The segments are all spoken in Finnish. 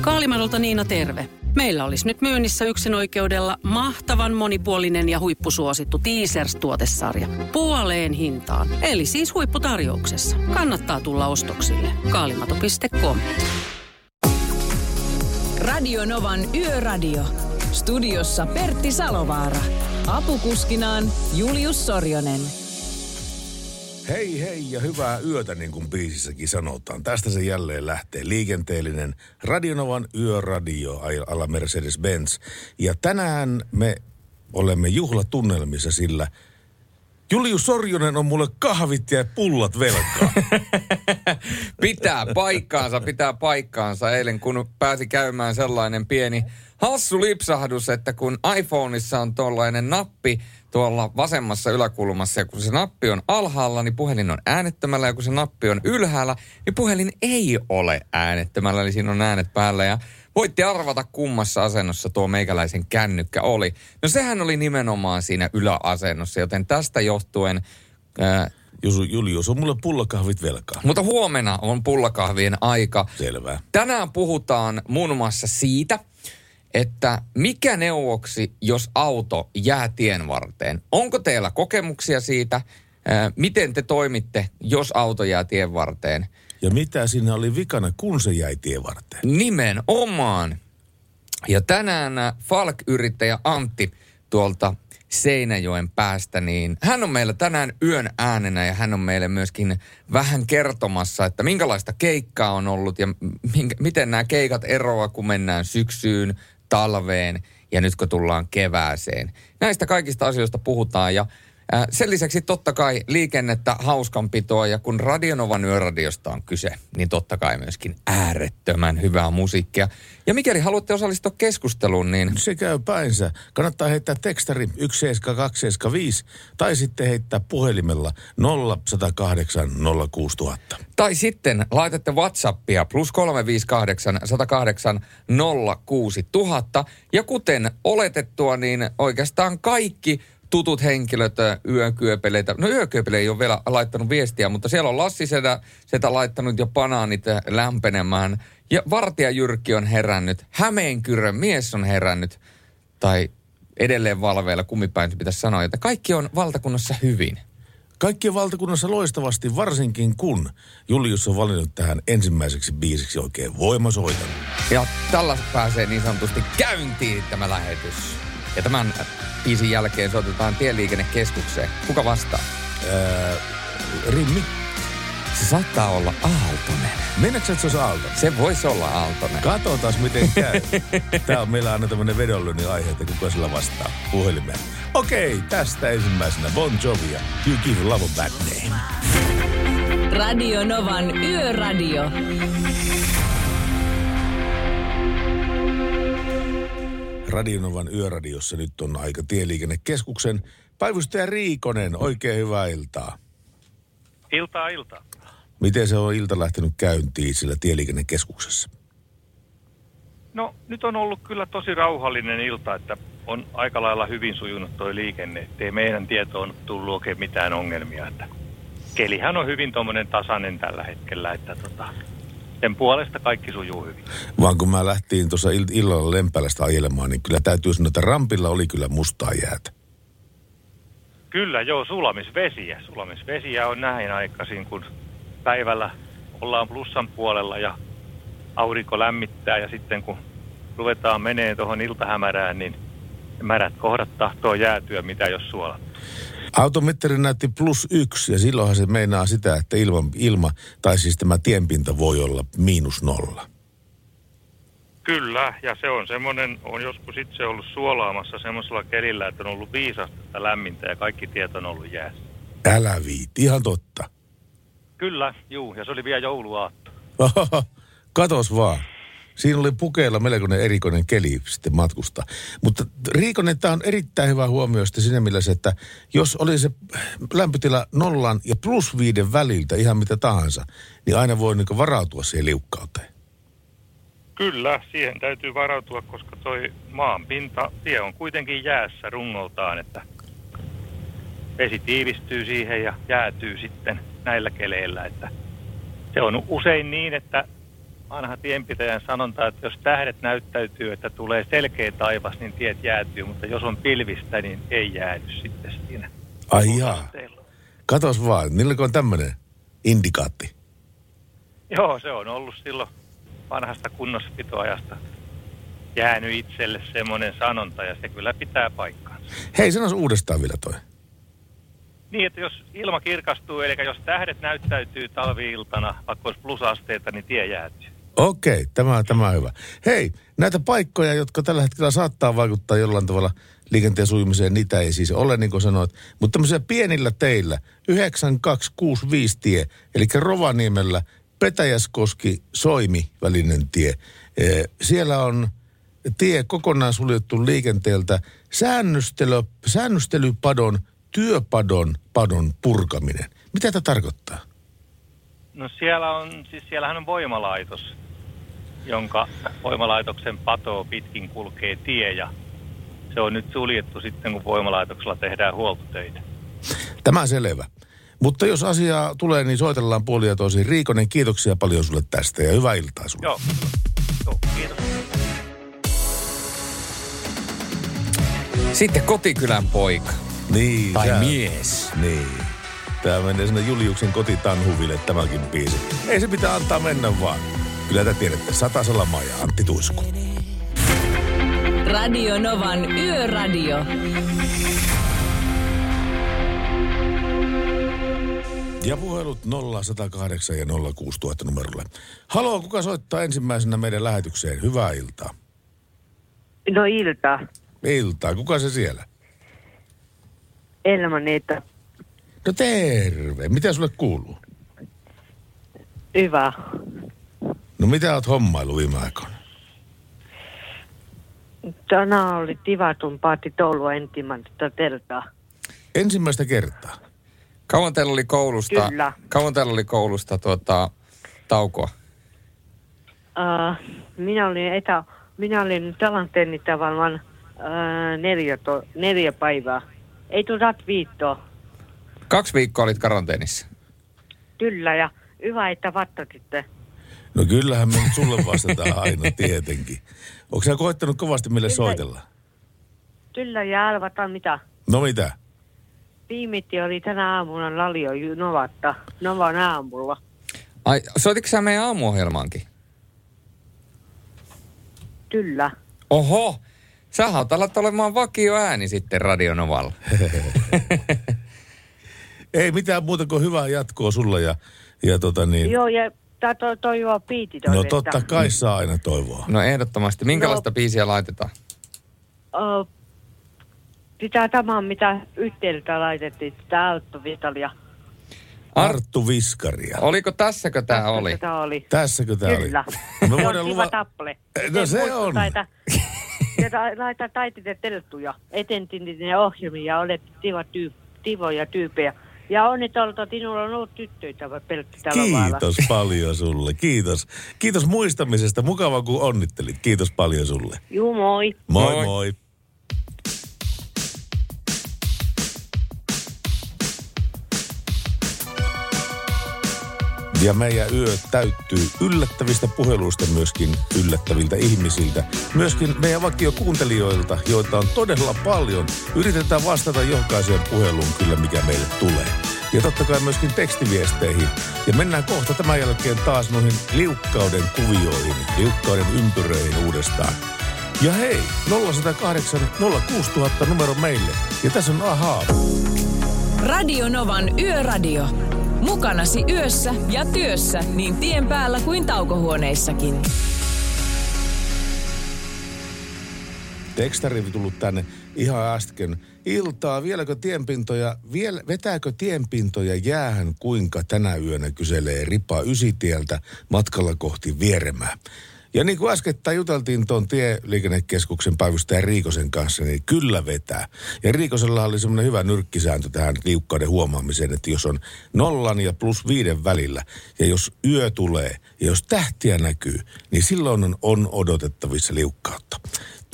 Kaalimadolta Niina terve. Meillä olisi nyt myynnissä yksin oikeudella mahtavan monipuolinen ja huippusuosittu Teasers-tuotesarja. Puoleen hintaan. Eli siis huipputarjouksessa. Kannattaa tulla ostoksille. Kaalimato.com Radio Novan Yöradio. Studiossa Pertti Salovaara. Apukuskinaan Julius Sorjonen. Hei hei ja hyvää yötä, niin kuin biisissäkin sanotaan. Tästä se jälleen lähtee liikenteellinen Radionovan yöradio alla Mercedes-Benz. Ja tänään me olemme juhlatunnelmissa, sillä Julius Sorjonen on mulle kahvit ja pullat velkaa. pitää paikkaansa, pitää paikkaansa. Eilen kun pääsi käymään sellainen pieni hassu lipsahdus, että kun iPhoneissa on tuollainen nappi, tuolla vasemmassa yläkulmassa ja kun se nappi on alhaalla, niin puhelin on äänettömällä ja kun se nappi on ylhäällä, niin puhelin ei ole äänettömällä, eli siinä on äänet päällä ja voitte arvata kummassa asennossa tuo meikäläisen kännykkä oli. No sehän oli nimenomaan siinä yläasennossa, joten tästä johtuen... Ää, Julius, on mulle pullakahvit velkaa. Mutta huomenna on pullakahvien aika. Selvä. Tänään puhutaan muun muassa siitä, että mikä neuvoksi, jos auto jää tien varteen? Onko teillä kokemuksia siitä? Miten te toimitte, jos auto jää tien varteen? Ja mitä siinä oli vikana, kun se jäi tien varteen? Nimenomaan. Ja tänään Falk-yrittäjä Antti tuolta Seinäjoen päästä, niin hän on meillä tänään yön äänenä ja hän on meille myöskin vähän kertomassa, että minkälaista keikkaa on ollut ja minkä, miten nämä keikat eroavat, kun mennään syksyyn, talveen ja nyt kun tullaan kevääseen. Näistä kaikista asioista puhutaan ja sen lisäksi totta kai liikennettä, hauskanpitoa ja kun Radionovan yöradiosta on kyse, niin totta kai myöskin äärettömän hyvää musiikkia. Ja mikäli haluatte osallistua keskusteluun, niin... Se käy päinsä. Kannattaa heittää tekstari 17275 tai sitten heittää puhelimella 0108 06000. Tai sitten laitatte Whatsappia plus 358 108 06000. Ja kuten oletettua, niin oikeastaan kaikki tutut henkilöt yökyöpeleitä. No yökyöpele ei ole vielä laittanut viestiä, mutta siellä on Lassi Sedä, Sedä laittanut jo banaanit lämpenemään. Ja Vartija Jyrki on herännyt. Hämeenkyrön mies on herännyt. Tai edelleen valveilla kummipäin se pitäisi sanoa, että kaikki on valtakunnassa hyvin. Kaikki on valtakunnassa loistavasti, varsinkin kun Julius on valinnut tähän ensimmäiseksi biisiksi oikein voimasoitan. Ja tällä pääsee niin sanotusti käyntiin tämä lähetys. Ja tämän biisin jälkeen soitetaan tieliikennekeskukseen. Kuka vastaa? Ää, Rimmi. Se saattaa olla Aaltonen. Mennäänkö että se olisi Aaltonen? Se voisi olla Aaltonen. Katsotaan miten käy. Tämä on meillä aina tämmöinen vedonlyönnin aihe, että kuka sillä vastaa puhelimeen. Okei, okay, tästä ensimmäisenä Bon Jovi ja You Give Love a Bad Name. Radio Novan Yöradio. Radionovan yöradiossa nyt on aika Tieliikennekeskuksen päivystäjä Riikonen. Oikein hyvää iltaa. Iltaa, iltaa. Miten se on ilta lähtenyt käyntiin sillä Tieliikennekeskuksessa? No nyt on ollut kyllä tosi rauhallinen ilta, että on aika lailla hyvin sujunut tuo liikenne, ettei meidän tietoon tullut oikein mitään ongelmia. Että kelihän on hyvin tuommoinen tasainen tällä hetkellä, että tota, sen puolesta kaikki sujuu hyvin. Vaan kun mä lähtiin tuossa illalla Lempälästä ajelemaan, niin kyllä täytyy sanoa, että rampilla oli kyllä mustaa jäätä. Kyllä, joo, sulamisvesiä. Sulamisvesiä on näin aikaisin, kun päivällä ollaan plussan puolella ja aurinko lämmittää ja sitten kun ruvetaan menee tuohon iltahämärään, niin märät kohdat tahtoo jäätyä, mitä jos suolattu. Automittari näytti plus yksi ja silloinhan se meinaa sitä, että ilma, ilma tai siis tämä tienpinta voi olla miinus nolla. Kyllä, ja se on semmoinen, on joskus itse ollut suolaamassa semmoisella kelillä, että on ollut viisasta lämmintä ja kaikki tiet on ollut jäässä. Älä viitti, ihan totta. Kyllä, juu, ja se oli vielä jouluaatto. Katos vaan. Siinä oli pukeilla melkoinen erikoinen keli sitten matkusta. Mutta Riikonen, tämä on erittäin hyvä huomio siinä mielessä, että jos oli se lämpötila nollan ja plus viiden väliltä ihan mitä tahansa, niin aina voi niin varautua siihen liukkauteen. Kyllä, siihen täytyy varautua, koska toi maanpinta, tie on kuitenkin jäässä rungoltaan, että vesi tiivistyy siihen ja jäätyy sitten näillä keleillä, että se on usein niin, että vanha tienpitäjän sanonta, että jos tähdet näyttäytyy, että tulee selkeä taivas, niin tiet jäätyy, mutta jos on pilvistä, niin ei jäädy sitten siinä. Ai jaa. Katos vaan, niilläkö on tämmöinen indikaatti? Joo, se on ollut silloin vanhasta kunnossapitoajasta jäänyt itselle semmoinen sanonta ja se kyllä pitää paikkaansa.Ei, sanois uudestaan vielä toi. Niin, että jos ilma kirkastuu, eli jos tähdet näyttäytyy talvi-iltana, vaikka olisi plusasteita, niin tie jäätyy. Okei, tämä, tämä on hyvä. Hei, näitä paikkoja, jotka tällä hetkellä saattaa vaikuttaa jollain tavalla liikenteen sujumiseen, niitä ei siis ole, niin kuin sanoit. Mutta tämmöisillä pienillä teillä, 9265 tie, eli Rovaniemellä, Petäjäskoski, Soimi välinen tie. Siellä on tie kokonaan suljettu liikenteeltä. Säännöstely, säännöstelypadon, työpadon padon purkaminen. Mitä tämä tarkoittaa? No siellä on, siis siellähän on voimalaitos, jonka voimalaitoksen patoa pitkin kulkee tie ja se on nyt suljettu sitten, kun voimalaitoksella tehdään huoltotöitä. Tämä selvä. Mutta jos asiaa tulee, niin soitellaan puolia ja toisin. Riikonen, kiitoksia paljon sulle tästä ja hyvää iltaa sulle. Joo. Joo, kiitos. Sitten kotikylän poika. Niin, Tai sä- mies. Niin. Tämä menee sinne Juliuksen kotitanhuville tämäkin biisi. Ei se pitää antaa mennä vaan. Kyllä te tiedätte, Satasella ja Antti Tuisku. Radio Novan Yöradio. Ja puhelut 0108 ja 06000 numerolle. Haloo, kuka soittaa ensimmäisenä meidän lähetykseen? Hyvää iltaa. No ilta. Iltaa, kuka se siellä? Elma. No terve, mitä sulle kuuluu? Hyvä. No mitä oot hommailu viime aikoina? Tänään oli tivatun paatti toulua ensimmäistä teltaa. Ensimmäistä kertaa. Kauan teillä oli koulusta, Kyllä. kauan teillä oli koulusta tuota, taukoa? Uh, minä olin etä, minä olin talantennita varmaan uh, neljä, to, neljä päivää. Ei tuota viittoa. Kaksi viikkoa olit karanteenissa. Kyllä ja hyvä, että vattatitte. No kyllähän me nyt sulle vastataan aina tietenkin. Onko sä koettanut kovasti meille Kyllä. soitella? Kyllä ja arvataan mitä. No mitä? Viimitti oli tänä aamuna Lalio Novatta. Novan aamulla. Ai, soititko sä meidän aamuohjelmaankin? Kyllä. Oho, sä alat olemaan vakio ääni sitten Radionovalla. Ei mitään muuta kuin hyvää jatkoa sulla ja, ja tota niin. Joo ja tää to, toivoa piiti No totta kai saa aina toivoa. No ehdottomasti. Minkälaista No. biisiä laitetaan? Ö, sitä samaa, mitä yhteydeltä laitettiin, sitä Alttovitalia. Arttu Viskaria. Oliko tässäkö tää oli? Tämä oli. Tässäkö tää Kyllä. oli? Se Me on luva... tappale. No se on. Taita, ja ta- laita taitite telttuja. Etentin ne ohjelmia ja olet tiva tyyp, tivoja tyyppejä. Ja onnittelut, että sinulla on ollut tyttöitä vai pelkki tällä vaalla. Kiitos paljon sulle. Kiitos. Kiitos muistamisesta. Mukava kun onnittelit. Kiitos paljon sulle. Juu, moi. Moi Moi. moi. moi. Ja meidän yö täyttyy yllättävistä puheluista myöskin yllättäviltä ihmisiltä. Myöskin meidän vakiokuuntelijoilta, joita on todella paljon. Yritetään vastata jokaiseen puheluun kyllä, mikä meille tulee. Ja totta kai myöskin tekstiviesteihin. Ja mennään kohta tämän jälkeen taas noihin liukkauden kuvioihin, liukkauden ympyröihin uudestaan. Ja hei, 0108 06000 numero meille. Ja tässä on ahaa. Radio Novan Yöradio. Mukanasi yössä ja työssä niin tien päällä kuin taukohuoneissakin. Tekstari tullut tänne ihan äsken. Iltaa, vieläkö tienpintoja, viel, vetääkö tienpintoja jäähän, kuinka tänä yönä kyselee Ripa Ysitieltä matkalla kohti Vieremää. Ja niin kuin äskettäin juteltiin tuon tieliikennekeskuksen päivystäjä Riikosen kanssa, niin kyllä vetää. Ja Riikosella oli semmoinen hyvä nyrkkisääntö tähän liukkauden huomaamiseen, että jos on nollan ja plus viiden välillä, ja jos yö tulee, ja jos tähtiä näkyy, niin silloin on, on odotettavissa liukkautta.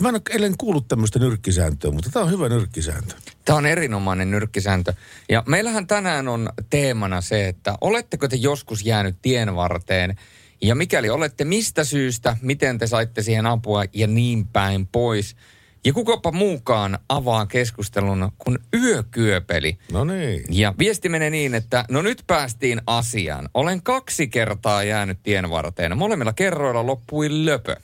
Mä en ole kuullut tämmöistä nyrkkisääntöä, mutta tämä on hyvä nyrkkisääntö. Tämä on erinomainen nyrkkisääntö. Ja meillähän tänään on teemana se, että oletteko te joskus jäänyt tien varteen Ja mikäli olette mistä syystä, miten te saitte siihen apua ja niin päin pois. Ja kukapa muukaan avaa keskustelun kuin yökyöpeli. No niin. Ja viesti menee niin, että no nyt päästiin asiaan. Olen kaksi kertaa jäänyt tien varteen. Molemmilla kerroilla loppui löpö.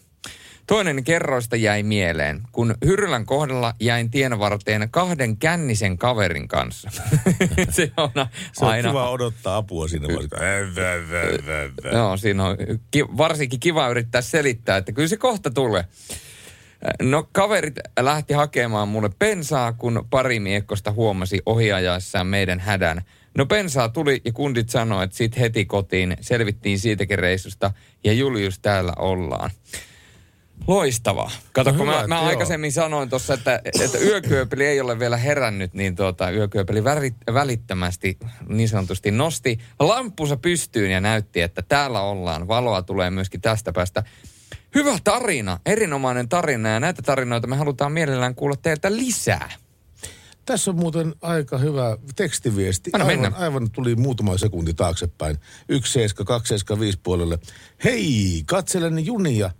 Toinen kerroista jäi mieleen, kun Hyrylän kohdalla jäin tien varteen kahden kännisen kaverin kanssa. se on Se on aina... kiva odottaa apua siinä vaiheessa. Joo, siinä on ki- varsinkin kiva yrittää selittää, että kyllä se kohta tulee. No kaverit lähti hakemaan mulle pensaa, kun pari miekkosta huomasi ohiajaessaan meidän hädän. No pensaa tuli ja kundit sanoi, että sit heti kotiin selvittiin siitäkin reissusta ja Julius täällä ollaan. Loistavaa. Kato, No kun hyvä, mä, mä että joo. aikaisemmin sanoin tuossa, että, että yökyöpeli ei ole vielä herännyt, niin tuota, yökyöpeli värit, välittömästi niin sanotusti nosti lampunsa pystyyn ja näytti, että täällä ollaan. Valoa tulee myöskin tästä päästä. Hyvä tarina, erinomainen tarina ja näitä tarinoita me halutaan mielellään kuulla teiltä lisää. Tässä on muuten aika hyvä tekstiviesti. Anna aivan, mennä. aivan tuli muutama sekunti taaksepäin. 1 7, 2 7, 5 puolelle. Hei, katselen junia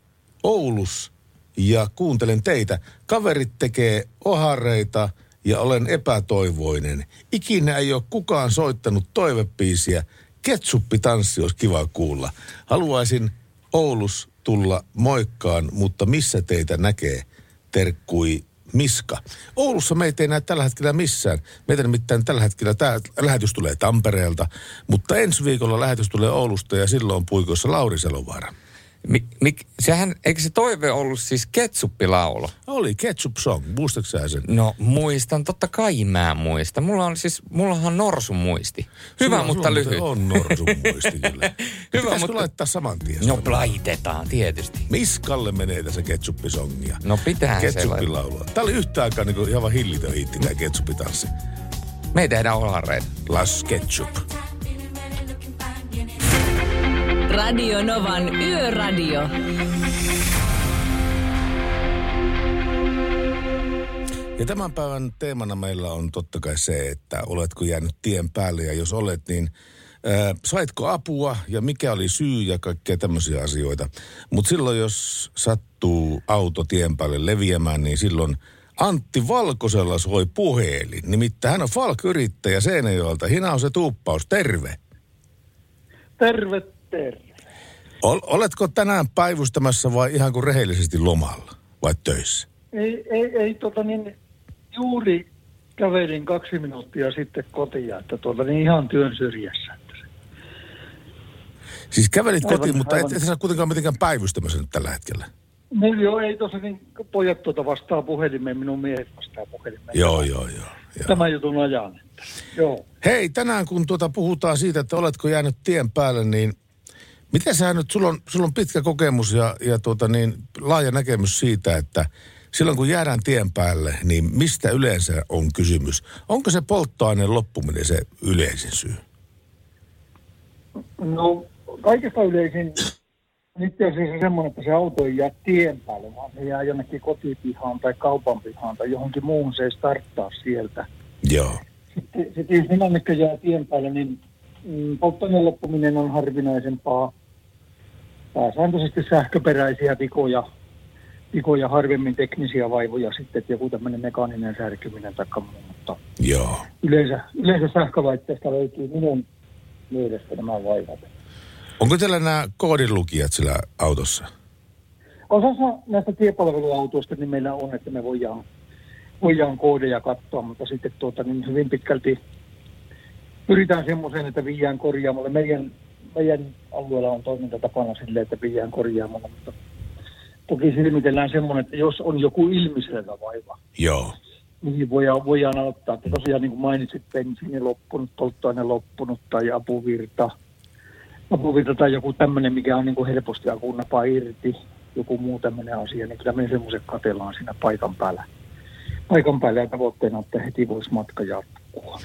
Oulus ja kuuntelen teitä. Kaverit tekee ohareita ja olen epätoivoinen. Ikinä ei ole kukaan soittanut toivepiisiä. Ketsuppitanssi olisi kiva kuulla. Haluaisin Oulus tulla moikkaan, mutta missä teitä näkee? Terkkui Miska. Oulussa meitä ei näe tällä hetkellä missään. Meitä nimittäin tällä hetkellä tämä lähetys tulee Tampereelta, mutta ensi viikolla lähetys tulee Oulusta ja silloin puikossa Lauri Selovaara. Mi, mi, sehän, eikö se toive ollut siis ketsuppilaulo? Oli Ketchup Song, muistatko sen? No muistan, totta kai mä muistan. Mulla on siis, mullahan on norsun muisti. Hyvä, Sulla- mutta sulla lyhyt. On norsun muisti kyllä. Hyvä, mutta- laittaa saman tien? No laitetaan, tietysti. Miskalle menee tässä ketsuppisongia. No pitää se Ketsupilaulua. Tämä oli yhtä aikaa niin kuin ihan hillitön hiitti tämä ketsupitanssi. Me ei tehdä olareita. Las Ketchup. Radio Novan Yöradio. Ja tämän päivän teemana meillä on totta kai se, että oletko jäänyt tien päälle ja jos olet, niin ää, saitko apua ja mikä oli syy ja kaikkea tämmöisiä asioita. Mutta silloin, jos sattuu auto tien päälle leviämään, niin silloin Antti Valkosella soi puhelin. Nimittäin hän on Falk-yrittäjä Seinäjoelta. Hina on se tuuppaus. Terve. Terve, terve. Ol, oletko tänään päivystämässä vai ihan kuin rehellisesti lomalla vai töissä? Ei, ei, ei tota niin, juuri kävelin kaksi minuuttia sitten kotiin, että tuota niin ihan työn syrjässä. Siis kävelit Aivan, kotiin, mutta et, aivan. et sä kuitenkaan mitenkään päivystämässä nyt tällä hetkellä. No joo, ei tuossa niin, pojat tuota vastaa puhelimeen, minun miehet vastaa puhelimeen. Joo, joo, joo. joo. Tämän jutun ajan. Joo. Hei, tänään kun tuota puhutaan siitä, että oletko jäänyt tien päälle, niin miten sä nyt, sulla on, sulla on pitkä kokemus ja, ja tuota niin, laaja näkemys siitä, että silloin kun jäädään tien päälle, niin mistä yleensä on kysymys? Onko se polttoaineen loppuminen se yleisin syy? No kaikesta yleisin itse asiassa semmoinen, että se auto ei jää tien päälle, vaan se jää jonnekin kotipihaan tai kaupan pihaan tai johonkin muuhun, se ei starttaa sieltä. Joo. Sitten, sitten jos dynamiikka jää tien päälle, niin mm, polttoaineen loppuminen on harvinaisempaa. Pääsääntöisesti sähköperäisiä vikoja, vikoja harvemmin teknisiä vaivoja sitten, että joku tämmöinen mekaaninen särkyminen tai muu. Mutta Joo. yleensä, yleensä sähkölaitteesta löytyy minun mielestä nämä vaivat. Onko teillä nämä koodinlukijat sillä autossa? Osassa näistä tiepalveluautoista niin meillä on, että me voidaan, voidaan koodeja katsoa, mutta sitten tuota, niin hyvin pitkälti pyritään semmoiseen, että viiään korjaamolle. Meidän, meidän alueella on toimintatapana silleen, että viiään korjaamolle, mutta toki silmitellään semmoinen, että jos on joku ilmiselvä vaiva, Joo. niin voidaan, voidaan auttaa. Että tosiaan niin kuin mainitsit, bensiini loppunut, polttoaine loppunut tai apuvirta, apuvirta tai joku tämmöinen, mikä on niin kuin helposti akun napaa irti, joku muu tämmöinen asia, niin kyllä me semmoiset katellaan siinä paikan päällä. Paikan päällä ja tavoitteena, että heti voisi matka jatkua.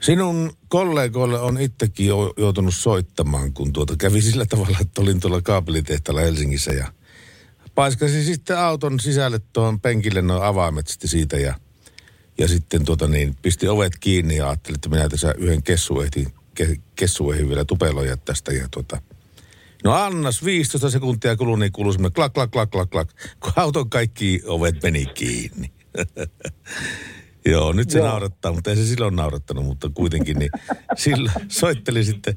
Sinun kollegoille on itsekin jo, joutunut soittamaan, kun tuota kävi sillä tavalla, että olin tuolla kaapelitehtaalla Helsingissä ja paiskasin sitten auton sisälle tuon penkille noin avaimet sitten siitä ja, ja sitten tuota niin, pisti ovet kiinni ja ajattelin, että minä tässä yhden kessuehdin, ke, kessuehdin vielä tupeloja tästä ja tuota, No annas 15 sekuntia kuluu, niin kuuluu semmoinen klak, klak, klak, klak, klak, kun auton kaikki ovet meni kiinni. Joo, nyt se Joo. naurattaa, mutta ei se silloin naurattanut, mutta kuitenkin niin silloin soitteli sitten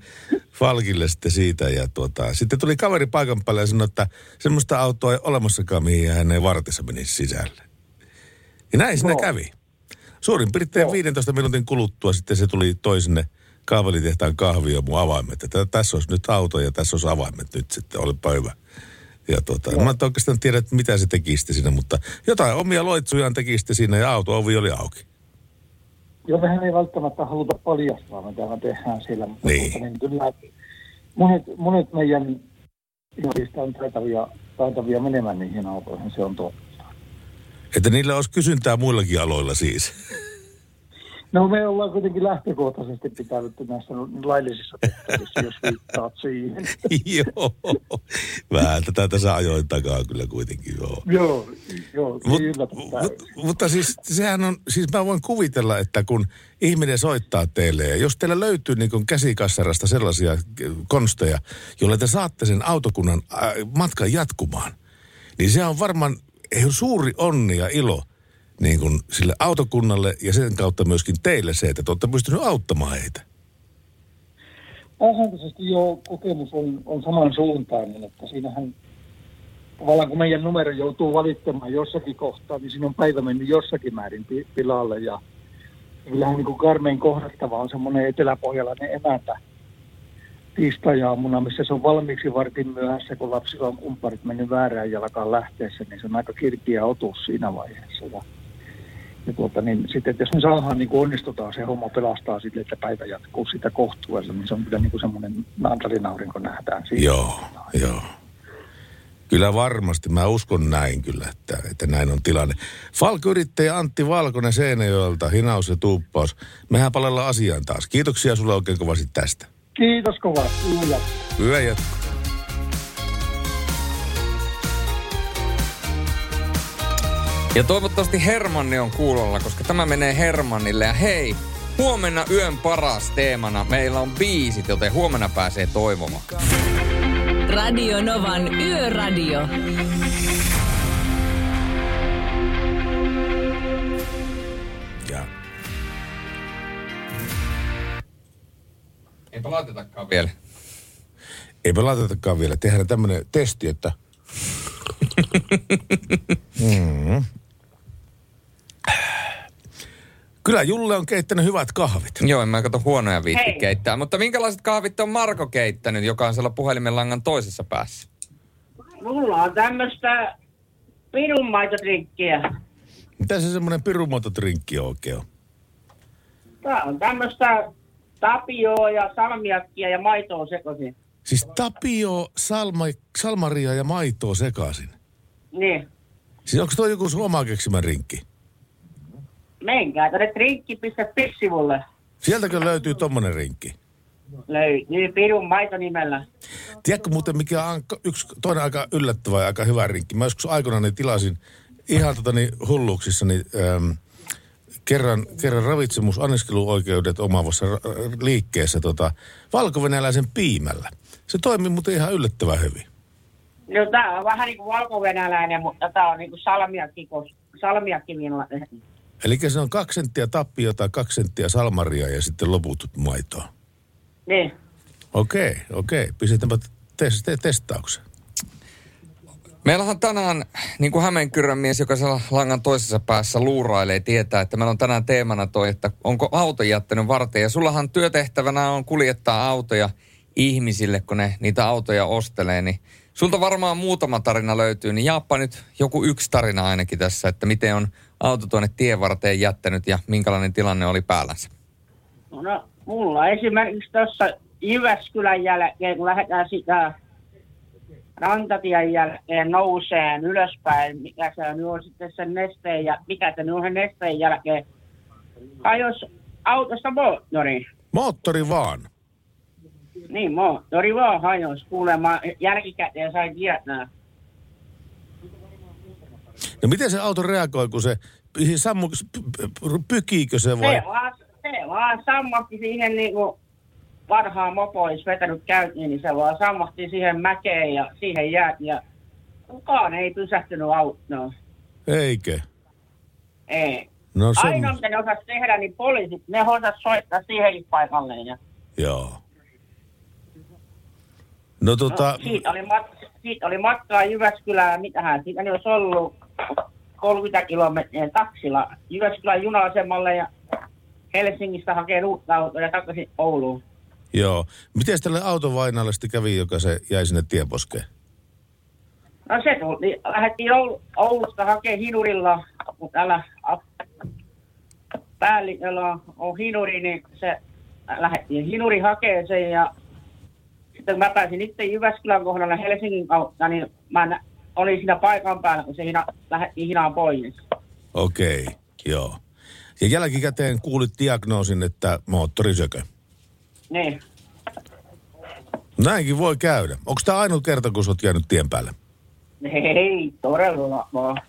Falkille sitten siitä ja tuota, sitten tuli kaveri paikan päälle ja sanoi, että semmoista autoa ei olemassakaan, mihin hän ei vartissa menisi sisälle. Ja näin siinä Joo. kävi. Suurin piirtein Joo. 15 minuutin kuluttua sitten se tuli toi sinne kaavelitehtaan kahvio mun avaimet. Että tässä olisi nyt auto ja tässä olisi avaimet nyt sitten, olipa hyvä. Ja tuota, mä en oikeastaan tiedä, että mitä se teki siinä, mutta jotain omia loitsujaan teki siinä ja auto-ovi oli auki. Joo, mehän ei välttämättä haluta paljastaa, mitä me tehdään siellä. Mutta Niin. tuota, niin kyllä monet, monet meidän ihmisistä on taitavia, taitavia menemään niihin autoihin, se on totta. Että niillä olisi kysyntää muillakin aloilla siis. No me ollaan kuitenkin lähtökohtaisesti pitänyt näissä laillisissa tehtävissä, jos viittaat siihen. joo. Vähän tätä tässä ajoin takaa kyllä kuitenkin, joo. joo, joo, Mut, mut, mutta siis sehän on, siis mä voin kuvitella, että kun ihminen soittaa teille ja jos teillä löytyy niin kuin käsikassarasta sellaisia konsteja, joilla te saatte sen autokunnan äh, matkan jatkumaan, niin se on varmaan suuri onni ja ilo niin kuin sille autokunnalle ja sen kautta myöskin teille se, että te olette pystyneet auttamaan heitä. Pääsääntöisesti jo kokemus on, on samansuuntainen, että siinähän tavallaan kun meidän numero joutuu valittamaan jossakin kohtaa, niin siinä on päivä mennyt jossakin määrin pi- pilalle ja kyllähän niin kuin karmein kohdattava on semmoinen eteläpohjalainen emäntä tiistai-aamuna, missä se on valmiiksi vartin myöhässä, kun lapsilla on kumparit mennyt väärään jalkaan lähteessä, niin se on aika kirpiä otus siinä vaiheessa. Ja, ja tuota, niin sitten, että jos me saadaan niin onnistutaan, se homma pelastaa sille, että päivä jatkuu sitä kohtuudella, niin se on kyllä niin kuin semmoinen mantalinaurinko nähdään siinä. Joo, joo. Kyllä varmasti, mä uskon näin kyllä, että, että näin on tilanne. Falk-yrittäjä Antti Valkonen Seinäjoelta, hinaus ja tuuppaus. Mehän palellaan asiaan taas. Kiitoksia sulle oikein kovasti tästä. Kiitos kovasti. Hyvä. Hyvä Ja toivottavasti Hermanni on kuulolla, koska tämä menee Hermannille. Ja hei, huomenna yön paras teemana. Meillä on biisit, joten huomenna pääsee toivomaan. Radio Novan Yöradio. Ja Eipä laitetakaan vielä. eipä laitetakaan vielä. Tehdään tämmöinen testi, että... mm. Kyllä Julle on keittänyt hyvät kahvit. Joo, en mä kato huonoja viitti Hei. keittää. Mutta minkälaiset kahvit on Marko keittänyt, joka on siellä puhelimen langan toisessa päässä? Mulla on tämmöistä pirunmaitotrinkkiä. Mitä se semmoinen pirumototrinkki oikein on? Tää on tämmöistä tapioa ja salmiakkia ja maitoa sekaisin. Siis tapio, salma, salmaria ja maitoa sekaisin. Niin. Siis onko toi joku sun oma keksimä rinkki? Menkää tänne trinkki.fi-sivulle. Sieltäkö löytyy tommonen rinkki? Löytyy pirun maito nimellä. Tiedätkö muuten mikä on yksi toinen aika yllättävä ja aika hyvä rinkki? Mä joskus aikoinaan tilasin ihan tota niin hulluuksissani äm, kerran, kerran ravitsemus anniskeluoikeudet omaavassa ra- liikkeessä tota, valkovenäläisen piimällä. Se toimii muuten ihan yllättävän hyvin. No tää on vähän niinku valkovenäläinen, mutta tää on niinku salmiakki, salmiakkivilla. Eli se on kaksi senttiä tappiota, kaksi senttiä salmaria ja sitten loput maitoa. Niin. Okei, okei. Pistetäänpä tes- te- testaukseen. Meillä on tänään, niin kuin Hämeenkyrön mies, joka siellä langan toisessa päässä luurailee, tietää, että meillä on tänään teemana toi, että onko auto jättänyt varten. Ja sullahan työtehtävänä on kuljettaa autoja ihmisille, kun ne niitä autoja ostelee. Niin sulta varmaan muutama tarina löytyy, niin jaappa nyt joku yksi tarina ainakin tässä, että miten on auto tuonne tien varteen jättänyt ja minkälainen tilanne oli päällänsä. No, mulla esimerkiksi tuossa Jyväskylän jälkeen, kun lähdetään sitä rantatien jälkeen nouseen ylöspäin, mikä se nyt on sitten sen nesteen ja mikä se on sen nesteen jälkeen, ajos autosta moottori. Moottori vaan. Niin, moottori vaan hajos. Kuulemma jälkikäteen sai tietää. No miten se auto reagoi, kun se sammu, pykiikö se vai? Se vaan, se vaan sammatti siihen niinku vanhaa mopo olisi vetänyt käyntiin, niin se vaan sammahti siihen mäkeen ja siihen jäätiin. Ja kukaan ei pysähtynyt autoon. Eikö? Ei. No se... Ainoa, mitä ne osas tehdä, niin poliisit, ne osas soittaa siihenkin paikalle. Ja, Joo. No tota, no, siitä, oli mat- siitä oli matkaa Jyväskylään, mitähän siitä niin olisi ollut 30 kilometriä taksilla Jyväskylän juna-asemalle ja Helsingistä hakee uutta autoa ja takaisin Ouluun. joo. Miten tälle autovainalle sitten kävi, joka se jäi sinne tieposkeen? No se tuli, lähdettiin Oul- Oulusta hakemaan hinurilla, kun täällä päälliköllä on hinuri, niin se lähdettiin hinuri hakeeseen ja sitten kun mä pääsin itse Jyväskylän kohdalla Helsingin kautta, niin mä olin siinä paikan päällä, kun se hina, lähdettiin hinaan pois. Okei, joo. Ja jälkikäteen kuulit diagnoosin, että moottorisökö. Niin. Näinkin voi käydä. Onko tämä ainut kerta, kun sä oot jäänyt tien päälle? Ei, todella vaan.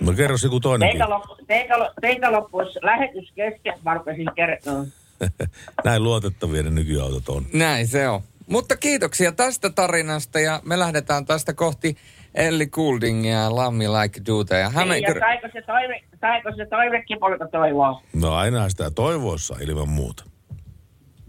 No kerro se joku toinenkin. Teitä, loppu, teitä, teitä loppuisi lähetys kesken, mä rupesin kertomaan. Näin luotettavia ne nykyautot on. Näin se on. Mutta kiitoksia tästä tarinasta ja me lähdetään tästä kohti Elli Gouldingia ja Lammi Like Duta. Ja Häme... Niin, ja saiko se, toive, saiko se toivekin polka toivoa? No aina sitä toivoissa ilman muuta.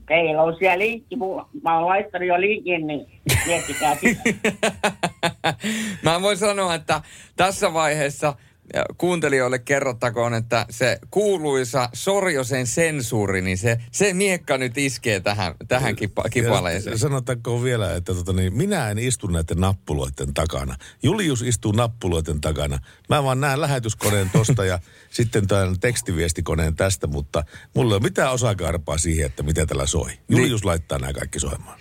Teillä on siellä linkki, mä oon laittanut jo linkin, niin miettikää sitä. Mä voin sanoa, että tässä vaiheessa ja kuuntelijoille kerrottakoon, että se kuuluisa Sorjosen sensuuri, niin se, se miekka nyt iskee tähän, tähän kipa, kipaleeseen. Ja sanottakoon vielä, että tota, niin, minä en istu näiden nappuloiden takana. Julius istuu nappuloiden takana. Mä vaan näen lähetyskoneen tosta ja sitten tämän tekstiviestikoneen tästä, mutta mulla ei ole mitään osakarpaa siihen, että mitä tällä soi. Julius laittaa nämä kaikki soimaan.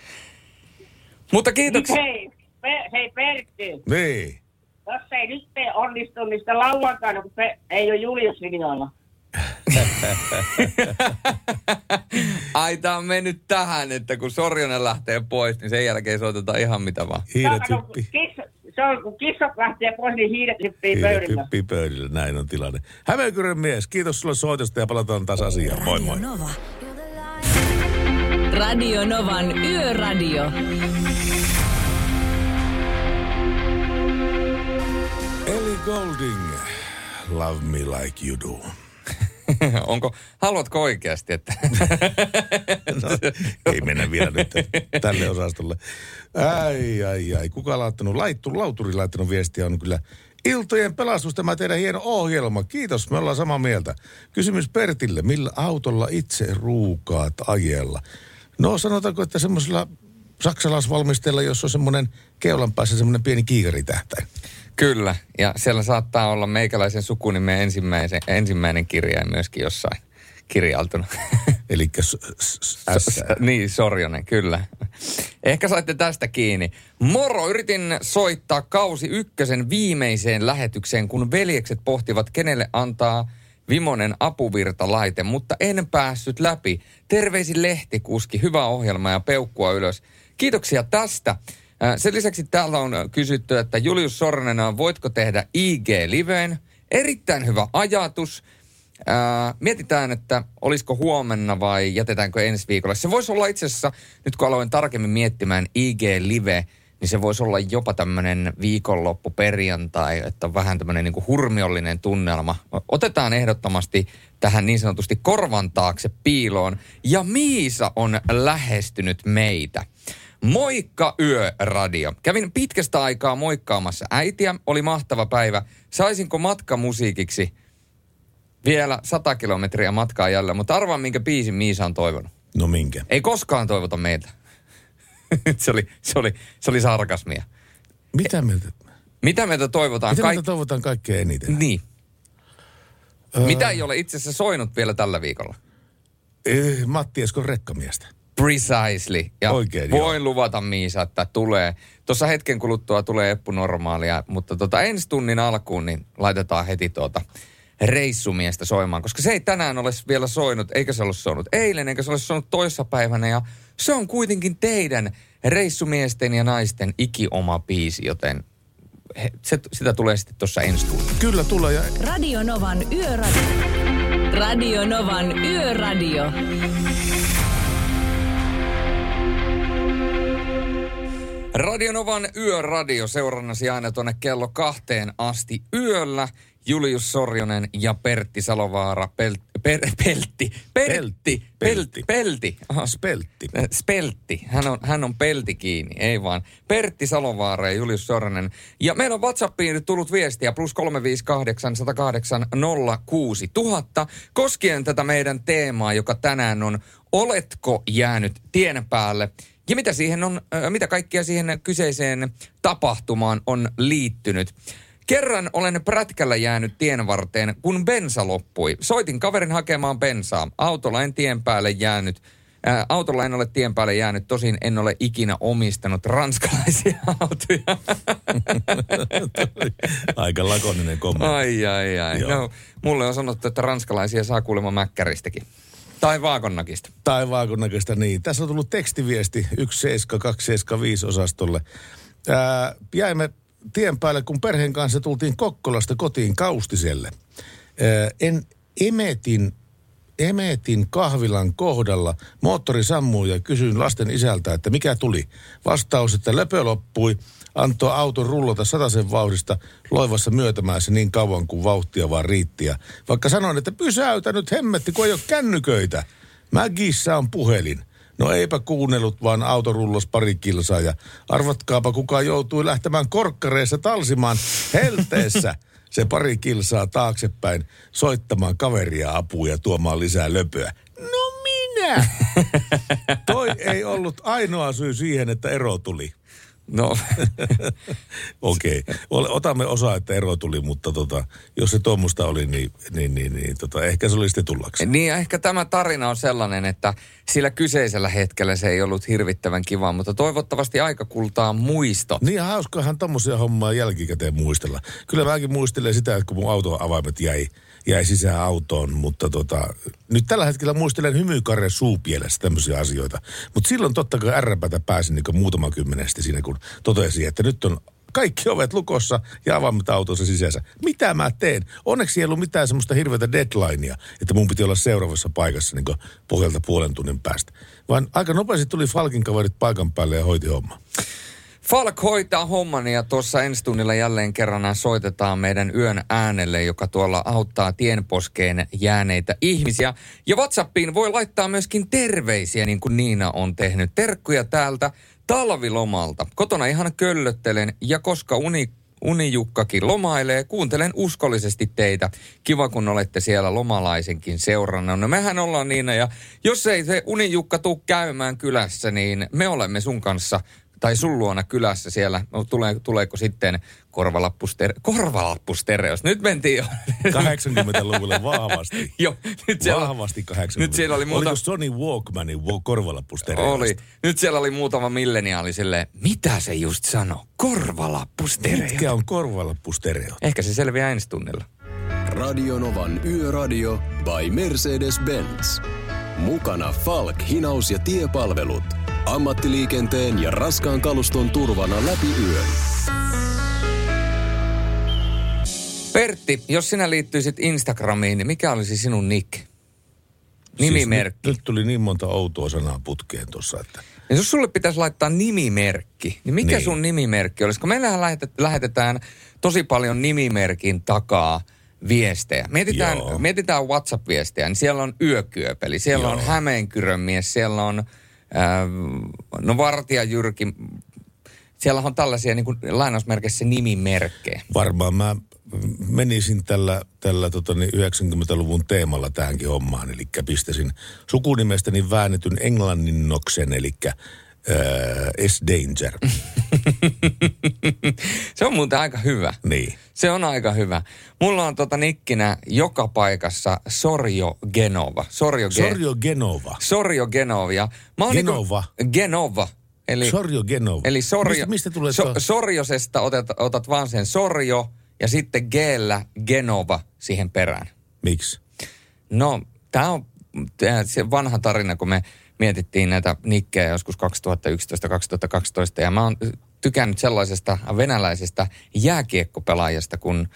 Mutta kiitoksia. Hei, pe, hei Pertti, Niin. Jos ei nyt te onnistu, niin sitten lauantaina, kun pe, ei ole Julius linjoilla. Ai tää on mennyt tähän, että kun Sorjonen lähtee pois, niin sen jälkeen soitetaan ihan mitä vaan. Hiiret kissa, se on, kun kissat lähtee pois, niin hiiret hyppii Hiiret pöydillä. hyppii pöydillä. Näin on tilanne. Hämeenkyrön mies, kiitos sulle soitosta ja palataan taas asiaan. Moi moi. Nova. Radio Novan Yöradio. Golding, love me like you do. Onko, haluatko oikeasti, että... No, ei mennä vielä nyt tälle osastolle. Ai, ai, ai. Kuka on laittanut? Laittu, lauturi laittanut viestiä on kyllä Iltojen pelastus, tämä teidän hieno ohjelma. Kiitos, me ollaan samaa mieltä. Kysymys Pertille, millä autolla itse ruukaat ajella? No sanotaanko, että semmoisella saksalaisvalmistajalla, jos on semmoinen keulan päässä semmoinen pieni kiikaritähtäin. Kyllä, ja siellä saattaa olla meikäläisen sukunimen ensimmäisen, ensimmäinen kirjain myöskin jossain kirjaltuna. Eli s- s- s- S. niin, Sorjonen, kyllä. Ehkä saitte tästä kiinni. Moro, yritin soittaa kausi ykkösen viimeiseen lähetykseen, kun veljekset pohtivat, kenelle antaa Vimonen apuvirtalaite, mutta en päässyt läpi. Terveisin lehtikuski, hyvä ohjelma ja peukkua ylös. Kiitoksia tästä. Äh, Sen lisäksi täällä on kysytty, että Julius Sornen, voitko tehdä IG-liveen? Erittäin hyvä ajatus. Ää, mietitään, että olisiko huomenna vai jätetäänkö ensi viikolla. Se voisi olla itse asiassa, nyt kun aloin tarkemmin miettimään IG-live, niin se voisi olla jopa tämmöinen viikonloppu perjantai, että on vähän tämmöinen niin kuin hurmiollinen tunnelma. Otetaan ehdottomasti tähän niin sanotusti korvan taakse piiloon. Ja Miisa on lähestynyt meitä. Moikka Yöradio. Kävin pitkästä aikaa moikkaamassa äitiä. Oli mahtava päivä. Saisinko matkamusiikiksi vielä 100 kilometriä matkaa jälleen, mutta arvaa minkä biisin Miisa on toivonut. No minkä? Ei koskaan toivota meiltä. se, oli, se, oli, se oli sarkasmia. Mitä meiltä, Mitä meiltä toivotaan? mitä meiltä toivotaan kaikkein eniten? Niin. Mitä ei ole itse asiassa soinut vielä tällä viikolla? Eh, Matti Eskon rekkamiestä. Precisely. Ja Oikein, voin joo. luvata Miisa, että tulee. Tuossa hetken kuluttua tulee Eppu normaalia, mutta tota ensi tunnin alkuun niin laitetaan heti tuota reissumiestä soimaan, koska se ei tänään ole vielä soinut, eikä se ole soinut eilen, eikä se ole soinut toissapäivänä, ja se on kuitenkin teidän reissumiesten ja naisten ikioma biisi, joten he, se, sitä tulee sitten tuossa ensi tunnilla. Kyllä tulee ja Radio Novan Yöradio. Radio Novan Yöradio. Radionovan yöradio seurannasi aina tuonne kello kahteen asti yöllä. Julius Sorjonen ja Pertti Salovaara. Pel, per, peltti. Pertti. Peltti. Peltti. Peltti. Aha, Speltti. Äh, Speltti. Hän on, hän on pelti kiinni, ei vaan. Pertti Salovaara ja Julius Sornen. Ja meillä on WhatsAppiin tullut viestiä plus 358 108 06000 koskien tätä meidän teemaa, joka tänään on Oletko jäänyt tien päälle? Ja mitä, siihen on, äh, mitä kaikkia siihen kyseiseen tapahtumaan on liittynyt? Kerran olen prätkällä jäänyt tien varteen, kun bensa loppui. Soitin kaverin hakemaan bensaa. Autolla en tien päälle jäänyt. Ää, autolla en ole tien päälle jäänyt, tosin en ole ikinä omistanut ranskalaisia autoja. Aika lakoninen kommentti. ai, ai, ai. Joo. No, mulle on sanottu, että ranskalaisia saa kuulemma mäkkäristäkin. Tai vaakonnakista. Tai vaakonnäköistä niin. Tässä on tullut tekstiviesti 17275 osastolle. Ää, jäimme tien päälle, kun perheen kanssa tultiin Kokkolasta kotiin Kaustiselle. Ää, en emetin, emetin kahvilan kohdalla. Moottori sammui ja kysyin lasten isältä, että mikä tuli. Vastaus, että löpö loppui. Antoi auton rullata sataisen vauhdista loivassa myötämäessä niin kauan kuin vauhtia vaan riitti. Ja Vaikka sanoin, että pysäytä nyt hemmetti, kun ei ole kännyköitä. Mägissä on puhelin. No eipä kuunnellut, vaan auto rullos pari kilsaa ja arvatkaapa kuka joutui lähtemään korkkareissa talsimaan helteessä se pari kilsaa taaksepäin soittamaan kaveria apua ja tuomaan lisää löpöä. No minä! Toi ei ollut ainoa syy siihen, että ero tuli. No, Okei, okay. otamme osaa, että ero tuli, mutta tota, jos se tuommoista oli, niin, niin, niin, niin tota, ehkä se oli sitten tullaksi. niin ehkä tämä tarina on sellainen, että sillä kyseisellä hetkellä se ei ollut hirvittävän kiva, mutta toivottavasti aika kultaa muisto. Niin hauskahan tommosia hommaa jälkikäteen muistella. Kyllä mäkin muistelen sitä, että kun mun auton avaimet jäi, jäi sisään autoon, mutta tota, nyt tällä hetkellä muistelen hymykarre suupielessä tämmöisiä asioita. Mutta silloin totta kai ärräpätä pääsin niin muutama kymmenesti siinä, kun totesin, että nyt on kaikki ovet lukossa ja avaimet autossa sisänsä. Mitä mä teen? Onneksi ei ollut mitään semmoista hirveätä deadlinea, että mun piti olla seuraavassa paikassa niin pohjalta puolen tunnin päästä. Vaan aika nopeasti tuli Falkin kaverit paikan päälle ja hoiti homma. Falk hoitaa homman ja tuossa ensi tunnilla jälleen kerran soitetaan meidän yön äänelle, joka tuolla auttaa tienposkeen jääneitä ihmisiä. Ja WhatsAppiin voi laittaa myöskin terveisiä, niin kuin Niina on tehnyt. Terkkuja täältä talvilomalta. Kotona ihan köllöttelen ja koska uni Unijukkakin lomailee. Kuuntelen uskollisesti teitä. Kiva, kun olette siellä lomalaisenkin seurana. No mehän ollaan niin, ja jos ei se Unijukka tuu käymään kylässä, niin me olemme sun kanssa tai sun luona kylässä siellä, no, tulee, tuleeko sitten korvalappuster, korvalappustereos. Nyt mentiin jo. 80-luvulle vahvasti. jo, nyt siellä, Vahvasti 80 nyt siellä oli muuta- Oliko Sony Walkmanin korvalappustereosta? oli. Nyt siellä oli muutama milleniaali silleen, mitä se just sanoo? Korvalappustereo. Mitkä on korvalappustereot? Ehkä se selviää ensi tunnilla. Radionovan Yöradio by Mercedes-Benz. Mukana Falk, hinaus ja tiepalvelut. Ammattiliikenteen ja raskaan kaluston turvana läpi yön. Pertti, jos sinä liittyisit Instagramiin, niin mikä olisi sinun nick? Nimimerkki. Siis nyt, nyt tuli niin monta outoa sanaa putkeen tuossa, että... Ja jos sulle pitäisi laittaa nimimerkki, niin mikä Niin. sun nimimerkki olisi? Kun meillähän lähetet, lähetetään tosi paljon nimimerkin takaa viestejä. Mietitään, Joo. mietitään WhatsApp-viestejä, niin siellä on yökyöpeli, siellä Joo. on Hämeenkyrön mies, siellä on no Vartija Jyrki. Siellä on tällaisia niin kuin lainausmerkeissä nimimerkkejä. Varmaan mä menisin tällä, tällä tota, niin 90-luvun teemalla tähänkin hommaan. Eli pistäisin sukunimestäni väännetyn englanninnoksen, eli äh, S-Danger. Se on muuten aika hyvä. niin. Se on aika hyvä. Mulla on tota nikkinä joka paikassa Sorjo Genova. Sorjo, Ge- Sorjo Genova. Sorjo Genovia. Mä oon Genova. Niinku, Genova. Eli, Sorjo Genova. eli sorjo, Mistä, mistä tulee so, tuo? Sorjosesta otat, otat vaan sen sorjo ja sitten Gllä Genova siihen perään. Miksi? No, tämä on tää, se vanha tarina, kun me mietittiin näitä nikkejä joskus 2011-2012. Ja mä oon tykännyt sellaisesta venäläisestä jääkiekkopelaajasta kuin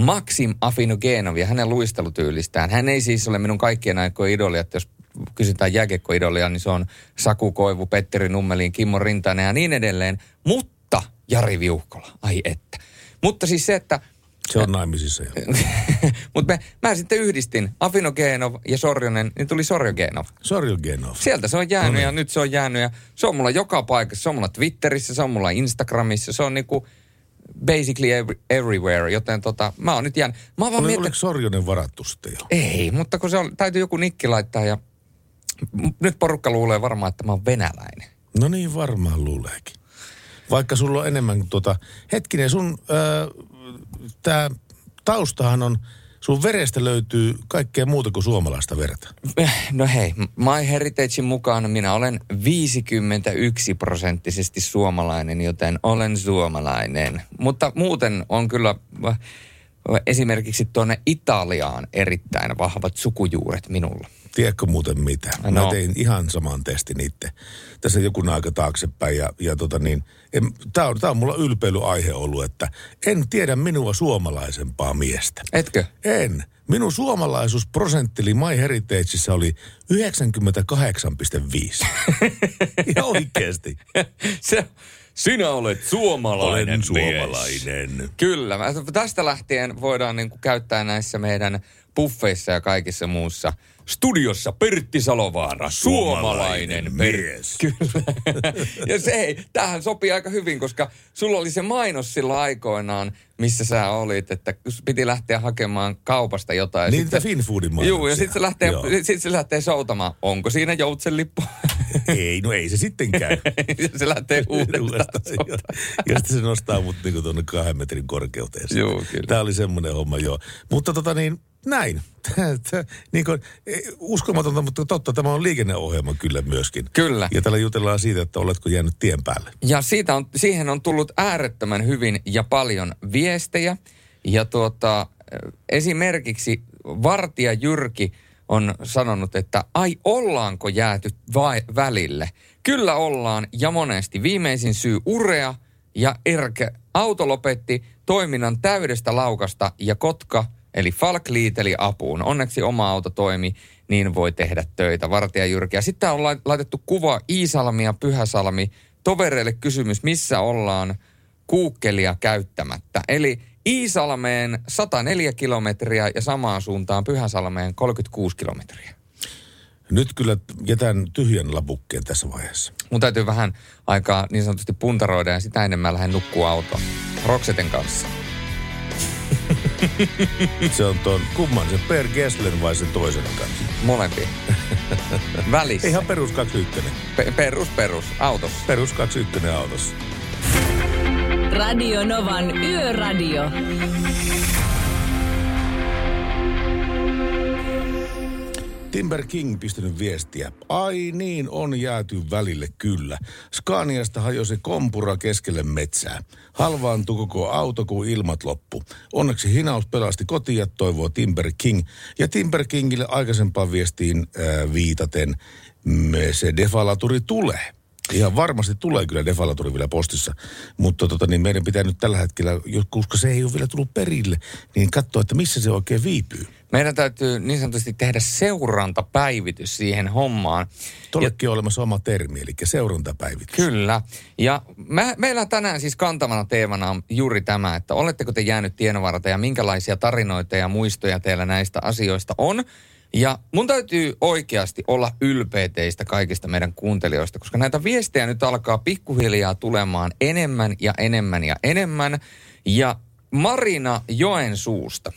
Maxim Afinogenov ja hänen luistelutyylistään. Hän ei siis ole minun kaikkien aikojen idoli, että jos kysytään jääkiekkoidolia, niin se on Saku Koivu, Petteri Nummelin, Kimmo Rintanen ja niin edelleen. Mutta Jari Viuhkola, ai että. Mutta siis se, että Se on naimisissa jo. mutta mä sitten yhdistin Afinogenov ja Sorjonen, niin tuli Sorjogenov. Sorjogenov. Sieltä se on jäänyt No niin. ja nyt se on jäänyt ja se on mulla joka paikassa. Se on mulla Twitterissä, se on mulla Instagramissa, se on niinku basically every, everywhere, joten tota, mä oon nyt jäänyt. Mä oon vaan Oli, miettinyt, oliko Sorjonen varattu sitten jo? ei, mutta kun se on, täytyy joku nikki laittaa ja nyt porukka luulee varmaan, että mä oon venäläinen. No niin, varmaan luuleekin. Vaikka sulla on enemmän tuota... Hetkinen, sun... Äh, tää taustahan on... Sun verestä löytyy kaikkea muuta kuin suomalaista verta. No hei, My Heritagein mukaan minä olen 51 prosenttisesti suomalainen, joten olen suomalainen. Mutta muuten on kyllä äh, esimerkiksi tuonne Italiaan erittäin vahvat sukujuuret minulla. Tiedätkö muuten mitä? Mä No. tein ihan saman testin itse. Tässä joku aika taaksepäin ja, ja tota niin, en, tää, on, tää on mulla ylpeilyaihe ollut, että en tiedä minua suomalaisempaa miestä. Etkö? En. Minun suomalaisuusprosenttili My Heritageissa oli 98,5. Ihan oikeasti. Se, sinä olet suomalainen Olen mies. suomalainen. Kyllä. mä- Tästä lähtien voidaan niin kuin käyttää näissä meidän puffeissa ja kaikissa muussa. Studiossa Pertti Salovaara, suomalainen, Suomalainen mies. Kyllä. ja se ei, tämähän sopii aika hyvin, koska sulla oli se mainos silloin aikoinaan, missä sä olit, että piti lähteä hakemaan kaupasta jotain. ja Niin, sitten- niitä Finfoodin Joo, ja mainoksia. sitten se, lähtee, sit se lähtee soutamaan. Onko siinä joutsenlippu? Ei, no ei se sitten käy. se lähtee uudestaan. Ja, sitten se nostaa mut niinku tuonne kahden metrin korkeuteen. Joo, kyllä. Tämä oli semmoinen homma, joo. Mutta tota niin, näin. Niin kuin, ei, uskomatonta, mutta totta, tämä on liikenneohjelma kyllä myöskin. Kyllä. Ja täällä jutellaan siitä, että oletko jäänyt tien päälle. Ja siitä on, siihen on tullut äärettömän hyvin ja paljon viestejä. Ja tuota, esimerkiksi Vartija Jyrki on sanonut, että ai ollaanko jääty vai, välille? Kyllä ollaan ja monesti. Viimeisin syy urea ja Erke. Auto lopetti toiminnan täydestä laukasta ja Kotka eli Falk liiteli apuun. Onneksi oma auto toimi, niin voi tehdä töitä. Vartija Jyrki. Ja sitten on lai- laitettu kuva Iisalmi ja Pyhäsalmi. Tovereille kysymys, missä ollaan kuukkelia käyttämättä. Eli Iisalmeen 104 kilometriä ja samaan suuntaan Pyhäsalmeen 36 kilometriä. Nyt kyllä jätän tyhjän lapukkeen tässä vaiheessa. Mun täytyy vähän aikaa niin sanotusti puntaroida ja sitä ennen mä lähden nukkua autoon. Rokseten kanssa. Se on ton, kumman se Per Gesslen vai sen toisen kanssa? Molempia. Välissä. Ihan perus 21. Pe- perus, perus. Autossa. Perus 21 autossa. Radio Novan Yöradio. Timber King pistänyt viestiä. Ai niin, on jääty välille kyllä. Scaniasta hajosi kompura keskelle metsää. Halvaantui koko auto, kun ilmat loppu. Onneksi hinaus pelasti kotia, toivoo Timber King. Ja Timber Kingille aikaisempaan viestiin äh, viitaten, me se defalaturi tulee. Ihan varmasti tulee kyllä defalaturi vielä postissa, mutta tota, niin meidän pitää nyt tällä hetkellä, koska se ei ole vielä tullut perille, niin katsoa, että missä se oikein viipyy. Meidän täytyy niin sanotusti tehdä seurantapäivitys siihen hommaan. Tuollekin on olemassa oma termi, eli seurantapäivitys. Kyllä. Ja me, meillä on tänään siis kantavana teemana on juuri tämä, että oletteko te jäänyt tienovarta ja minkälaisia tarinoita ja muistoja teillä näistä asioista on. Ja mun täytyy oikeasti olla ylpeä teistä kaikista meidän kuuntelijoista, koska näitä viestejä nyt alkaa pikkuhiljaa tulemaan enemmän ja enemmän ja enemmän. Ja Marina Joensuusta.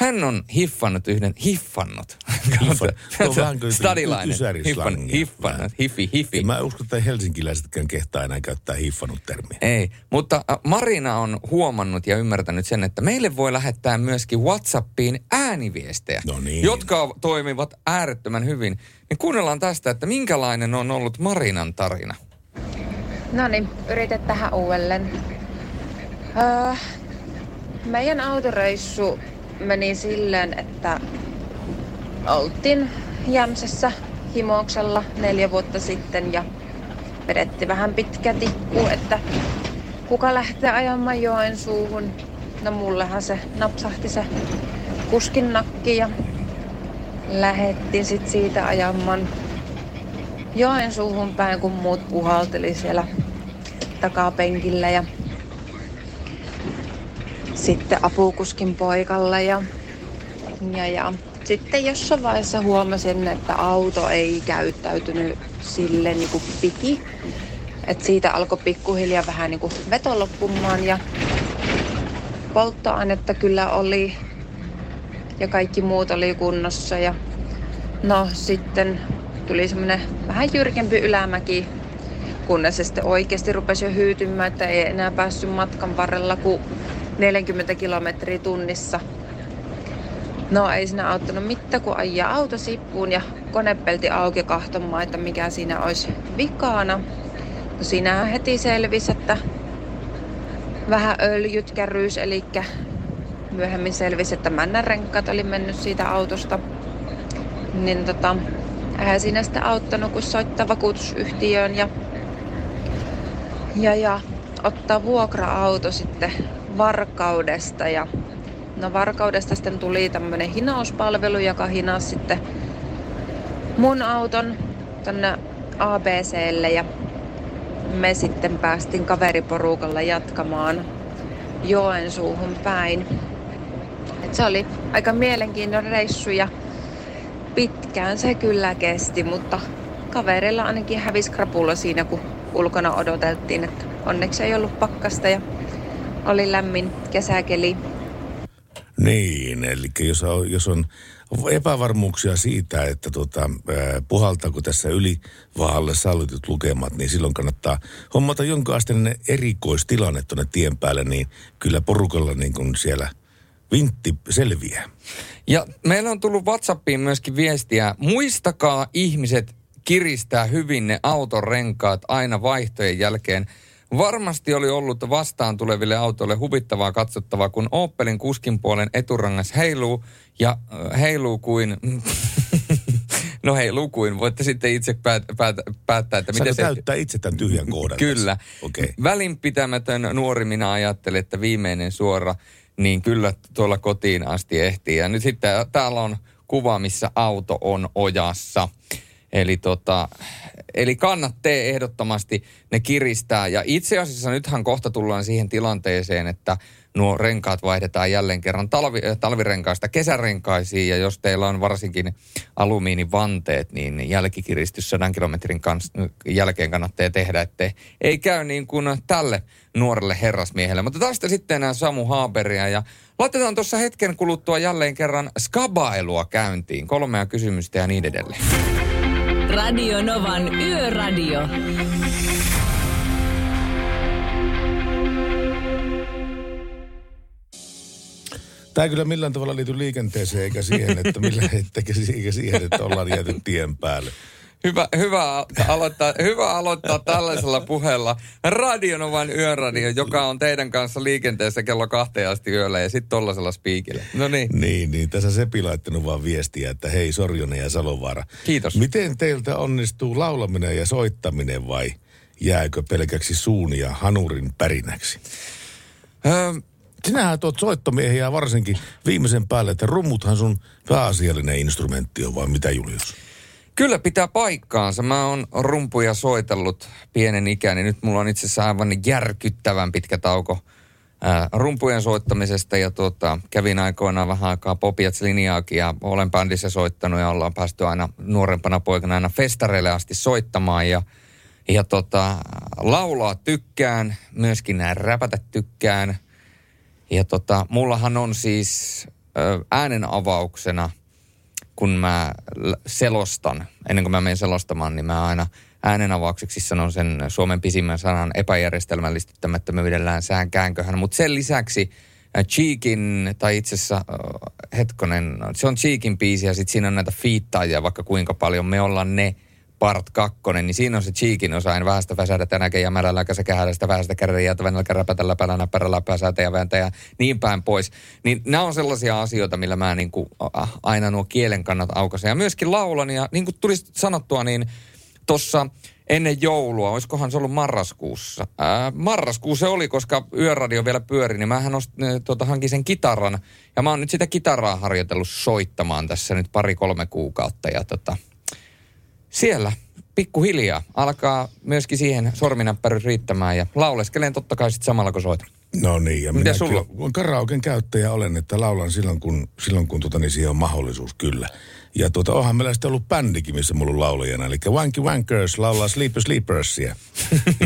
Hän on hiffannut yhden, hiffannut. Hiffan. Se on vähän kuin Stadilainen. ysärislangia. Hiffannut, hiffannut, hiffi, hiffi. En mä usko, että helsinkiläisetkään kehtaa enää käyttää hiffannut termiä. Ei, mutta äh, Marina on huomannut ja ymmärtänyt sen, että meille voi lähettää myöskin WhatsAppiin ääniviestejä, No niin. jotka toimivat äärettömän hyvin. Niin kuunnellaan tästä, että minkälainen on ollut Marinan tarina. No niin, yritettähän uudelleen. Öö, meidän autoreissu meni silleen, että oltiin Jämsässä himoksella neljä vuotta sitten ja vedettiin vähän pitkä tikku, että kuka lähtee ajamaan Joensuuhun. No mullehan se napsahti se kuskin nakki ja lähettiin sit siitä ajamaan Joensuuhun päin, kun muut puhalteli siellä takapenkillä ja sitten apukuskin poikalla ja, ja, ja sitten jossain vaiheessa huomasin, että auto ei käyttäytynyt sille niin kuin piti. Et siitä alkoi pikkuhiljaa vähän niin kuin veto loppumaan ja polttoainetta kyllä oli ja kaikki muut oli kunnossa. Ja no sitten tuli semmoinen vähän jyrkempi ylämäki, kunnes se sitten oikeasti rupesi jo hyytymään, että ei enää päässyt matkan varrella kuin 40 kilometriä tunnissa. No ei siinä auttanut mitään, kun ajaa auto sippuun ja konepelti auki kahtomaan, että mikä siinä olisi vikaana. No siinä heti selvisi, että vähän öljyt kärryys, eli myöhemmin selvisi, että männänrenkaat oli mennyt siitä autosta. Niin tota, eihän siinä sitten auttanut, kun soittaa vakuutusyhtiöön ja, ja, ja ottaa vuokra-auto sitten Varkaudesta. Ja, no Varkaudesta sitten tuli tämmöinen hinauspalvelu, joka hinasi sitten mun auton tänne ABClle ja me sitten päästiin kaveriporukalla jatkamaan Joensuuhun päin. Et se oli aika mielenkiintoinen reissu ja pitkään se kyllä kesti, mutta kaverilla ainakin hävisi krapulla siinä, kun ulkona odoteltiin, että onneksi ei ollut pakkasta ja oli lämmin kesäkeli. Niin, eli jos on, jos on epävarmuuksia siitä, että tota, puhaltaako tässä yli vaalle sallitut lukemat, niin silloin kannattaa hommata jonkin asteinen erikoistilanne tuonne tien päälle, niin kyllä porukalla niin kuin siellä vintti selviää. Ja meillä on tullut WhatsAppiin myöskin viestiä, muistakaa ihmiset kiristää hyvin ne autorenkaat aina vaihtojen jälkeen. Varmasti oli ollut vastaan tuleville autoille huvittavaa katsottavaa, kun Opelin kuskin puolen eturangas heiluu ja äh, heiluu kuin... no heiluu kuin. Voitte sitten itse päät, päät, päättää, että miten se... täyttää itse tämän tyhjän kohdan. Kyllä. Okay. Välinpitämätön nuori minä ajattelin, että viimeinen suora, niin kyllä tuolla kotiin asti ehtii. Ja nyt sitten täällä on kuva, missä auto on ojassa. Eli, tota, eli kannattaa ehdottomasti ne kiristää. Ja itse asiassa nythän kohta tullaan siihen tilanteeseen, että nuo renkaat vaihdetaan jälleen kerran talvi, talvirenkaista kesärenkaisiin. Ja jos teillä on varsinkin alumiinivanteet, niin jälkikiristys 100 kilometrin kans, jälkeen kannattaa tehdä, että ei käy niin kuin tälle nuorelle herrasmiehelle. Mutta tästä sitten enää Samu Haaberia ja laitetaan tuossa hetken kuluttua jälleen kerran skabailua käyntiin. Kolmea kysymystä ja niin edelleen. Radio Novan Yöradio. Tämä kyllä millään tavalla liity liikenteeseen eikä siihen, että, millä, eikä siihen, että ollaan jääty tien päälle. Hyvä, hyvä, aloittaa, hyvä aloittaa tällaisella puheella Radionovan yöradio, joka on teidän kanssa liikenteessä kello kahteen asti yöllä ja sitten tollaisella spiikillä. No niin. Niin, niin. Tässä Sepi laittanut vaan viestiä, että hei Sorjonen ja Salovaara. Kiitos. Miten teiltä onnistuu laulaminen ja soittaminen vai jääkö pelkäksi suun ja hanurin pärinäksi? Öö, Sinähän tuot soittomiehiä varsinkin viimeisen päälle, että rummuthan sun pääasiallinen instrumentti on vai mitä Julius? Kyllä pitää paikkaansa. Mä oon rumpuja soitellut pienen ikäni. Nyt mulla on itse asiassa aivan järkyttävän pitkä tauko ää, rumpujen soittamisesta. Ja tuota, kävin aikoinaan vähän aikaa Popiats linjaakin ja olen bändissä soittanut ja ollaan päästy aina nuorempana poikana aina festareille asti soittamaan. Ja, ja tota, laulaa tykkään, myöskin näin räpätä tykkään. Ja tota, mullahan on siis äänen avauksena – kun mä selostan, ennen kuin mä menen selostamaan, niin mä aina äänenavaukseksi sanon sen Suomen pisimmän sanan epäjärjestelmällistyttämättömyydellään säänkäänköhän. Mutta sen lisäksi äh, Cheekin, tai itse asiassa äh, hetkonen, se on Cheekin biisi ja sitten siinä on näitä fiittaajia vaikka kuinka paljon. Me ollaan ne – part kakkonen, niin siinä on se cheekin osa, en vähästä väsädä tänäkin ja märällä käsä kehädästä vähästä kärriä, räpätällä pälänä perällä pääsätä ja vääntä ja niin päin pois. Niin nämä on sellaisia asioita, millä mä niin kuin aina nuo kielen kannat aukaisen ja myöskin laulan ja niin kuin tuli sanottua, niin tuossa ennen joulua, olisikohan se ollut marraskuussa? Ää, marraskuu se oli, koska yöradio vielä pyöri, niin mähän ost, tuota, hankin sen kitaran. Ja mä oon nyt sitä kitaraa harjoitellut soittamaan tässä nyt pari-kolme kuukautta. Ja tota, siellä pikkuhiljaa alkaa myöskin siihen sorminäppäry riittämään ja lauleskelen totta kai sitten samalla kun soitan. No niin, ja minä sulla? kyllä karaoken käyttäjä olen, että laulan silloin, kun, silloin, kun tota, niin siihen on mahdollisuus, kyllä. Ja tuota, onhan meillä sitten ollut bändikin, missä mulla on laulajana, eli Wanky Wankers laulaa Sleepy Sleepersia.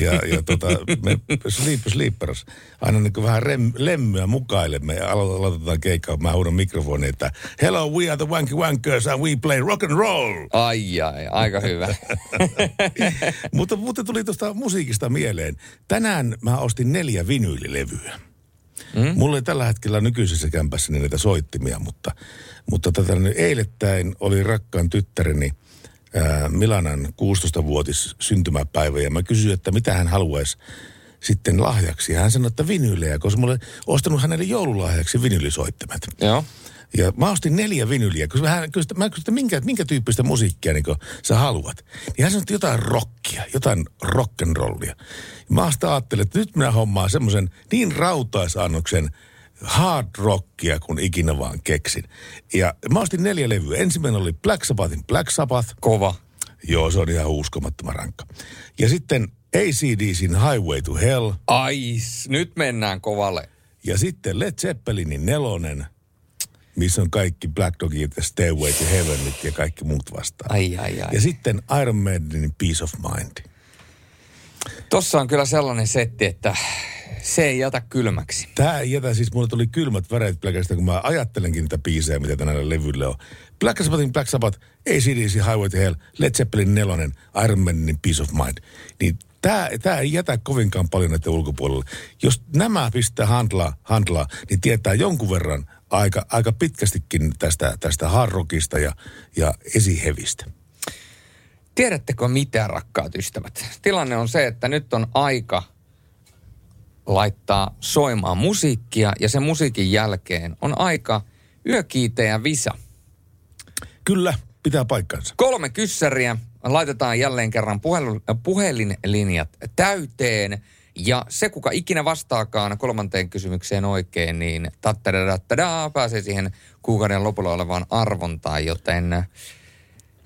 ja, ja tota, me Sleepy Sleepers aina niin vähän rem, lemmyä mukailemme ja alo- aloitetaan keikkaa. Mä huudan mikrofoniin, että Hello, we are the Wanky Wankers and we play rock and roll. Ai ai, aika hyvä. Mutta muuten tuli tuosta musiikista mieleen. Tänään mä ostin neljä vinyylilevyä. Mm? Mulla ei tällä hetkellä nykyisessä kämpässä niin näitä soittimia, mutta, mutta tätä nyt eilettäin oli rakkaan tyttäreni ää, Milanan 16-vuotis syntymäpäivä ja mä kysyin, että mitä hän haluaisi sitten lahjaksi. Ja hän sanoi, että vinyylejä, koska mä olen ostanut hänelle joululahjaksi vinylisoittimet. Joo. Ja mä ostin neljä vinyliä, koska hän kysyi, mä kysyin, että minkä, minkä tyyppistä musiikkia niin sä haluat. Niin hän sanoi, että jotain rockia, jotain rock'n'rollia. Mä sitä ajattelin, että nyt minä hommaan semmoisen niin rautaisannoksen hard rockia kuin ikinä vaan keksin. Ja mä ostin neljä levyä. Ensimmäinen oli Black Sabbathin Black Sabbath. Kova. Joo, se on ihan uskomattoman rankka. Ja sitten ACDCin Highway to Hell. Ai, nyt mennään kovalle. Ja sitten Led Zeppelinin nelonen, missä on kaikki Black Dogit ja Stairway to Heavenit ja kaikki muut vastaan. Ai, ai, ai. Ja sitten Iron Maidenin Peace of Mind. Tossa on kyllä sellainen setti, että se ei jätä kylmäksi. Tämä ei jätä, siis mulle tuli kylmät väreet pelkästään, kun mä ajattelenkin niitä biisejä, mitä tänään levyllä on. Black Sabbathin Black Sabbath, ACDC Highway to Hell, Led Zeppelin nelonen, Iron Maidenin Peace of Mind. Niin tämä, tämä ei jätä kovinkaan paljon näiden ulkopuolelle. Jos nämä pistää handlaa, handlaa niin tietää jonkun verran aika, aika pitkästikin tästä, tästä hard rockista ja, ja esihevistä. Tiedättekö mitä, rakkaat ystävät? Tilanne on se, että nyt on aika laittaa soimaan musiikkia ja sen musiikin jälkeen on aika yökiiteä visa. Kyllä, pitää paikkansa. Kolme kyssäriä, laitetaan jälleen kerran puhelinlinjat täyteen. Ja se, kuka ikinä vastaakaan kolmanteen kysymykseen oikein, niin tattadadattadaa, pääsee siihen kuukauden lopulla olevaan arvontaan, joten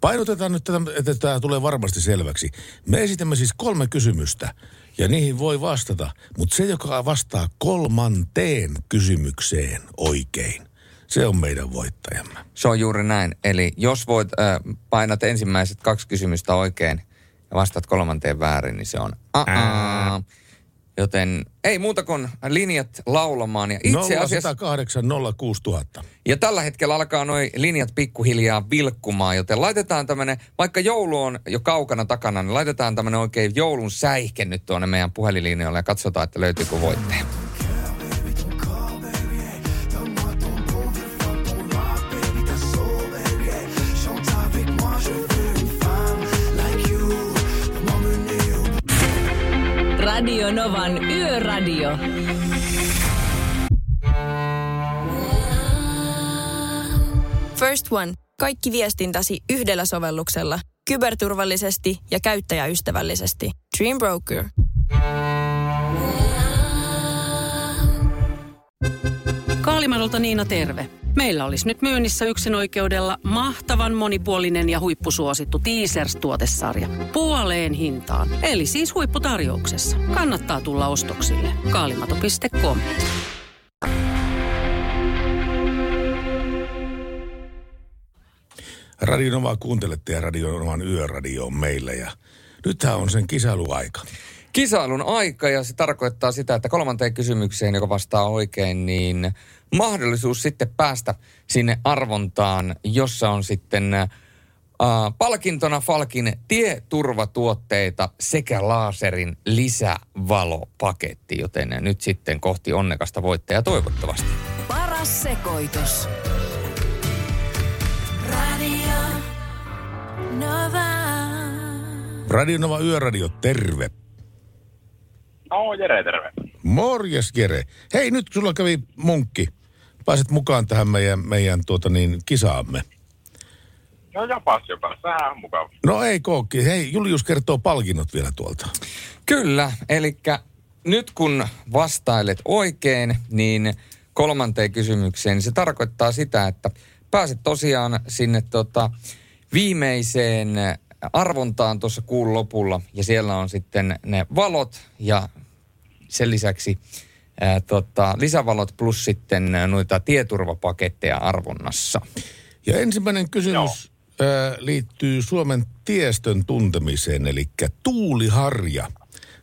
Painotetaan nyt tätä, että tämä tulee varmasti selväksi. Me esitämme siis kolme kysymystä ja niihin voi vastata, mutta se, joka vastaa kolmanteen kysymykseen oikein, se on meidän voittajamme. se on juuri näin. Eli jos voit äh, painat ensimmäiset kaksi kysymystä oikein ja vastaat kolmanteen väärin, niin se on aa. Joten ei muuta kuin linjat laulamaan. Ja itse asiassa 0108 06000. Ja tällä hetkellä alkaa noin linjat pikkuhiljaa vilkkumaan, joten laitetaan tämmönen, vaikka joulu on jo kaukana takana, niin laitetaan tämmönen oikein joulun säihke nyt tuonne meidän puhelinlinjoille ja katsotaan, että löytyykö voittaja. Radio Novan Yöradio. First One. Kaikki viestintäsi yhdellä sovelluksella. Kyberturvallisesti ja käyttäjäystävällisesti. Dream Broker. Kaalimadolta Niina terve. Meillä olisi nyt myynnissä yksin oikeudella mahtavan monipuolinen ja huippusuosittu Teasers-tuotesarja. Puoleen hintaan. Eli siis huipputarjouksessa. Kannattaa tulla ostoksille. Kaalimato.com Radionovaa kuuntelette ja Radionovan yöradio on meillä ja nythän on sen kisailuaika. Kisailun aika ja se tarkoittaa sitä, että kolmanteen kysymykseen, joka vastaa oikein, niin mahdollisuus sitten päästä sinne arvontaan, jossa on sitten äh, palkintona Falkin tieturvatuotteita sekä laaserin lisävalopaketti, joten nyt sitten kohti onnekasta voittajaa toivottavasti. Paras sekoitus. Radionova yöradio, terve. No, Jere, terve. Morjes Jere. Hei, nyt sulla kävi munkki. Pääset mukaan tähän meidän, meidän tuota niin, kisaamme. No jopas jopas, sehän on mukava. No ei kookki. Hei, Julius kertoo palkinnot vielä tuolta. Kyllä, eli nyt kun vastailet oikein, niin kolmanteen kysymykseen, niin se tarkoittaa sitä, että pääset tosiaan sinne tota, viimeiseen arvontaan tuossa kuun lopulla, ja siellä on sitten ne valot ja sen lisäksi ää, tota, lisävalot plus sitten noita tieturvapaketteja arvonnassa. Ja ensimmäinen kysymys ää, liittyy Suomen tiestön tuntemiseen, eli Tuuliharja.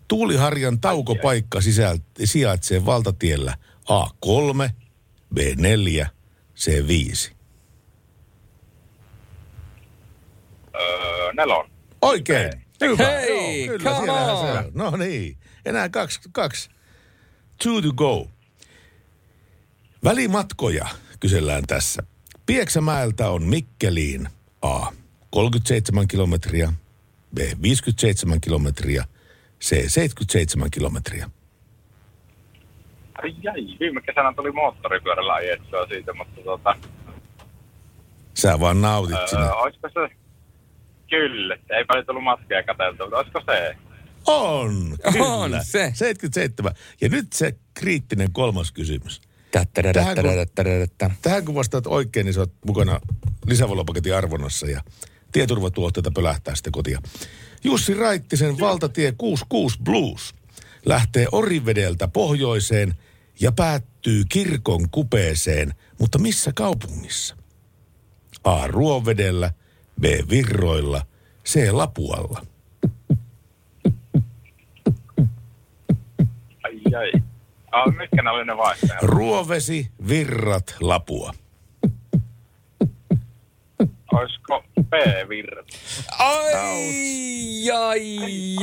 Tuuliharjan taukopaikka sisältä, sijaitsee valtatiellä A3, B4, C5. Öö, nelon. Oikein. Hyvä. Hei, Joo, kyllä, come on. No niin. Enää kaksi, kaksi. Two to go. Välimatkoja kysellään tässä. Pieksämäeltä on Mikkeliin A. 37 kilometriä, B. 57 kilometriä, C. 77 kilometriä. Ai ai, viime kesänä tuli moottoripyörällä ajettua siitä, mutta tota, Sä vaan nautit öö, sinne. olisiko se... Kyllä, ei paljon tullut maskeja katseltu, mutta olisiko se? On, kyllä. On se. 77. Ja nyt se kriittinen kolmas kysymys. Tähän kun- Tättärä-tättärä-tättärä. Tähän kun vastaat oikein, niin sä oot mukana lisävalopaketin arvonnassa ja tieturvatuotteita pölähtää sitten kotia. Jussi Raittisen valtatie 66 Blues lähtee Orivedeltä pohjoiseen ja päättyy kirkon kupeeseen, mutta missä kaupungissa? A. Ruovedellä, B. Virroilla, C. Lapualla. Ai ai. Ah, mitkä ne oli ne vaihtoehdot? Ruovesi, Virrat, Lapua. Olisiko B-virrat? Ai, ai,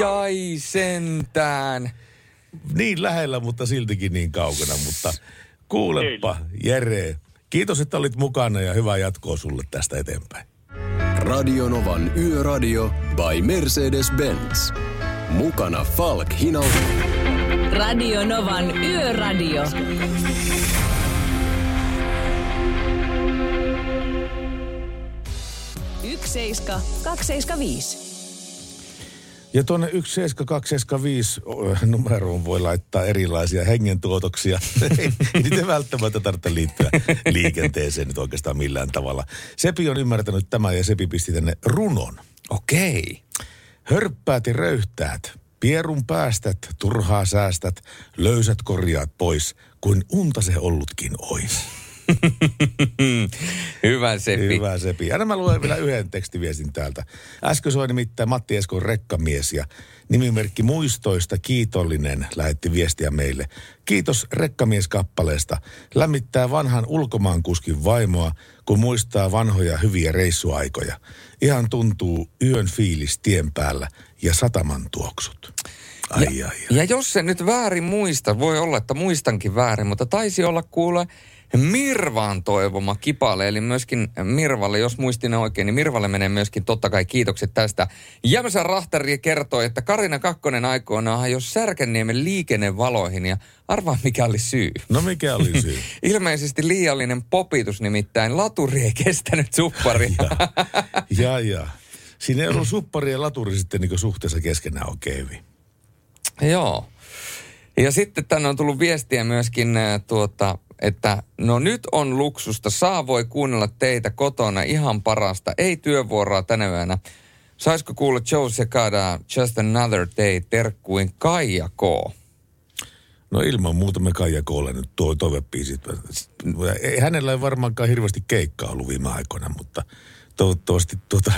ai, sentään. Niin lähellä, mutta siltikin niin kaukana. Mutta kuulepa, Jere, kiitos, että olit mukana ja hyvää jatkoa sulle tästä eteenpäin. Radionovan Yöradio by Mercedes-Benz. Mukana Falk, Hinaus Radio Novan Yöradio. Yksi seitsemän, kaksi seitsemän, viisi. Ja tuonne 17275 numeroon voi laittaa erilaisia hengentuotoksia. ei ei niitä välttämättä tarvitse liittyä liikenteeseen nyt oikeastaan millään tavalla. Sepi on ymmärtänyt tämän ja Sepi pisti tänne runon. Okei. Hörppäät ja röyhtäät, pierun päästät, turhaa säästät, löysät korjaat pois, kuin unta se ollutkin ois. Hyvä Seppi. Hyvä Sepi. Ja mä luen vielä yhden tekstiviestin täältä. Äsken soi nimittäin Matti Eskon rekkamies ja nimimerkki muistoista kiitollinen lähetti viestiä meille. Kiitos rekkamieskappaleesta. Lämmittää vanhan ulkomaankuskin vaimoa, kun muistaa vanhoja hyviä reissuaikoja. Ihan tuntuu yön fiilis tien päällä ja sataman tuoksut. Ai, ai, ai. Ja jos se nyt väärin muista, voi olla, että muistankin väärin, mutta taisi olla kuule Mirvaan toivoma kipale, eli myöskin Mirvalle, jos muistin oikein, niin Mirvalle menee myöskin totta kai kiitokset tästä. Jämsä Rahtari kertoi, että Karina Kakkonen aikoinaan hajosi Särkänniemen liikennevaloihin ja arvaa mikä oli syy. No mikä oli syy? Ilmeisesti liiallinen popitus, nimittäin laturi ei kestänyt supparia. ja, ja. Siinä ei ollut suppari ja laturi sitten niin suhteessa keskenään oikein hyvin. Joo. Ja sitten tänne on tullut viestiä myöskin äh, tuota, että no nyt on luksusta, saa voi kuunnella teitä kotona ihan parasta, ei työvuoroa tänä yönä. Saisiko kuulla Joe Secada Just Another Day terkkuin Kaija K. No ilman muuta me Kaija Koolle nyt tuo toivepiisit. Ei hänellä ei varmaankaan hirveästi keikkaa ollut viime aikoina, mutta toivottavasti tuota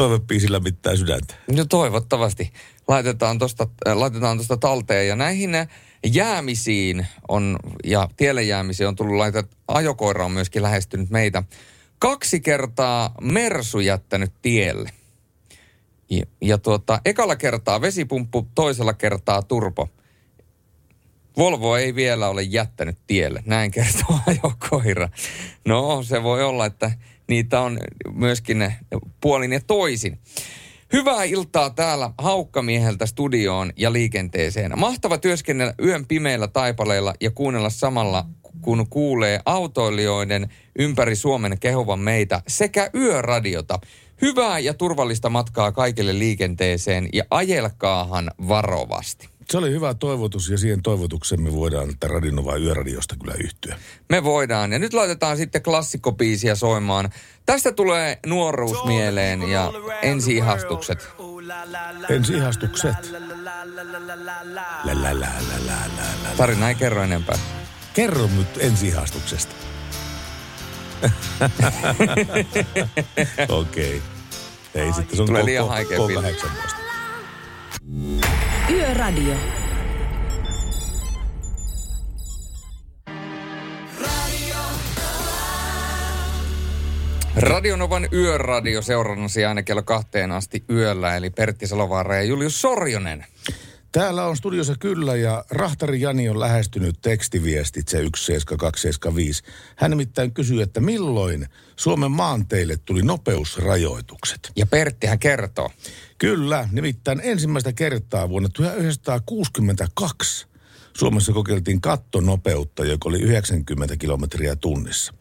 toivepiisi lämmittää sydäntä. No toivottavasti. Laitetaan tosta, äh, laitetaan tosta talteen. Ja näihin äh, jäämisiin on, ja tielle jäämisiin on tullut laitet, ajokoira on myöskin lähestynyt meitä. Kaksi kertaa Mersu jättänyt tielle. Ja, ja tuota, ekalla kertaa vesipumppu, toisella kertaa turpo. Volvo ei vielä ole jättänyt tielle, näin kertoo ajokoira. No, se voi olla, että niitä on myöskin puolin ja toisin. Hyvää iltaa täällä Haukkamieheltä studioon ja liikenteeseen. Mahtava työskennellä yön pimeillä taipaleilla ja kuunnella samalla kun kuulee autoilijoiden ympäri Suomen kehovan meitä sekä yöradiota. Hyvää ja turvallista matkaa kaikille liikenteeseen ja ajelkaahan varovasti. Se oli hyvä toivotus ja siihen toivotukseen me voidaan että Radinova yöradiosta kyllä yhtyä. Me voidaan. Ja nyt laitetaan sitten klassikkopiisiä soimaan. Tästä tulee nuoruus mieleen ja ensiihastukset. Ensiihastukset. Tarina ei kerro enempää. Kerro nyt ensiihastuksesta. Okei. Ei sitten, se on Tulee liian haikea 18. Yöradio. Radionovan yöradio seurannasi aina kello kahteen asti yöllä, eli Pertti Salovaara ja Julius Sorjonen. Täällä on studiossa kyllä ja Rahtari Jani on lähestynyt tekstiviestitse 17275. Hän nimittäin kysyy, että milloin Suomen maanteille tuli nopeusrajoitukset. Ja Perttihän kertoo. Kyllä, nimittäin ensimmäistä kertaa vuonna 1962 Suomessa kokeiltiin kattonopeutta, joka oli 90 kilometriä tunnissa.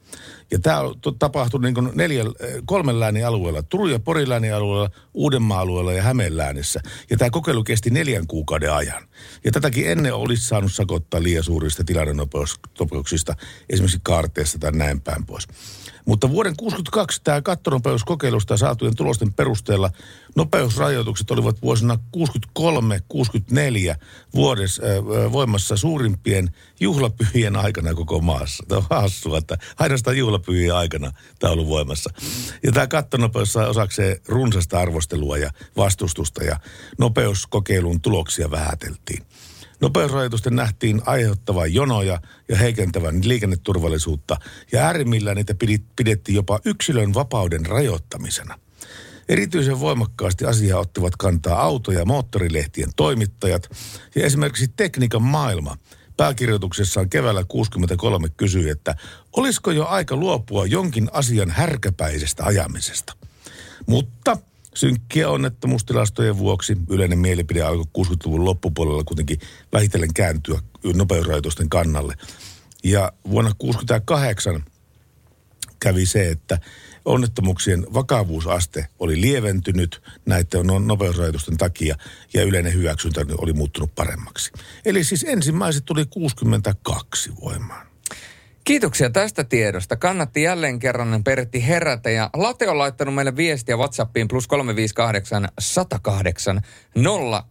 Ja tämä tapahtui niin kuin neljä, kolmen läänin alueella, Turun ja Porin läänin alueella, Uudenmaan alueella ja Hämeen läänissä. Ja tämä kokeilu kesti neljän kuukauden ajan. Ja tätäkin ennen olisi saanut sakottaa liian suurista tilannenopeuksista, esimerkiksi kaarteessa tai näin päin pois. Mutta vuoden 62 tämä kattonopeuskokeilusta saatujen tulosten perusteella nopeusrajoitukset olivat vuosina 63-64 vuodessa äh, voimassa suurimpien juhlapyhien aikana koko maassa. Tämä on hassua, että ainoastaan juhlapyhien aikana tämä on ollut voimassa. Ja tämä kattonopeus sai osakseen runsasta arvostelua ja vastustusta ja nopeuskokeilun tuloksia vähäteltiin. Nopeusrajoitusten nähtiin aiheuttavan jonoja ja heikentävän liikenneturvallisuutta, ja äärimmillään niitä pidettiin jopa yksilön vapauden rajoittamisena. Erityisen voimakkaasti asiaa ottivat kantaa auto- ja moottorilehtien toimittajat, ja esimerkiksi Tekniikan maailma pääkirjoituksessaan keväällä 63 kysyi, että olisiko jo aika luopua jonkin asian härkäpäisestä ajamisesta. Mutta synkkiä onnettomuustilastojen vuoksi yleinen mielipide alkoi 60-luvun loppupuolella kuitenkin vähitellen kääntyä nopeusrajoitusten kannalle. Ja vuonna 1968 kävi se, että onnettomuuksien vakavuusaste oli lieventynyt näiden no- nopeusrajoitusten takia ja yleinen hyväksyntä oli muuttunut paremmaksi. Eli siis ensimmäiset tuli 62 voimaan. Kiitoksia tästä tiedosta. Kannatti jälleen kerran Pertti herätä ja Late on laittanut meille viestiä WhatsAppiin plus 358 108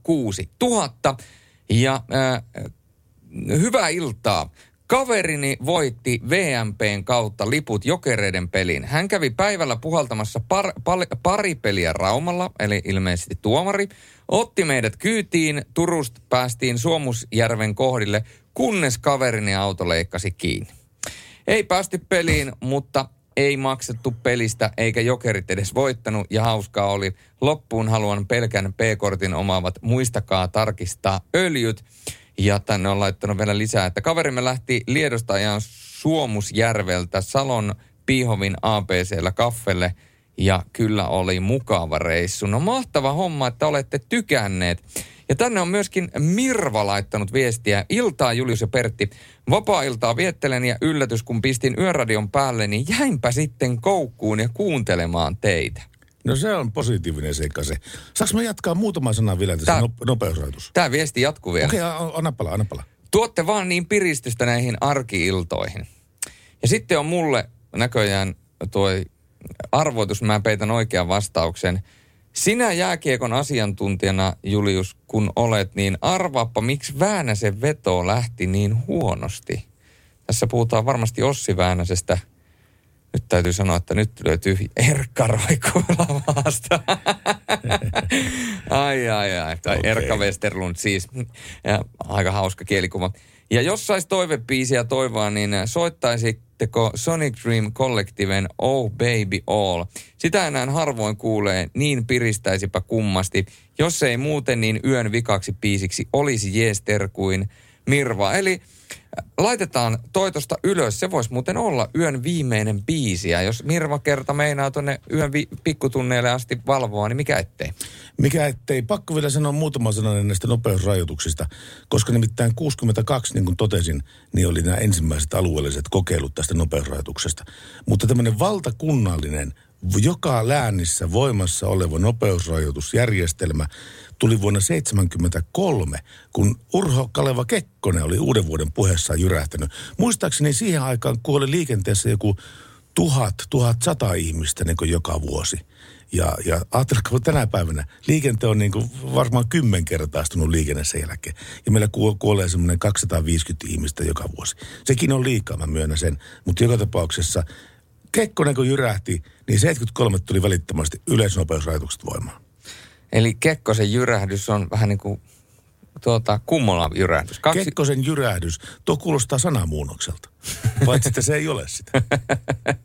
06 000. Ja äh, hyvää iltaa. Kaverini voitti VMPn kautta liput jokereiden peliin. Hän kävi päivällä puhaltamassa par, pal, pari peliä Raumalla, eli ilmeisesti tuomari. Otti meidät kyytiin, Turusta päästiin Suomusjärven kohdille, kunnes kaverini auto leikkasi kiinni. Ei päästy peliin, mutta ei maksettu pelistä eikä jokerit edes voittanut ja hauskaa oli. Loppuun haluan pelkän P-kortin omaavat, muistakaa tarkistaa öljyt. Ja tänne on laittanut vielä lisää, että kaverimme lähti Liedosta ajan Suomusjärveltä Salon Piihovin ABCllä kaffelle ja kyllä oli mukava reissu. No mahtava homma, että olette tykänneet. Ja tänne on myöskin Mirva laittanut viestiä. Iltaa Julius ja Pertti. Vapaa-iltaa viettelen ja yllätys kun pistin yöradion päälle, niin jäinpä sitten koukkuun ja kuuntelemaan teitä. No se on positiivinen seikka se. Saanko mä jatkaa muutaman sanan vielä tässä Tää- no, nopeusrajoitus? Tämä viesti jatkuu vielä. Okei, okay, anna palaa, anna palaa. Tuotte vaan niin piristystä näihin arkiiltoihin. Ja sitten on mulle näköjään tuo arvoitus, mä peitän oikean vastauksen. Sinä jääkiekon asiantuntijana, Julius, kun olet, niin arvaappa, miksi Väänäsen veto lähti niin huonosti. Tässä puhutaan varmasti Ossi Väänäsestä. Nyt täytyy sanoa, että nyt löytyy Erkka Roikuilla ai, ai, ai. Tai Okei. Erkka Westerlund siis. Ja, aika hauska kielikuva. Ja jos sais toivepiisiä toivoa, niin soittaisitteko Sonic Dream Collectiven Oh Baby All? Sitä enää harvoin kuulee, niin piristäisipä kummasti. Jos ei muuten, niin yön vikaksi piisiksi olisi jeester kuin Mirva. Eli laitetaan toi tosta ylös. Se voisi muuten olla yön viimeinen biisi. Ja jos Mirva kerta meinaa tuonne yön vi- pikkutunneille asti valvoa, niin mikä ettei? Mikä ettei, pakko vielä sanoa muutama sana näistä nopeusrajoituksista, koska nimittäin 62, niin kuin totesin, niin oli nämä ensimmäiset alueelliset kokeilut tästä nopeusrajoituksesta. Mutta tämmöinen valtakunnallinen, joka läänissä voimassa oleva nopeusrajoitusjärjestelmä tuli vuonna 1973, kun Urho Kaleva Kekkonen oli uuden vuoden puheessaan jyrähtänyt. Muistaakseni siihen aikaan kuoli liikenteessä joku tuhat, tuhat sata ihmistä niin kuin joka vuosi. Ja, ja ajatelkaa tänä päivänä, liikente on niin kuin varmaan kymmenkertaistunut liikenne sen jälkeen. Ja meillä kuo- kuolee semmoinen 250 ihmistä joka vuosi. Sekin on liikaa, mä myönnän sen. Mutta joka tapauksessa Kekkonen kun jyrähti, niin 73 tuli välittömästi yleisnopeusrajoitukset voimaan. Eli Kekkosen jyrähdys on vähän niin kuin tuota, kummola jyrähdys. Kaksi... Kekkosen jyrähdys, tuo kuulostaa sanamuunnokselta. Paitsi että se ei ole sitä.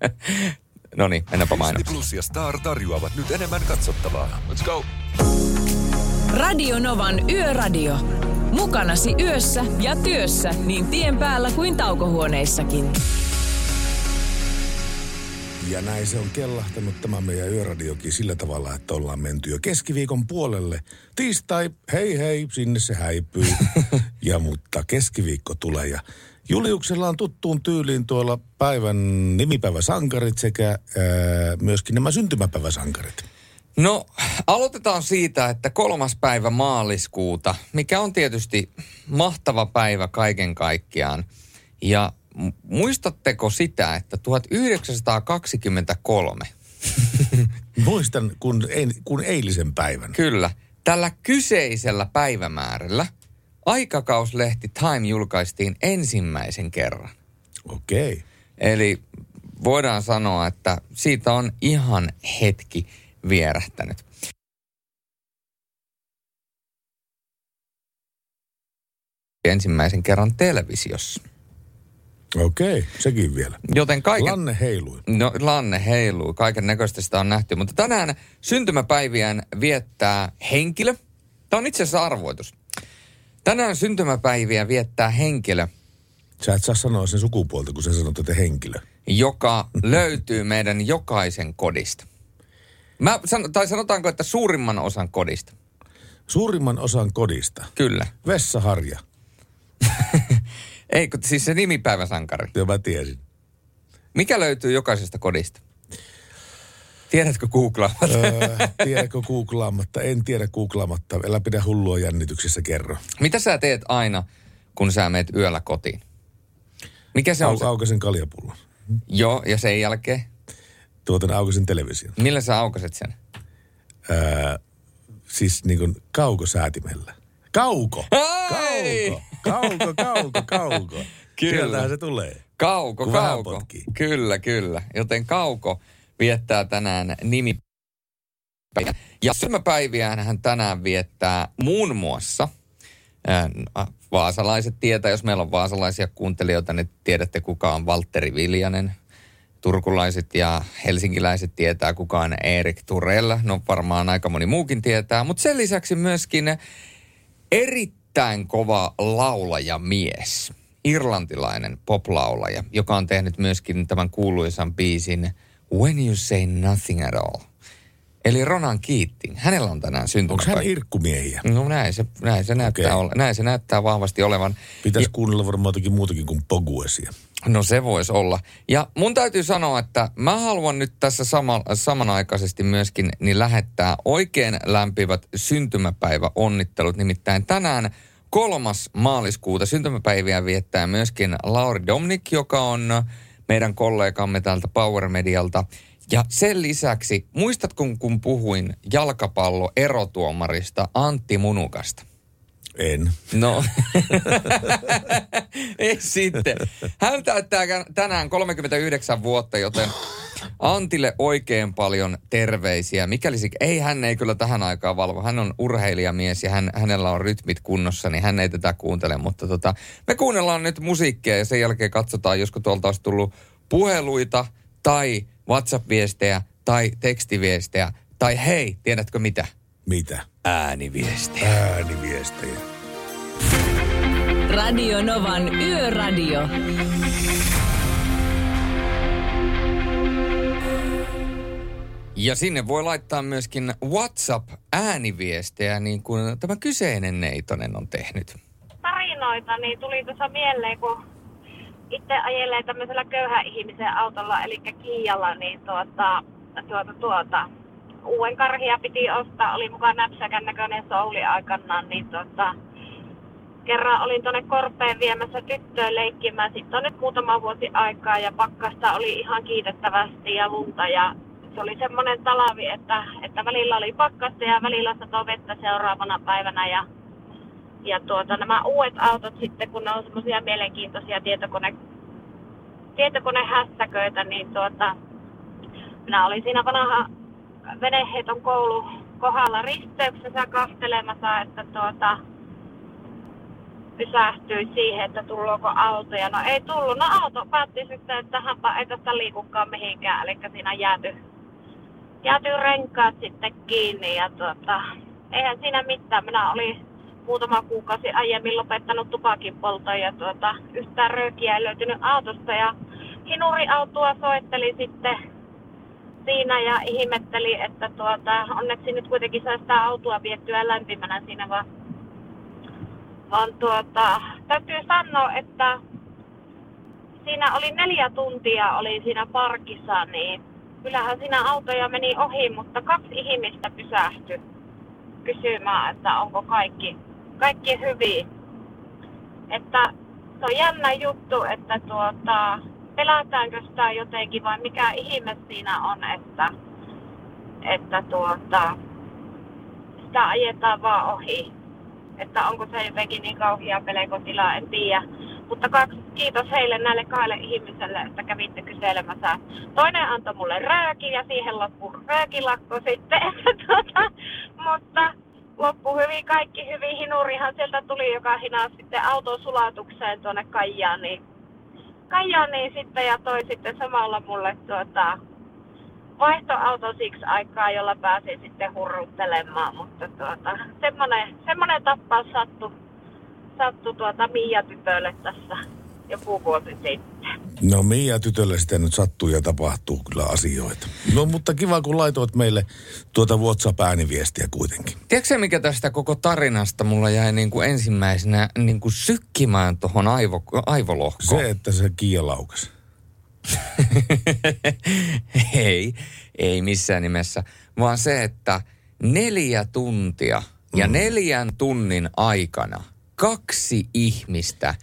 no niin, mennäänpä Disney mainoksiin. Plus ja Star tarjoavat nyt enemmän katsottavaa. Let's go! Radio Novan Yöradio. Mukanasi yössä ja työssä niin tien päällä kuin taukohuoneissakin. Ja näin se on kellahtanut tämä meidän yöradiokin sillä tavalla, että ollaan menty jo keskiviikon puolelle. Tiistai, hei hei, sinne se häipyy. ja mutta keskiviikko tulee ja Juliuksella on tuttuun tyyliin tuolla päivän nimipäiväsankarit sekä ää, myöskin nämä syntymäpäiväsankarit. No, aloitetaan siitä, että kolmas päivä maaliskuuta, mikä on tietysti mahtava päivä kaiken kaikkiaan. Ja muistatteko sitä, että 1923, Muistan kun, ei, kun eilisen päivän. kyllä, tällä kyseisellä päivämäärällä aikakauslehti Time julkaistiin ensimmäisen kerran. Okei. Okay. Eli voidaan sanoa, että siitä on ihan hetki vierähtänyt. Ensimmäisen kerran televisiossa. Okei, sekin vielä. Joten kaiken... Lanne heilui. No, Lanne heiluu. Kaiken näköistä sitä on nähty. Mutta tänään syntymäpäiviään viettää henkilö. Tämä on itse asiassa arvoitus. Tänään syntymäpäiviä viettää henkilö, Sä et saa sanoa sen sukupuolta, kun sä sanot, että henkilö. joka löytyy meidän jokaisen kodista. Mä san, tai sanotaanko, että suurimman osan kodista. Suurimman osan kodista. Kyllä. Vessaharja. Ei, kun siis se nimipäiväsankari. Joo, mä tiesin. Mikä löytyy jokaisesta kodista? Tiedätkö googlaa? öö, tiedätkö googlaamatta? En tiedä googlaamatta. Älä pidä hullua jännityksessä kerro. Mitä sä teet aina, kun sä meet yöllä kotiin? Mikä se on Au, se? aukasen kaljapullon. Joo, ja sen jälkeen? Tuotan aukasen television. Millä sä aukaset sen? Öö, siis niin kuin kaukosäätimellä. Kauko! Kauko! Kauko, kauko, kauko. Kyllä. Sieltähän se tulee. Kauko, Kun kauko. Kyllä, kyllä. Joten Kauko viettää tänään nimi. Ja syntymäpäiviään hän tänään viettää muun muassa, vaasalaiset tietää, jos meillä on vaasalaisia kuuntelijoita, niin tiedätte kuka on Valtteri Viljanen. Turkulaiset ja helsinkiläiset tietää kuka on Erik Turell. No varmaan aika moni muukin tietää. Mutta sen lisäksi myöskin erittäin kova laulajamies, irlantilainen poplaulaja, joka on tehnyt myöskin tämän kuuluisan biisin When You Say Nothing At All. Eli Ronan Keating. Hänellä on tänään Onko syntymäpäivä. hän irkkumiehiä? No näin se, näin se, näyttää, Okei. ole, näin se näyttää vahvasti olevan. Pitäisi kuunnella varmaan jotakin muutakin kuin Poguesia. No se voisi olla. Ja mun täytyy sanoa, että mä haluan nyt tässä sama, samanaikaisesti myöskin niin lähettää oikein lämpivät syntymäpäiväonnittelut. Nimittäin tänään kolmas maaliskuuta syntymäpäiviä viettää myöskin Lauri Domnik, joka on meidän kollegamme täältä Power Medialta. Ja sen lisäksi, muistatko kun puhuin jalkapallo-erotuomarista Antti Munukasta? En. No, ei sitten. Hän täyttää tänään 39 vuotta, joten Antille oikein paljon terveisiä. Mikäli ei hän ei kyllä tähän aikaan valvo. Hän on urheilijamies ja hän, hänellä on rytmit kunnossa, niin hän ei tätä kuuntele. Mutta tota, me kuunnellaan nyt musiikkia ja sen jälkeen katsotaan, josko tuolta olisi tullut puheluita tai WhatsApp-viestejä tai tekstiviestejä. Tai hei, tiedätkö mitä? Mitä? Ääniviestejä. Ääniviestejä. Radio Novan Yöradio. Ja sinne voi laittaa myöskin WhatsApp-ääniviestejä, niin kuin tämä kyseinen Neitonen on tehnyt. tarinoita, niin tuli tuossa mieleen, kun itse ajelee tämmöisellä köyhän ihmisen autolla, eli Kiijalla, niin tuota, tuota, tuota, uuden karhia piti ostaa, oli mukaan näpsäkän näköinen souli aikanaan, niin tuota, kerran olin tuonne Korpeen viemässä tyttöön leikkimään. Sitten on nyt muutama vuosi aikaa ja pakkasta oli ihan kiitettävästi ja lunta. Ja se oli semmoinen talavi, että, että välillä oli pakkasta ja välillä satoi vettä seuraavana päivänä. Ja ja tuota, nämä uudet autot sitten, kun ne on semmoisia mielenkiintoisia tietokone, tietokonehässäköitä, niin tuota, minä olin siinä vanha veneheiton koulu kohdalla risteyksessä kastelemassa, että tuota, pysähtyi siihen, että tulluuko autoja. No ei tullut. No auto päätti sitten, että hänpä ei tästä liikukaan mihinkään. Eli siinä jääty, jääty renkaat sitten kiinni. Ja tuota, eihän siinä mitään. Minä olin muutama kuukausi aiemmin lopettanut tupakin polton ja tuota, yhtään röökiä ei löytynyt autosta. Ja hinuriautoa soitteli sitten siinä ja ihmetteli, että tuota, onneksi nyt kuitenkin saa sitä autoa viettyä lämpimänä siinä vaan vaan tuota, täytyy sanoa, että siinä oli neljä tuntia oli siinä parkissa, niin kyllähän siinä autoja meni ohi, mutta kaksi ihmistä pysähtyi kysymään, että onko kaikki, kaikki hyvin. Että se on jännä juttu, että tuota, pelätäänkö sitä jotenkin vai mikä ihme siinä on, että, että tuota, sitä ajetaan vaan ohi että onko se jotenkin niin kauhia pelekotila, en tiedä. Mutta kaksi, kiitos heille näille kahdelle ihmiselle, että kävitte kyselemässä. Toinen antoi mulle rööki ja siihen loppui röökilakko sitten. tuota, mutta loppu hyvin, kaikki hyvin. Hinurihan sieltä tuli, joka hinaa sitten auton sulatukseen tuonne Kajaaniin. Kajaaniin sitten ja toi sitten samalla mulle tuota, vaihtoauto siksi aikaa, jolla pääsin sitten hurruttelemaan, mutta tuota, semmoinen, semmoinen tappaus sattui, sattui tuota Mia tytölle tässä joku vuosi sitten. No Mia tytölle sitä nyt sattuu ja tapahtuu kyllä asioita. No mutta kiva kun laitoit meille tuota WhatsApp-ääniviestiä kuitenkin. Tiedätkö mikä tästä koko tarinasta mulla jäi niin kuin ensimmäisenä niin kuin sykkimään tuohon aivo, aivolohkoon? Se, että se Kia laukas. ei, ei missään nimessä, vaan se, että neljä tuntia ja mm. neljän tunnin aikana kaksi ihmistä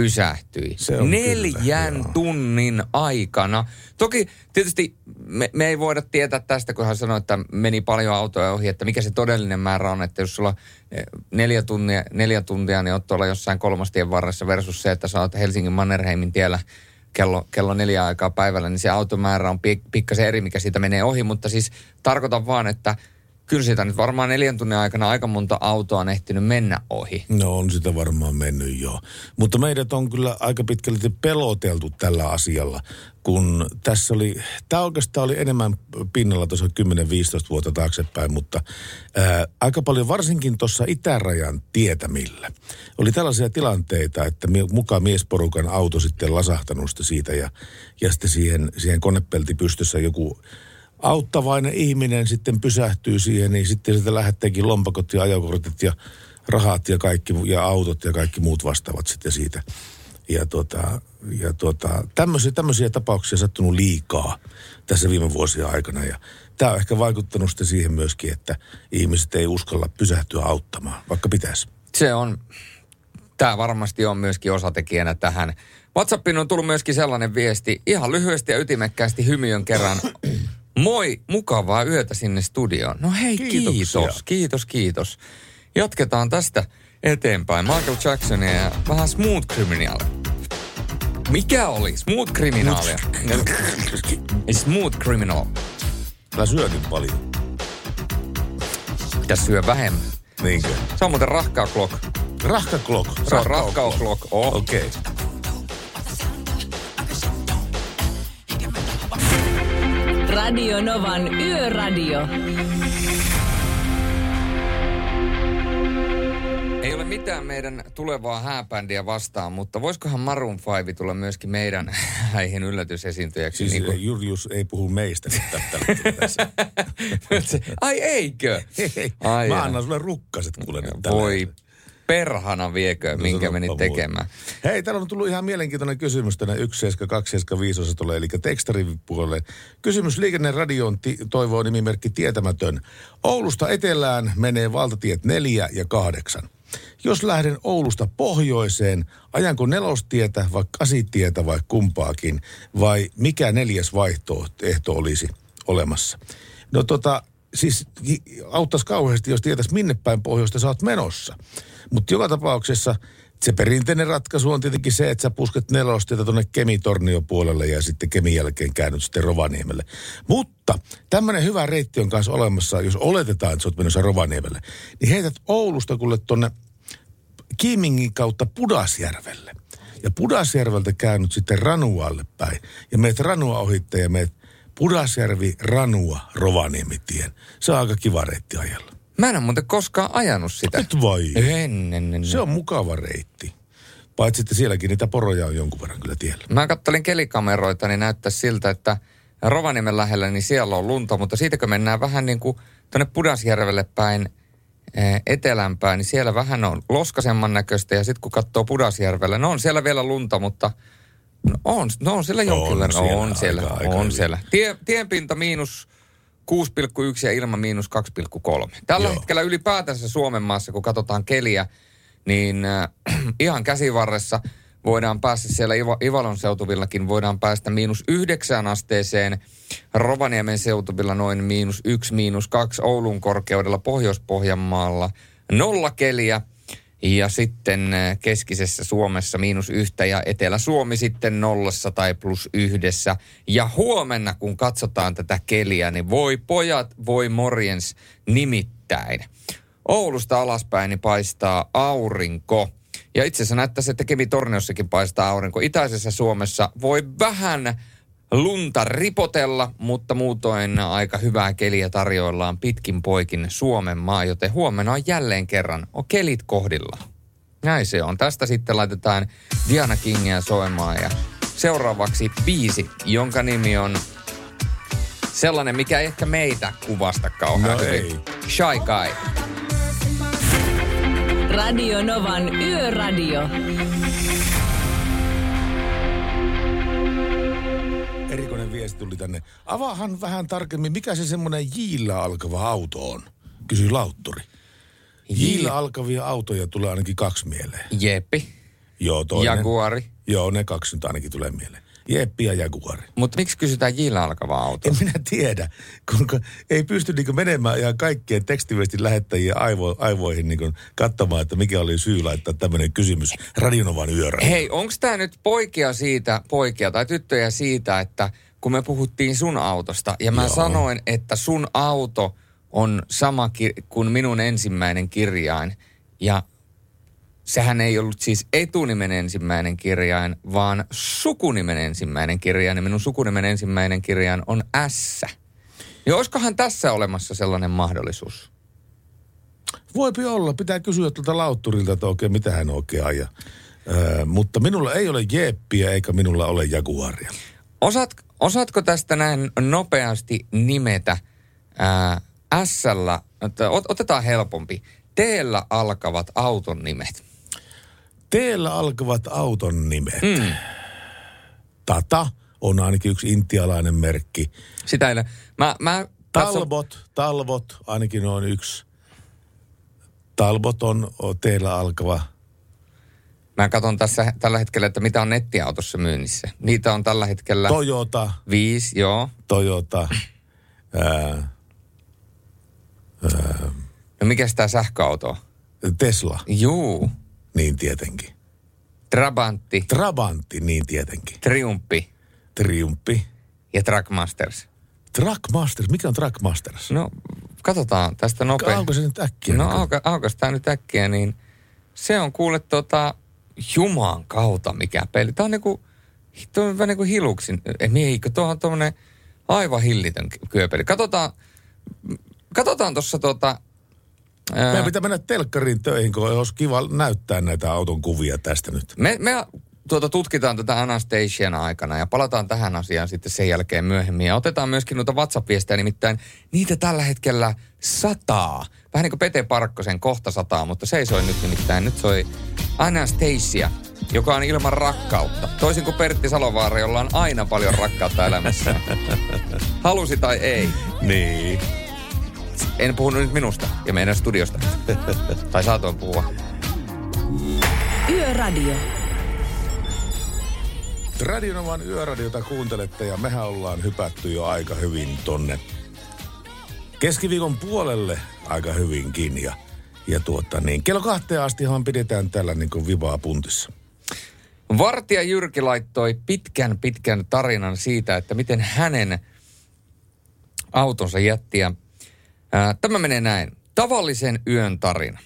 pysähtyi. Neljän kyllä, tunnin aikana. Toki tietysti me, me ei voida tietää tästä, kun hän sanoi, että meni paljon autoja ohi, että mikä se todellinen määrä on. Että jos sulla eh, neljä tuntia, neljä tuntia niin oot tuolla jossain kolmastien varressa versus se, että sä oot Helsingin Mannerheimin tiellä – kello, kello neljä aikaa päivällä, niin se automäärä on pik, pikkasen eri, mikä siitä menee ohi. Mutta siis tarkoitan vaan, että kyllä siitä nyt varmaan neljän tunnin aikana aika monta autoa on ehtinyt mennä ohi. No on sitä varmaan mennyt jo. Mutta meidät on kyllä aika pitkälti peloteltu tällä asialla, kun tässä oli, tämä oikeastaan oli enemmän pinnalla tuossa 10-15 vuotta taaksepäin, mutta ää, aika paljon varsinkin tuossa itärajan tietämillä. Oli tällaisia tilanteita, että mukaan miesporukan auto sitten lasahtanut siitä ja, ja sitten siihen, siihen konepelti pystyssä joku auttavainen ihminen sitten pysähtyy siihen, niin sitten sieltä lähetteekin lompakot ja ajokortit ja rahat ja kaikki ja autot ja kaikki muut vastaavat sitten siitä. Ja, tuota, ja tuota, tämmöisiä, tämmöisiä tapauksia sattunut liikaa tässä viime vuosien aikana. Ja tämä on ehkä vaikuttanut sitten siihen myöskin, että ihmiset ei uskalla pysähtyä auttamaan, vaikka pitäisi. Se on, tämä varmasti on myöskin osatekijänä tähän. WhatsAppiin on tullut myöskin sellainen viesti, ihan lyhyesti ja ytimekkäästi hymyön kerran. Moi, mukavaa yötä sinne studioon. No hei, Kiitoksia. kiitos, kiitos, kiitos. Jatketaan tästä eteenpäin. Michael Jacksonia ja vähän Smooth Criminal. Mikä oli? Smooth Criminal. Smooth Criminal. Mä syötin paljon. Pitäis syö vähemmän. Niinkö? Se on muuten rahkaa clock. Rahka clock? Se on rahkaa clock. Oh. Okei. Okay. Radio Novan Yöradio. Ei ole mitään meidän tulevaa hääbändiä vastaan, mutta voisikohan Maroon 5 tulla myöskin meidän häihin yllätysesiintyjäksi? Siis niin kuin... Julius ei puhu meistä nyt tässä. Ai eikö? Ai mä annan sulle rukkaset kuule nyt Voi. Perhana viekö, No minkä voi. tekemään. Hei, täällä on tullut ihan mielenkiintoinen kysymys tänne 17275 osatolle, eli tekstarin puolelle. Kysymys Liikenneradioon ti- toivoo nimimerkki Tietämätön. Oulusta etelään menee valtatiet 4 ja 8. Jos lähden Oulusta pohjoiseen, ajanko nelostietä vai kasitietä vai kumpaakin? Vai mikä neljäs vaihtoehto olisi olemassa? No tota, siis auttaisi kauheasti, jos tietäisi minne päin pohjoista sä oot menossa. Mutta joka tapauksessa se perinteinen ratkaisu on tietenkin se, että sä pusket nelostietä tuonne Kemitornio puolelle ja sitten Kemin jälkeen käännyt sitten Rovaniemelle. Mutta tämmöinen hyvä reitti on kanssa olemassa, jos oletetaan, että sä oot menossa Rovaniemelle. Niin heität Oulusta kuule tonne Kiimingin kautta Pudasjärvelle. Ja Pudasjärveltä käännyt sitten Ranualle päin. Ja meet Ranua ohitte ja meet Pudasjärvi, Ranua, Rovaniemitien. Se on aika kiva reitti ajella. Mä en ole muuten koskaan ajanut sitä. Nyt vai? En, en, en. Se on mukava reitti. Paitsi että sielläkin niitä poroja on jonkun verran kyllä tiellä. Mä kattelin kelikameroita, niin näyttää siltä, että Rovaniemen lähellä, niin siellä on lunta, mutta siitä kun mennään vähän niin kuin tuonne Pudasjärvelle päin eh, etelämpään, niin siellä vähän on loskasemman näköistä ja sitten kun katsoo Pudasjärvellä, no on siellä vielä lunta, mutta no on, no on siellä jonkin On siellä on siellä, aika- aika on hyvin. siellä. Tie, tienpinta miinus 6,1 ja ilma miinus 2,3. Tällä Joo. hetkellä ylipäätänsä Suomen maassa, kun katsotaan keliä, niin äh, ihan käsivarressa voidaan päästä siellä Iva, Ivalon seutuvillakin, voidaan päästä miinus yhdeksään asteeseen, Rovaniemen seutuvilla noin miinus yksi, miinus kaksi, Oulun korkeudella Pohjois-Pohjanmaalla nolla keliä, ja sitten äh, keskisessä Suomessa miinus yhtä ja Etelä-Suomi sitten nollassa tai plus yhdessä. Ja huomenna, kun katsotaan tätä keliä, niin voi pojat, voi morjens nimittäin. Oulusta alaspäin niin paistaa aurinko. Ja itse asiassa näyttäisi, että Kemi-Torniossakin paistaa aurinko. Itäisessä Suomessa voi vähän lunta ripotella, mutta muutoin aika hyvää keliä tarjoillaan pitkin poikin Suomen maa, joten huomenna on jälleen kerran on kelit kohdilla. Näin se on. Tästä sitten laitetaan Diana Kingia soimaan ja seuraavaksi biisi, jonka nimi on sellainen, mikä ei ehkä meitä kuvasta kauhean No hyvin. ei. Shy Guy. Radio Novan Yöradio. Viesti tuli tänne. Avaahan vähän tarkemmin, mikä se semmoinen jiillä alkava auto on? Kysyi Lautturi. Jiillä alkavia autoja tulee ainakin kaksi mieleen. Jeppi. Joo, toinen. Jaguari. Joo, ne kaksi nyt ainakin tulee mieleen. Jeppi ja Jaguari. Mutta miksi kysytään Jillä alkava auto? En minä tiedä, kun ei pysty niin menemään ihan kaikkien tekstiviestin lähettäjien aivo, aivoihin niin katsomaan, että mikä oli syy laittaa tämmöinen kysymys Radionovan yörä. Hei, onko tämä nyt poikia siitä, poikia tai tyttöjä siitä, että kun me puhuttiin sun autosta ja mä Joo. Sanoin, että sun auto on sama ki- kuin minun ensimmäinen kirjain ja sehän ei ollut siis etunimen ensimmäinen kirjain, vaan sukunimen ensimmäinen kirjain ja minun sukunimen ensimmäinen kirjain on S. Ja olisikohan tässä olemassa sellainen mahdollisuus? Voipi olla, pitää kysyä tuolta Lautturilta, että oikein mitä hän oikein ajaa. Öö, mutta minulla ei ole Jeppiä eikä minulla ole Jaguaria. Osaat, osaatko tästä näin nopeasti nimetä ää, S-llä, ot, otetaan helpompi, T-llä alkavat auton nimet? Teellä alkavat auton nimet. Mm. Tata on ainakin yksi intialainen merkki. Sitä ei ole. Mä, mä Talbot, Talbot ainakin on yksi. Talbot on, on teillä alkava. Mä katson tässä tällä hetkellä, että mitä on nettiautossa myynnissä. Niitä on tällä hetkellä Toyota, viisi, joo. Toyota, ää, No mikä tämä sähköauto on? Tesla, Juu. niin tietenkin. Trabantti, Trabantti, niin tietenkin. Triumphi Triumppi. ja Trackmasters. Trackmasters, mikä on Trackmasters? No, katsotaan tästä nopeasti. Auko se nyt äkkiä? No auka, aukas tää nyt äkkiä, niin se on kuule tota Juman kautta mikä peli. Tää on niinku, tuo on vähän niinku hiluksin. Ei, eikö, tuo on tommonen aivan hillitön ky- kyöpeli. Katsotaan, katsotaan tuossa tota Meidän pitää mennä telkkariin töihin, kun olisi kiva näyttää näitä auton kuvia tästä nyt. Me, me tuota, tutkitaan tätä Anastasian aikana ja palataan tähän asiaan sitten sen jälkeen myöhemmin. Ja otetaan myöskin noita WhatsApp-viestejä, nimittäin niitä tällä hetkellä sataa. Vähän niin kuin Pete Parkkosen kohta sataa, mutta se ei soi nyt nimittäin. Nyt soi Anastasia, joka on ilman rakkautta. Toisin kuin Pertti Salovaara, jolla on aina paljon rakkautta elämässä. Halusi tai ei. Niin. En puhunut nyt minusta ja meidän studiosta. tai saatoin puhua. Yöradio. Radionovan yöradiota kuuntelette ja mehän ollaan hypätty jo aika hyvin tonne keskiviikon puolelle aika hyvinkin. Ja, ja tuota niin, kello kahteen astihan pidetään tällä niin kuin vivaa puntissa. Vartija Jyrki laittoi pitkän pitkän tarinan siitä, että miten hänen autonsa jätti. Ja, ää, tämä menee näin. Tavallisen yön tarina.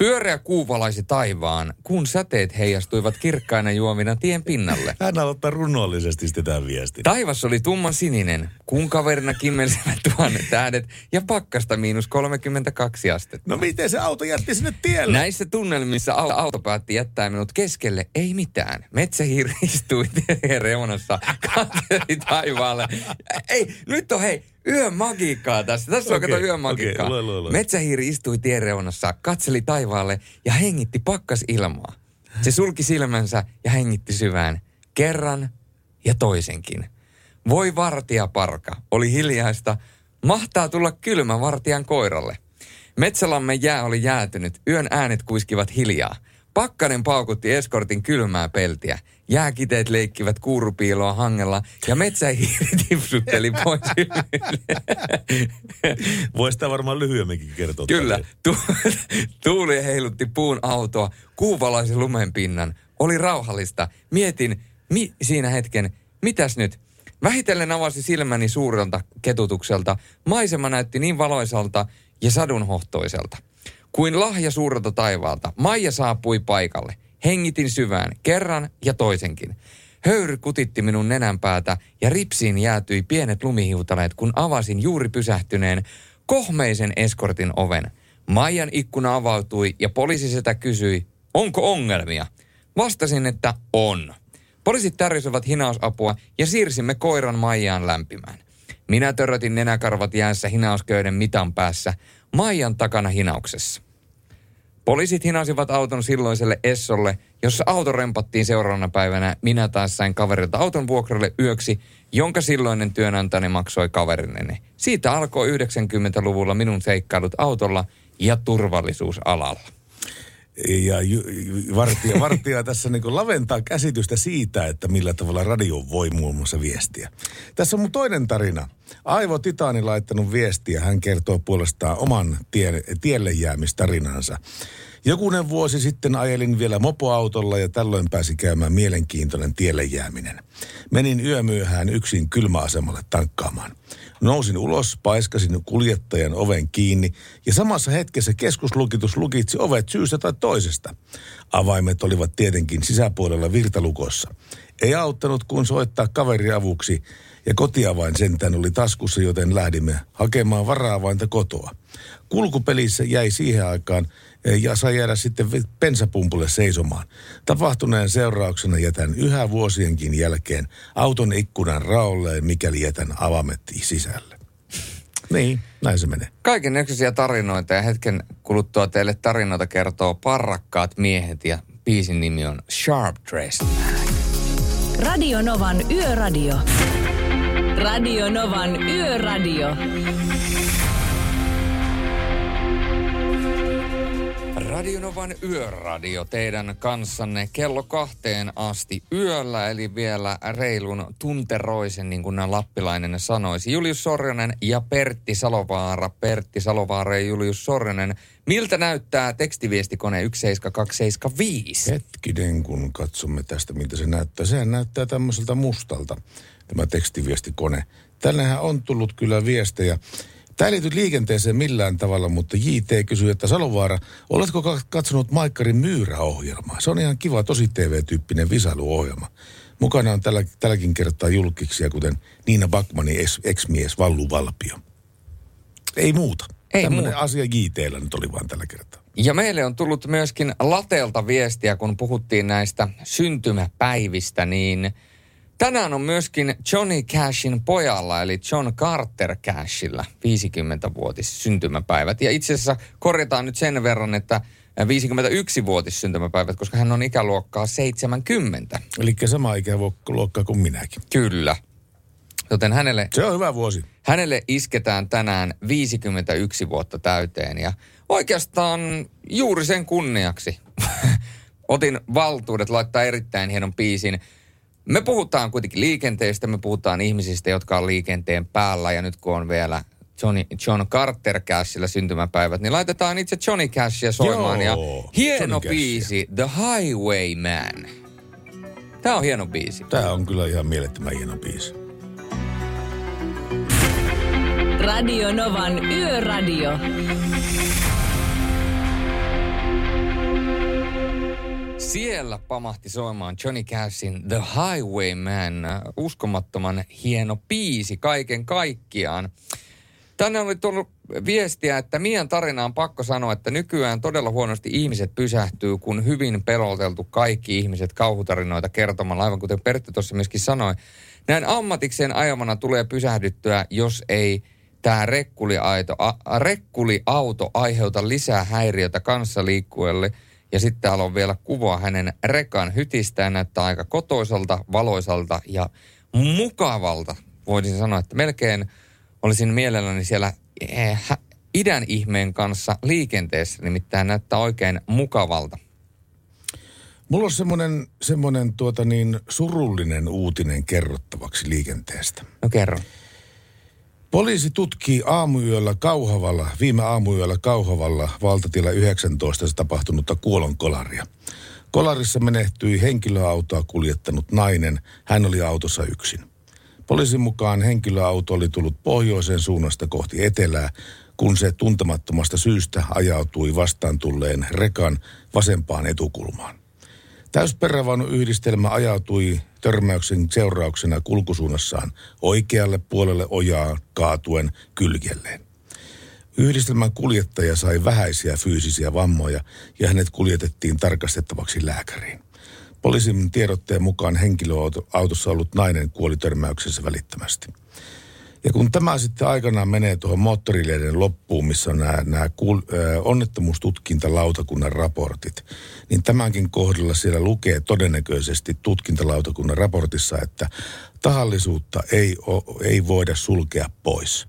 Pyöreä kuu valaisi taivaan, kun säteet heijastuivat kirkkaina juomina tien pinnalle. Hän aloittaa runollisesti sitten tämän viestin. Taivas oli tumman sininen, kuun kaverina kimmelsivät tuhannet tähdet ja pakkasta miinus 32 astetta. No miten se auto jätti sinne tielle? Näissä tunnelmissa auto, auto päätti jättää minut keskelle, ei mitään. Metsähiiri istui reunassa, katseli taivaalle. Ei, nyt on hei, yön magiikkaa tässä. Tässä on Okei, kato yön magiikkaa. okei, lue, lue, lue. Metsähiiri istui tien reunassa, katseli taivaalle ja hengitti pakkas ilmaa. Se sulki silmänsä ja hengitti syvään. Kerran ja toisenkin. Voi vartija parka, oli hiljaista. Mahtaa tulla kylmä vartijan koiralle. Metsälamme jää oli jäätynyt, yön äänet kuiskivat hiljaa. Pakkanen paukutti eskortin kylmää peltiä. Jääkiteet leikkivät kuurupiiloa hangella ja metsähiiri tipsutteli pois Voisi sitä varmaan lyhyemminkin kertoa. Kyllä. Tu- tuuli heilutti puun autoa, kuuvalaisen lumen pinnan. Oli rauhallista. Mietin mi- siinä hetken, mitäs nyt? Vähitellen avasi silmäni suurelta ketutukselta. Maisema näytti niin valoisalta ja sadunhohtoiselta. Kuin lahja suurelta taivaalta. Maija saapui paikalle. Hengitin syvään, kerran ja toisenkin. Höyry kutitti minun nenänpäätä ja ripsiin jäätyi pienet lumihiutaleet, kun avasin juuri pysähtyneen kohmeisen eskortin oven. Maijan ikkuna avautui ja poliisi sitä kysyi, onko ongelmia? Vastasin, että on. Poliisit tarjosivat hinausapua ja siirsimme koiran Maijaan lämpimään. Minä törrötin nenäkarvat jäässä hinausköyden mitan päässä, Maijan takana hinauksessa. Poliisit hinasivat auton silloiselle Essolle, jossa auto rempattiin seuraavana päivänä. Minä taas sain kaverilta auton vuokralle yöksi, jonka silloinen työnantajani maksoi kaverilleni. Siitä alkoi 90-luvulla minun seikkailut autolla ja turvallisuusalalla. Ja ju, vartija, vartija tässä niin kuin laventaa käsitystä siitä, että millä tavalla radio voi muun muassa viestiä. Tässä on mun toinen tarina. Aivo Titaani laittanut viestiä. Hän kertoo puolestaan oman tie, tielle jäämistarinansa. Jokunen vuosi sitten ajelin vielä mopoautolla ja tällöin pääsi käymään mielenkiintoinen tielle jääminen. Menin yömyöhään yksin kylmäasemalle tankkaamaan. Nousin ulos, paiskasin kuljettajan oven kiinni ja samassa hetkessä keskuslukitus lukitsi ovet syystä tai toisesta. Avaimet olivat tietenkin sisäpuolella virtalukossa. Ei auttanut kuin soittaa kaveri avuksi ja kotiavain sentään oli taskussa, joten lähdimme hakemaan varaavainta kotoa. Kulkupelissä jäi siihen aikaan ja sai jäädä sitten pensapumpulle seisomaan. Tapahtuneen seurauksena jätän yhä vuosienkin jälkeen auton ikkunan raolleen, mikäli jätän avaimet sisälle. Niin, näin se menee. Kaiken näköisiä tarinoita ja hetken kuluttua teille tarinoita kertoo parrakkaat miehet ja biisin nimi on Sharp Dressed Man. Radio Novan Yöradio. Radio Novan Yöradio. Radionovan yöradio teidän kanssanne kello kahteen asti yöllä, eli vielä reilun tunteroisen, niin kuin lappilainen sanoisi. Julius Sorjonen ja Pertti Salovaara. Pertti Salovaara ja Julius Sorjonen. Miltä näyttää tekstiviestikone 17275? Hetkinen, kun katsomme tästä, miltä se näyttää. Sehän näyttää tämmöiseltä mustalta, tämä tekstiviestikone. Tännehän on tullut kyllä viestejä. Tämä ei liity liikenteeseen millään tavalla, mutta JT kysyy, että Salovaara, oletko ka- katsonut Maikkarin myyräohjelmaa? Se on ihan kiva, tosi TV-tyyppinen visailuohjelma. Mukana on tällä, tälläkin kertaa julkiksia, kuten Niina Backmanin ex- ex-mies Vallu Valpio. Ei muuta. Ei Tämmöinen muuta. asia JTllä nyt oli vaan tällä kertaa. Ja meille on tullut myöskin Latelta viestiä, kun puhuttiin näistä syntymäpäivistä, niin tänään on myöskin Johnny Cashin pojalla, eli John Carter Cashilla 50-vuotis syntymäpäivät. Ja itse asiassa korjataan nyt sen verran, että 51-vuotis syntymäpäivät, koska hän on ikäluokkaa 70. Eli sama ikäluokka kuin minäkin. Kyllä. Joten hänelle... Se on hyvä vuosi. Hänelle isketään tänään 51 vuotta täyteen ja oikeastaan juuri sen kunniaksi otin valtuudet laittaa erittäin hienon biisin. Me puhutaan kuitenkin liikenteestä, me puhutaan ihmisistä, jotka on liikenteen päällä ja nyt kun on vielä Johnny, John Carter Cashilla syntymäpäivät, niin laitetaan itse Johnny Cashia soimaan. Joo, ja hieno Johnny Cashia. biisi, The Highwayman. Tämä on hieno biisi. Tämä on kyllä ihan mielettömän hieno biisi. Radio Novan Yöradio. Siellä pamahti soimaan Johnny Cashin The Highwayman, uskomattoman hieno biisi kaiken kaikkiaan. Tänne oli tullut viestiä, että Mian tarina on pakko sanoa, että nykyään todella huonosti ihmiset pysähtyy, kun hyvin peloteltu kaikki ihmiset kauhutarinoita kertomalla, aivan kuten Pertti tuossa myöskin sanoi. Näin ammatikseen ajamana tulee pysähdyttyä, jos ei tämä rekkuliauto aiheuta lisää häiriötä kanssaliikkuelle. Ja sitten täällä on vielä kuva hänen rekan hytistä ja näyttää aika kotoisalta, valoisalta ja mukavalta. Voisin sanoa, että melkein olisin mielelläni siellä eh, idän ihmeen kanssa liikenteessä, nimittäin näyttää oikein mukavalta. Mulla on semmoinen, semmoinen tuota niin, surullinen uutinen kerrottavaksi liikenteestä. No kerro. Poliisi tutkii aamuyöllä Kauhavalla, viime aamuyöllä Kauhavalla valtatila 19 tapahtunutta kuolonkolaria. Kolarissa menehtyi henkilöautoa kuljettanut nainen. Hän oli autossa yksin. Poliisin mukaan henkilöauto oli tullut pohjoisen suunnasta kohti etelää, kun se tuntemattomasta syystä ajautui vastaan tulleen rekan vasempaan etukulmaan. Täysperävaunuyhdistelmä ajautui törmäyksen seurauksena kulkusuunnassaan oikealle puolelle ojaa kaatuen kyljelleen. Yhdistelmän kuljettaja sai vähäisiä fyysisiä vammoja ja hänet kuljetettiin tarkastettavaksi lääkäriin. Poliisin tiedotteen mukaan henkilöautossa ollut nainen kuoli törmäyksessä välittömästi. Ja kun tämä sitten aikanaan menee tuohon moottorileiden loppuun, missä on nämä, äh, onnettomuustutkintalautakunnan raportit, niin tämänkin kohdalla siellä lukee todennäköisesti tutkintalautakunnan raportissa, että tahallisuutta ei, o, ei voida sulkea pois.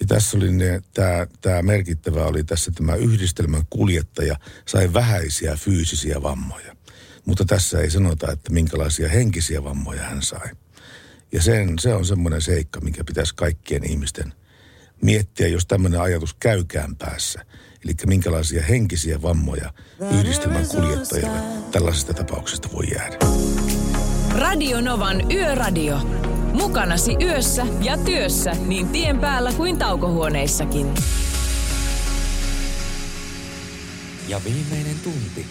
Ja tässä oli ne, tämä, tämä merkittävä oli tässä tämä yhdistelmän kuljettaja sai vähäisiä fyysisiä vammoja. Mutta tässä ei sanota, että minkälaisia henkisiä vammoja hän sai. Ja sen, se on semmoinen seikka, mikä pitäisi kaikkien ihmisten miettiä, jos tämmöinen ajatus käykään päässä. Eli minkälaisia henkisiä vammoja yhdistelmän kuljettajalle tällaisesta tapauksesta voi jäädä. Radio Novan Yöradio. Mukanasi yössä ja työssä niin tien päällä kuin taukohuoneissakin. Ja viimeinen tunti.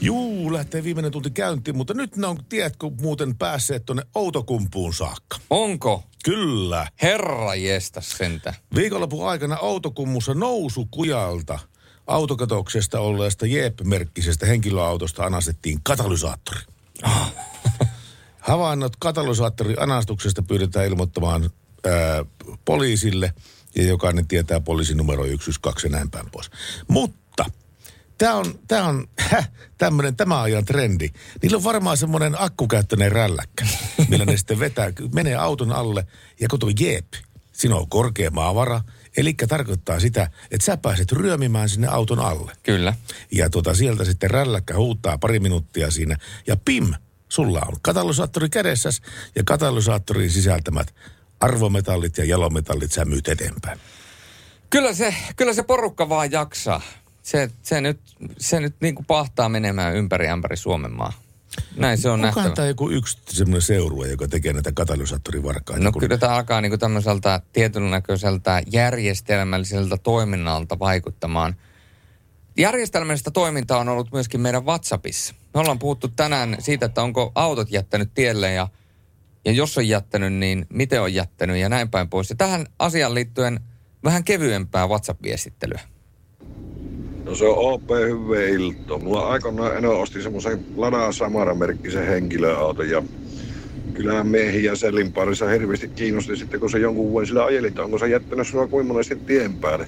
Juu, lähtee viimeinen tunti käyntiin, mutta nyt ne on, tiedätkö, muuten päässeet tuonne Outokumpuun saakka. Onko? Kyllä. Herra jestas sentä. Viikonlopun aikana Outokummussa nousu kujalta autokatoksesta olleesta Jeep-merkkisestä henkilöautosta anastettiin katalysaattori. Havainnot katalysaattorin anastuksesta pyydetään ilmoittamaan ää, poliisille ja jokainen tietää poliisin numero 112 ja näin päin pois. Mutta tämä on, tää on häh, tämmöinen tämä ajan trendi. Niillä on varmaan semmoinen akkukäyttöinen rälläkkä, millä ne sitten vetää, menee auton alle ja kun tuo jeep, siinä on korkea maavara, eli tarkoittaa sitä, että sä pääset ryömimään sinne auton alle. Kyllä. Ja tota, sieltä sitten rälläkkä huutaa pari minuuttia siinä ja pim, sulla on katalysaattori kädessäs ja katalysaattorin sisältämät arvometallit ja jalometallit sä myyt eteenpäin. Kyllä se, kyllä se porukka vaan jaksaa. Se, se nyt, se nyt niin kuin pahtaa menemään ympäri ämpäri Suomen maa. Näin se on Onkohan nähtävä. tämä joku yksi semmoinen seurue, joka tekee näitä katalysaattorivarkaita? No kun- kyllä tämä alkaa niin kuin tämmöiseltä tietynlaiselta järjestelmälliseltä toiminnalta vaikuttamaan. Järjestelmällistä toimintaa on ollut myöskin meidän WhatsAppissa. Me ollaan puhuttu tänään siitä, että onko autot jättänyt tielle ja, ja jos on jättänyt, niin miten on jättänyt ja näin päin pois. Ja tähän asiaan liittyen vähän kevyempää WhatsApp-viestittelyä. No se on OP hyvä ilto. Mulla aikoinaan en osti semmoisen Lada Samara-merkkisen henkilöauton ja kyllähän miehiä sellin parissa hirveästi kiinnosti sitten, kun se jonkun vuoden sillä ajeli, onko se jättänyt sinua kuin monesti tien päälle.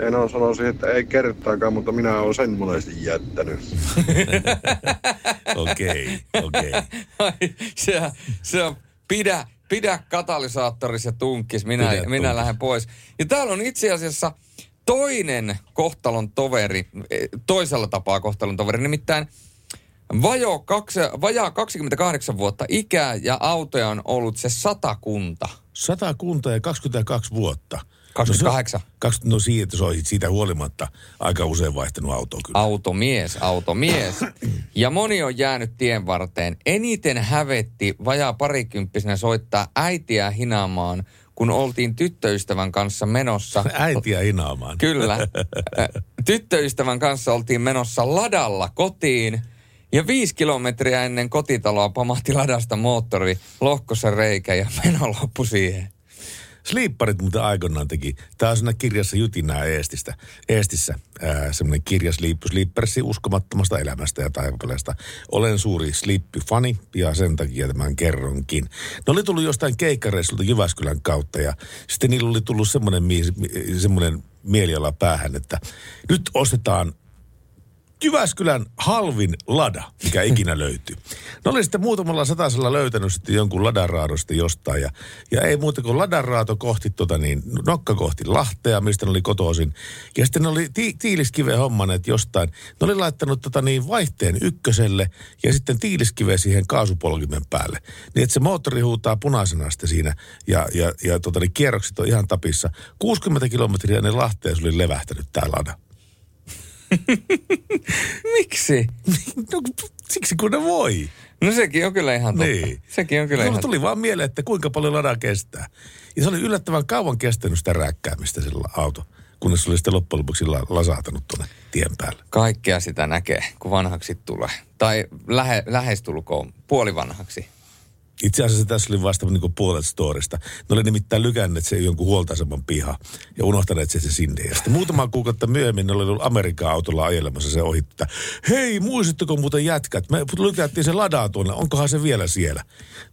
En ole sanoisin, että ei kertaakaan, mutta minä olen sen monesti jättänyt. Okei, okei. Se, se on, pidä, pidä katalysaattoris ja tunkkis, minä, Pidä minä lähden pois. Ja täällä on itse asiassa toinen kohtalon toveri, eh, toisella tapaa kohtalon toveri, nimittäin vajo kaksi, vajaa 28 vuotta ikää ja autoja on ollut se satakunta. Sata kunta ja 22 vuotta. 28. No, se, 20, no siitä, se on siitä huolimatta aika usein vaihtanut autoa kyllä. Automies, automies. Ja moni on jäänyt tien varteen. Eniten hävetti vajaa parikymppisenä soittaa äitiä hinaamaan, kun oltiin tyttöystävän kanssa menossa. Äitiä hinaamaan. Kyllä. Tyttöystävän kanssa oltiin menossa ladalla kotiin. Ja viisi kilometriä ennen kotitaloa pamahti ladasta moottori, lohkossa reikä ja meno loppui siihen. Sleeparit muuten aikoinaan teki. Tämä on siinä kirjassa Jutinaa Eestistä. Eestissä semmoinen kirja Sleep, uskomattomasta elämästä ja taivaleesta. Olen suuri Sleep-fani ja sen takia tämän kerronkin. Ne oli tullut jostain keikkareissulta Jyväskylän kautta ja sitten niillä oli tullut semmoinen, semmoinen mieliala päähän, että nyt ostetaan Jyväskylän halvin lada, mikä ikinä löytyy. Ne oli sitten muutamalla satasella löytänyt sitten jonkun ladaraadosta jostain ja, ja ei muuta kuin ladaraato kohti tota niin, nokka kohti Lahtea, mistä ne oli kotoisin. Ja sitten ne oli ti- tiiliskiveen hommaneet jostain. Ne oli laittanut tota niin vaihteen ykköselle ja sitten tiiliskive siihen kaasupolkimen päälle. Niin että se moottori huutaa punaisena sitten siinä ja, ja, ja tota niin kierrokset on ihan tapissa. 60 kilometriä ne Lahteen oli levähtänyt tää lada. Miksi? No, siksi kun ne voi. No sekin on kyllä ihan totta. Niin. Sekin on kyllä Mulla ihan tuli vaan mieleen, että kuinka paljon lada kestää. Ja se oli yllättävän kauan kestänyt sitä räkkäämistä sillä auto, kunnes se oli sitten loppujen lopuksi la- lasahtanut tuonne tien päälle. Kaikkea sitä näkee, kun vanhaksi tulee. Tai lähe, lähestulkoon puolivanhaksi. Itse asiassa tässä oli vasta niin puolet storista. Ne oli nimittäin lykänneet se jonkun huoltaisemman piha ja unohtaneet sen se sinne. Ja sitten muutama kuukautta myöhemmin ne oli ollut Amerikan autolla ajelemassa se ohi, että hei, muistatteko muuten jätkät? Me lykättiin se ladaa tuonne, onkohan se vielä siellä?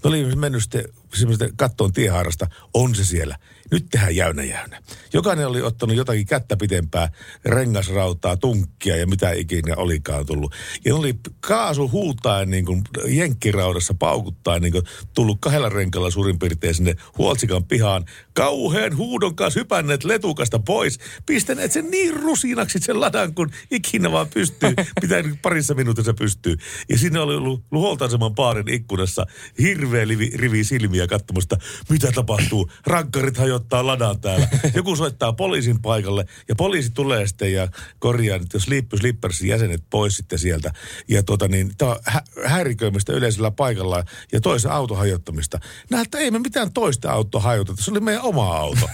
Ne oli mennyt sitten semmoista kattoon tiehaarasta, on se siellä. Nyt tehdään jäynä jäynä. Jokainen oli ottanut jotakin kättä pitempää, rengasrautaa, tunkkia ja mitä ikinä olikaan tullut. Ja ne oli kaasu huutaen niin kuin jenkkiraudassa paukuttaa niin kuin tullut kahdella renkalla suurin piirtein sinne huoltsikan pihaan. Kauhean huudon kanssa hypänneet letukasta pois. Pistäneet sen niin rusinaksi sen ladan, kun ikinä vaan pystyy. Pitää nyt parissa minuutissa pystyy. Ja sinne oli ollut huoltaisemman paarin ikkunassa hirveä rivi, rivi silmiä katsomasta, mitä tapahtuu. Rankkarit hajottaa ladan täällä. Joku soittaa poliisin paikalle ja poliisi tulee sitten ja korjaa nyt, jos Sleep Slippersin jäsenet pois sitten sieltä. Ja tota niin, tämä on hä- häiriköimistä yleisellä paikalla ja toisen auton hajottamista. Näyttää, ei me mitään toista autoa hajoteta, se oli meidän oma auto.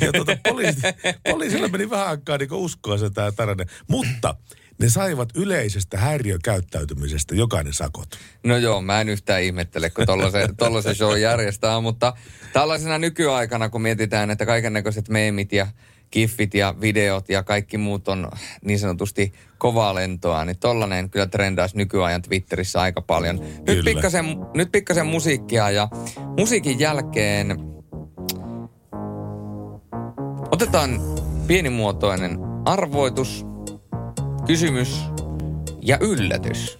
ja tota, poliisi, poliisilla meni vähän aikaa niin uskoa se tämä tarina. Mutta ne saivat yleisestä häiriökäyttäytymisestä jokainen sakot. No joo, mä en yhtään ihmettele, kun tollasen show järjestää, mutta tällaisena nykyaikana, kun mietitään, että kaiken näköiset meemit ja kiffit ja videot ja kaikki muut on niin sanotusti kovaa lentoa, niin tollanen kyllä trendaisi nykyajan Twitterissä aika paljon. Nyt Kyllä. pikkasen, nyt pikkasen musiikkia ja musiikin jälkeen otetaan pienimuotoinen arvoitus, kysymys ja yllätys.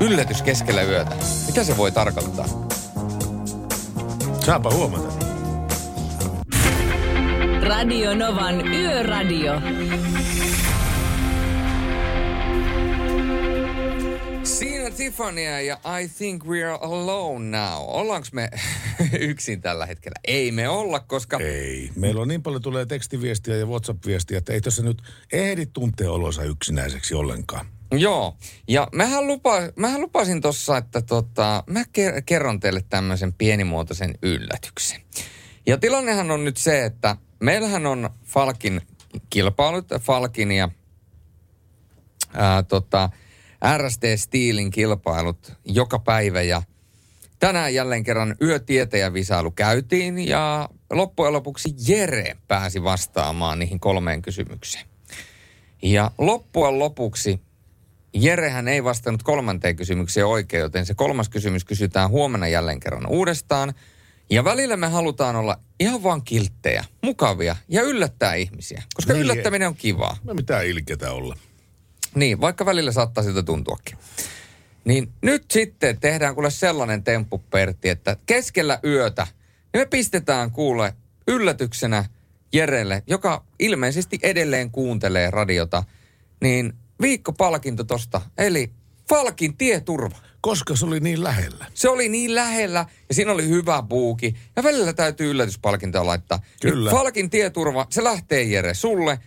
Yllätys keskellä yötä. Mitä se voi tarkoittaa? Saapa huomata. Radio Novan Yöradio. Siinä Tiffanya ja I think we're alone now. Ollaanko me yksin tällä hetkellä? Ei me olla, koska... Ei. Meillä on niin paljon tulee tekstiviestiä ja WhatsApp-viestiä, että ei tässä nyt ehdi tuntea olonsa yksinäiseksi ollenkaan. Joo, ja mähän, lupa, mähän lupasin tuossa, että tota, mä ker- kerron teille tämmöisen pienimuotoisen yllätyksen. Ja tilannehan on nyt se, että meillähän on Falkin kilpailut, Falkin ja ää, tota, RST Steelin kilpailut joka päivä ja tänään jälleen kerran yötietäjävisailu käytiin ja loppujen lopuksi Jere pääsi vastaamaan niihin kolmeen kysymykseen. Ja loppujen lopuksi Jerehän ei vastannut kolmanteen kysymykseen oikein, joten se kolmas kysymys kysytään huomenna jälleen kerran uudestaan. Ja välillä me halutaan olla ihan vaan kilttejä, mukavia ja yllättää ihmisiä, koska Niin. yllättäminen on kivaa. No mitä ilketä olla. Niin, vaikka välillä saattaa siltä tuntuakin. Niin nyt sitten tehdään kuule sellainen temppu, Pertti, että keskellä yötä niin me pistetään kuule yllätyksenä Jerelle, joka ilmeisesti edelleen kuuntelee radiota, niin viikkopalkinto tosta, eli Falkin tieturva. Koska se oli niin lähellä. Se oli niin lähellä ja siinä oli hyvä buuki. Ja välillä täytyy yllätyspalkintoa laittaa. Niin Kyllä. Falkin tieturva, se lähtee Jere sulle.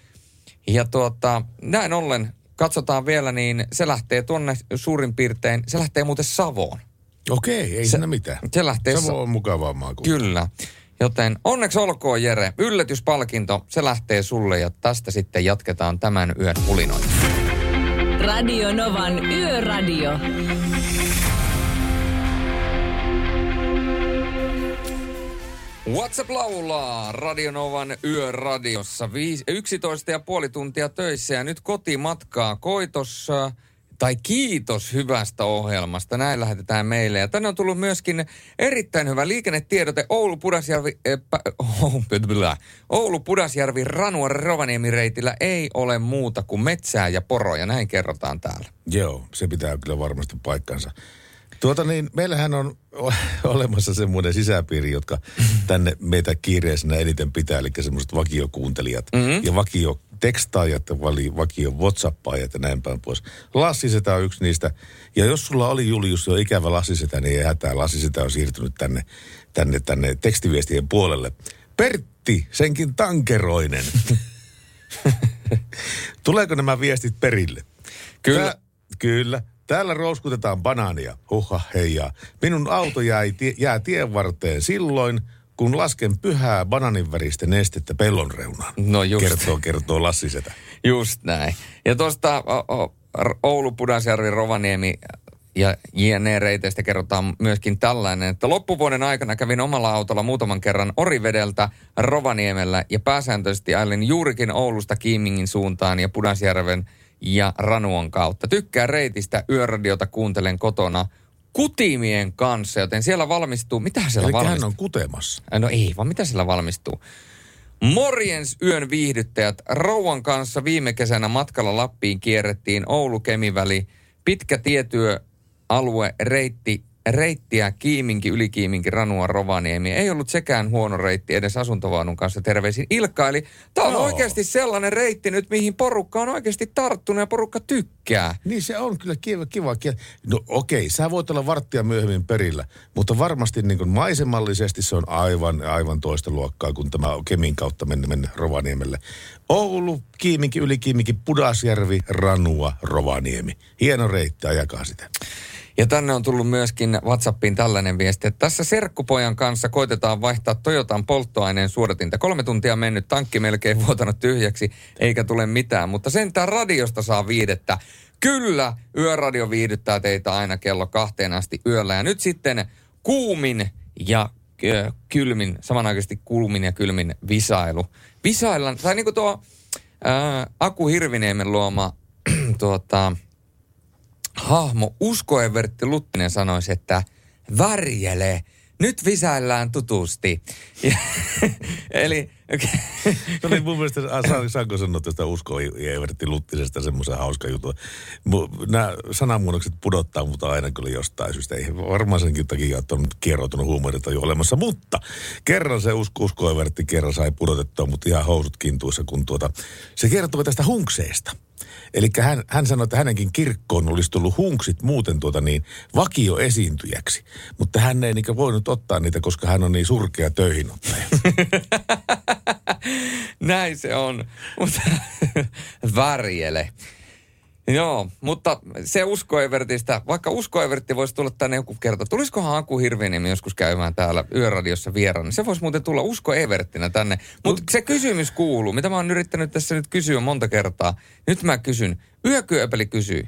Ja tuota, näin ollen, katsotaan vielä, niin se lähtee tuonne suurin piirtein, se lähtee muuten Savoon. Okei, ei Se- siinä mitään. Se lähtee Sa- Savo on mukavaa maakuu. Kyllä. Joten onneksi olkoon Jere, yllätyspalkinto, se lähtee sulle ja tästä sitten jatketaan tämän yön ulinoita. Radio Novan Yöradio. WhatsApp laulaa Radionovan yöradiossa. Viis, 11 ja puoli tuntia töissä ja nyt kotimatkaa koitossa. Tai kiitos hyvästä ohjelmasta. Näin lähetetään meille. Ja tänne on tullut myöskin erittäin hyvä liikennetiedote Oulu Pudasjärvi, äh, pä, oh. Oulu Pudasjärvi Ranua Rovaniemi reitillä ei ole muuta kuin metsää ja poroja. Näin kerrotaan täällä. Joo, se pitää kyllä varmasti paikkansa. Tuota niin, meillähän on olemassa semmoinen sisäpiiri, jotka tänne meitä kiireisenä eniten pitää, eli semmoiset vakiokuuntelijat Mhm. ja vakio tekstaajat, vali, vakio whatsappaajat ja näin päin pois. Lassisetä on yksi niistä. Ja jos sulla oli Julius jo ikävä Lassisetä, niin ei hätää. Lassisetä on siirtynyt tänne, tänne, tänne tekstiviestien puolelle. Pertti, senkin tankeroinen. Tuleeko nämä viestit perille? Kyllä. Tää, kyllä. Täällä rouskutetaan banaania. Huha, heijaa. Minun auto jäi, tie, jää tien varteen silloin, kun lasken pyhää bananinväristä nestettä pellon reunaan. No just. Kertoo, kertoo Lassi Setä. Just näin. Ja tuosta Oulu, Pudasjärvi, Rovaniemi ja JNE-reiteistä kerrotaan myöskin tällainen, että loppuvuoden aikana kävin omalla autolla muutaman kerran Orivedeltä Rovaniemellä ja pääsääntöisesti ajelin juurikin Oulusta Kiimingin suuntaan ja Pudasjärven ja Ranuon kautta. Tykkään reitistä, yöradiota kuuntelen kotona kutimien kanssa, joten siellä valmistuu, mitä siellä Eli valmistuu? hän on kutemassa. No ei, vaan mitä sillä valmistuu? Morjens yön viihdyttäjät. Rouvan kanssa viime kesänä matkalla Lappiin kierrettiin Oulu-Kemiväli. Pitkä tietyöalue, reitti, reittiä Kiiminki, Ylikiiminki, Ranua, Rovaniemi. Ei ollut sekään huono reitti edes asuntovaunun kanssa. Terveisin Ilkka. Eli tämä on Joo. oikeasti sellainen reitti nyt, mihin porukka on oikeasti tarttunut ja porukka tykkää. Niin se on kyllä kiva. kiva. No okei, sä voit olla varttia myöhemmin perillä, mutta varmasti niin kuin maisemallisesti se on aivan, aivan toista luokkaa kuin tämä Kemin kautta mennä, mennä Rovaniemelle. Oulu, Kiiminki, Ylikiiminki, Pudasjärvi, Ranua, Rovaniemi. Hieno reitti, ajakaa sitä. Ja tänne on tullut myöskin WhatsAppiin tällainen viesti, että tässä serkkupojan kanssa koitetaan vaihtaa Toyotan polttoaineen suodatinta. Kolme tuntia mennyt, tankki melkein vuotanut tyhjäksi, eikä tule mitään. Mutta sentään radiosta saa viidettä. Kyllä, yöradio viihdyttää teitä aina kello kahteen asti yöllä. Ja nyt sitten kuumin ja kylmin, samanaikaisesti kuumin ja kylmin visailu. Visaillaan, tai niin kuin tuo ää, Aku Hirviniemen luoma tuota, hahmo Usko Evertti Luttinen sanoisi, että värjele, nyt visaillaan tutusti. Ja, eli No niin, mun mielestä saa- saanko sanoa tästä Usko Evertti Luttisesta semmoisen hauska jutun. Nämä sanamuunnokset pudottaa mutta aina kyllä jostain syystä. Ei varmaan senkin takia, että on kieroutunut huumorilta jo olemassa. Mutta kerran se Usko, Usko Evertti kerran sai pudotettua, mutta ihan housut kintuissa, kun tuota, se kertoo tästä hunkseesta. Eli hän, hän sanoi, että hänenkin kirkkoon olisi tullut hunksit muuten tuota niin vakioesiintyjäksi. Mutta hän ei niinkö voinut ottaa niitä, koska hän on niin surkea töihinottaja. näin se on. Mutta värjele. Joo, mutta se Usko Evertistä, vaikka Usko Evertti voisi tulla tänne joku kerta, tulisikohan Aku Hirvieniemi joskus käymään täällä Yöradiossa vieraan, niin se voisi muuten tulla Usko Everttinä tänne. Mutta se kysymys kuuluu, mitä mä oon yrittänyt tässä nyt kysyä monta kertaa. Nyt mä kysyn, Yökyöpeli kysyy,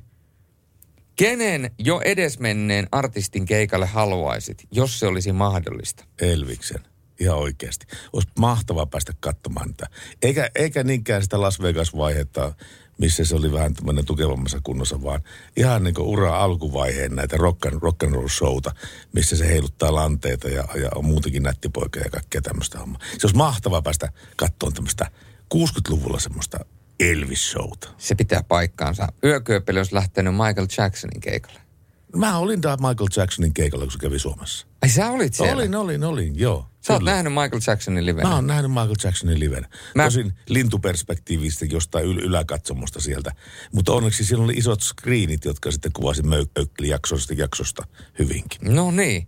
Kenen jo edesmenneen artistin keikalle haluaisit, jos se olisi mahdollista? Elviksen. Ihan oikeasti. Olisi mahtavaa päästä katsomaan tätä. Eikä, eikä niinkään sitä Las Vegas-vaihetta, missä se oli vähän tämmöinen tukevammassa kunnossa, vaan ihan niin kuin ura alkuvaiheen näitä rock and, rock and roll showta, missä se heiluttaa lanteita ja, ja on muutenkin nättipoika ja kaikkea tämmöistä hommaa. Se olisi mahtavaa päästä katsomaan tämmöistä 60-luvulla semmoista Elvis-showta. Se pitää paikkaansa. Yökyöpeli olisi lähtenyt Michael Jacksonin keikalle. Mä olin Michael Jacksonin keikalla, kun se kävi Suomessa. Ai sä olit siellä? Olin, olin, olin, joo. Sä oot nähnyt Michael Jacksonin livenä? Mä oon nähnyt Michael Jacksonin livenä. Mä... Tosin lintuperspektiivistä jostain yl- yläkatsomusta sieltä. Mutta onneksi siellä oli isot screenit, jotka sitten kuvasi möykkeli jaksosta, jaksosta hyvinkin. No niin.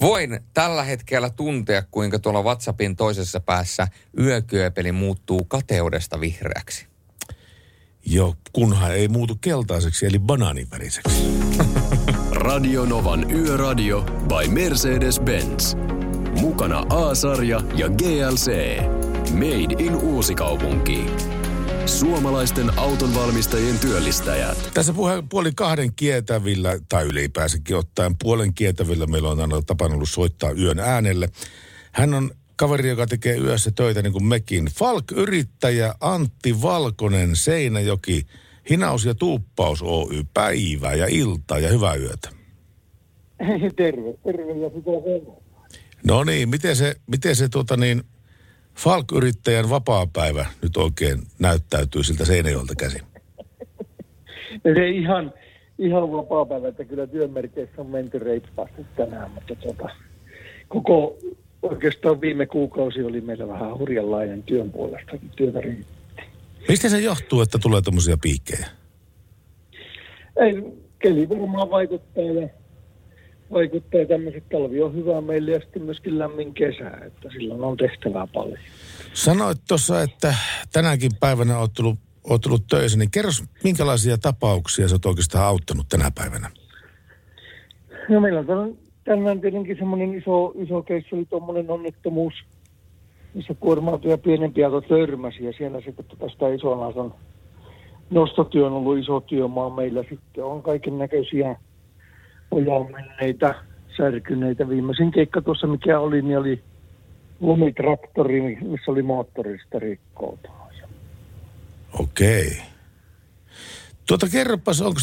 Voin tällä hetkellä tuntea, kuinka tuolla WhatsAppin toisessa päässä yökyöpeli muuttuu kateudesta vihreäksi. Joo, kunhan ei muutu keltaiseksi, eli banaaniväriseksi. Radio Novan Yöradio by Mercedes-Benz. Mukana A-sarja ja GLC. Made in Uusikaupunki. Suomalaisten autonvalmistajien työllistäjät. Tässä puhe, puoli kahden kietävillä, tai ylipäänsäkin ottaen puolen kietävillä, meillä on aina tapana ollut soittaa yön äänelle. Hän on kaveri, joka tekee yössä töitä niin kuin mekin. Falk-yrittäjä Antti Valkonen, Seinäjoki, Hinaus ja Tuuppaus Oy, päivää ja iltaa ja hyvää yötä. terve, terve ja sitä sen. No niin, miten se, miten se tuota niin, Falk-yrittäjän vapaa-päivä nyt oikein näyttäytyy siltä Seinäjoelta käsin? Se ihan, ihan vapaa päivä, että kyllä työmerkeissä on menty reippaasti tänään, mutta tota, koko oikeastaan viime kuukausi oli meillä vähän hurjanlainen työn puolesta, työtä riitti. Mistä se johtuu, että tulee tämmöisiä piikkejä? Ei, keli varmaan vaikuttaa ja vaikuttaa tämmöiset talvi on hyvä meille ja sitten myöskin lämmin kesä, että silloin on tehtävää paljon. Sanoit tuossa, että tänäkin päivänä olet tullut, olet tullut töissä, niin kerros, minkälaisia tapauksia sä oot oikeastaan auttanut tänä päivänä? No meillä on tänään tietenkin semmoinen iso, iso keissi oli tuommoinen onnettomuus, missä kuorma ja pienempi auto törmäsi ja siellä sitten tästä ison auton nostotyö on ollut iso työmaa meillä. Sitten on kaiken näköisiä ojaan menneitä, särkyneitä. Viimeisin keikka tuossa, mikä oli, niin oli lumitraktori, missä oli moottorista rikkoutunut. Okei. Tuota kerropas, onko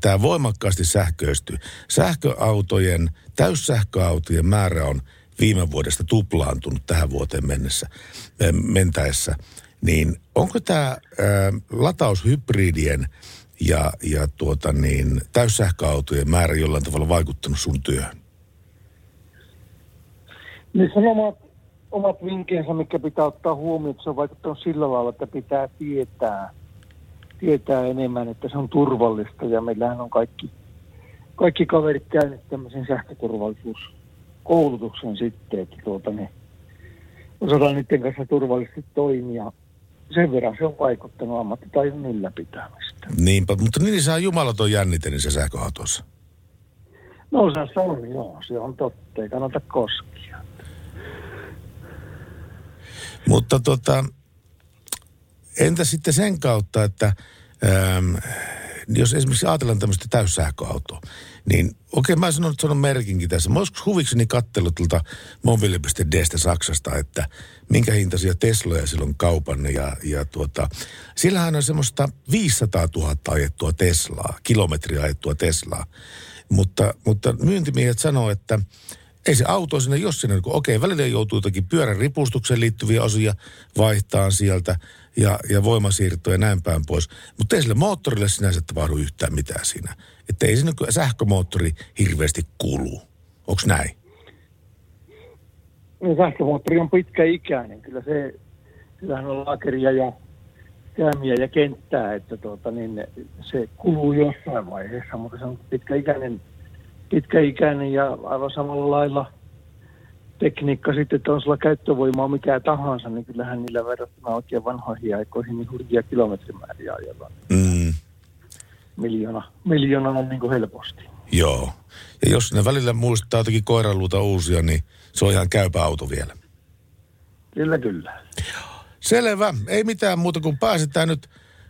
tämä voimakkaasti sähköisty? Sähköautojen, täyssähköautojen määrä on viime vuodesta tuplaantunut tähän vuoteen mennessä, äh, mentäessä. Niin onko tämä äh, lataushybridien ja, ja tuota niin, täyssähköautojen määrä jollain tavalla vaikuttanut sun työhön? Niissä on omat, omat vinkkinsä, mikä pitää ottaa huomioon, että se on vaikuttanut sillä lailla, että pitää tietää, tietää enemmän, että se on turvallista. Ja meillähän on kaikki, kaikki kaverit käyneet tämmöisen sähköturvallisuuskoulutuksen sitten, että tuota, ne osataan niiden kanssa turvallisesti toimia sen verran se on vaikuttanut ammattitaidon ylläpitämistä. Niinpä, mutta niin saa jumalaton jännite niissä sähköautossa. No se on, joo, se on totta, ei kannata koskia. Mutta tota, entä sitten sen kautta, että ähm, jos esimerkiksi ajatellaan tämmöistä täyssähköautoa, niin okei, mä sanon, sanon merkinkin tässä. Mä joskus huvikseni kattellut tuolta mobile.dstä Saksasta, että minkä hintaisia Tesloja silloin kaupan. Ja, ja tuota, sillähän on semmoista 500 000 ajettua Teslaa, kilometriä ajettua Teslaa. Mutta, mutta myyntimiehet sanoo, että ei se auto sinne, jos sinne, okei, okay, välillä joutuu jotakin pyörän ripustukseen liittyviä osia vaihtaa sieltä ja, ja voimasiirtoja ja näin päin pois. Mutta ei sille moottorille sinänsä tapahdu yhtään mitään siinä. Että ei sinne sähkömoottori hirveästi kuluu. Onko näin? No, sähkömoottori on pitkäikäinen. Kyllä se, sillähän on lakeria ja käymiä ja kenttää, että tuota, niin se kuluu jossain vaiheessa, mutta se on pitkäikäinen, pitkäikäinen ja aivan samalla lailla tekniikka sitten, että on sulla käyttövoimaa mikä tahansa, niin kyllähän niillä verrattuna oikein vanhoihin aikoihin niin hurjia kilometrimääriä ajellaan. Mm. Miljoona, miljoona on niin kuin helposti. Joo. Ja jos ne välillä muistaa jotakin koiraluuta uusia, niin se on ihan käypä auto vielä. Kyllä, kyllä. Selvä. Ei mitään muuta kuin pääsetään nyt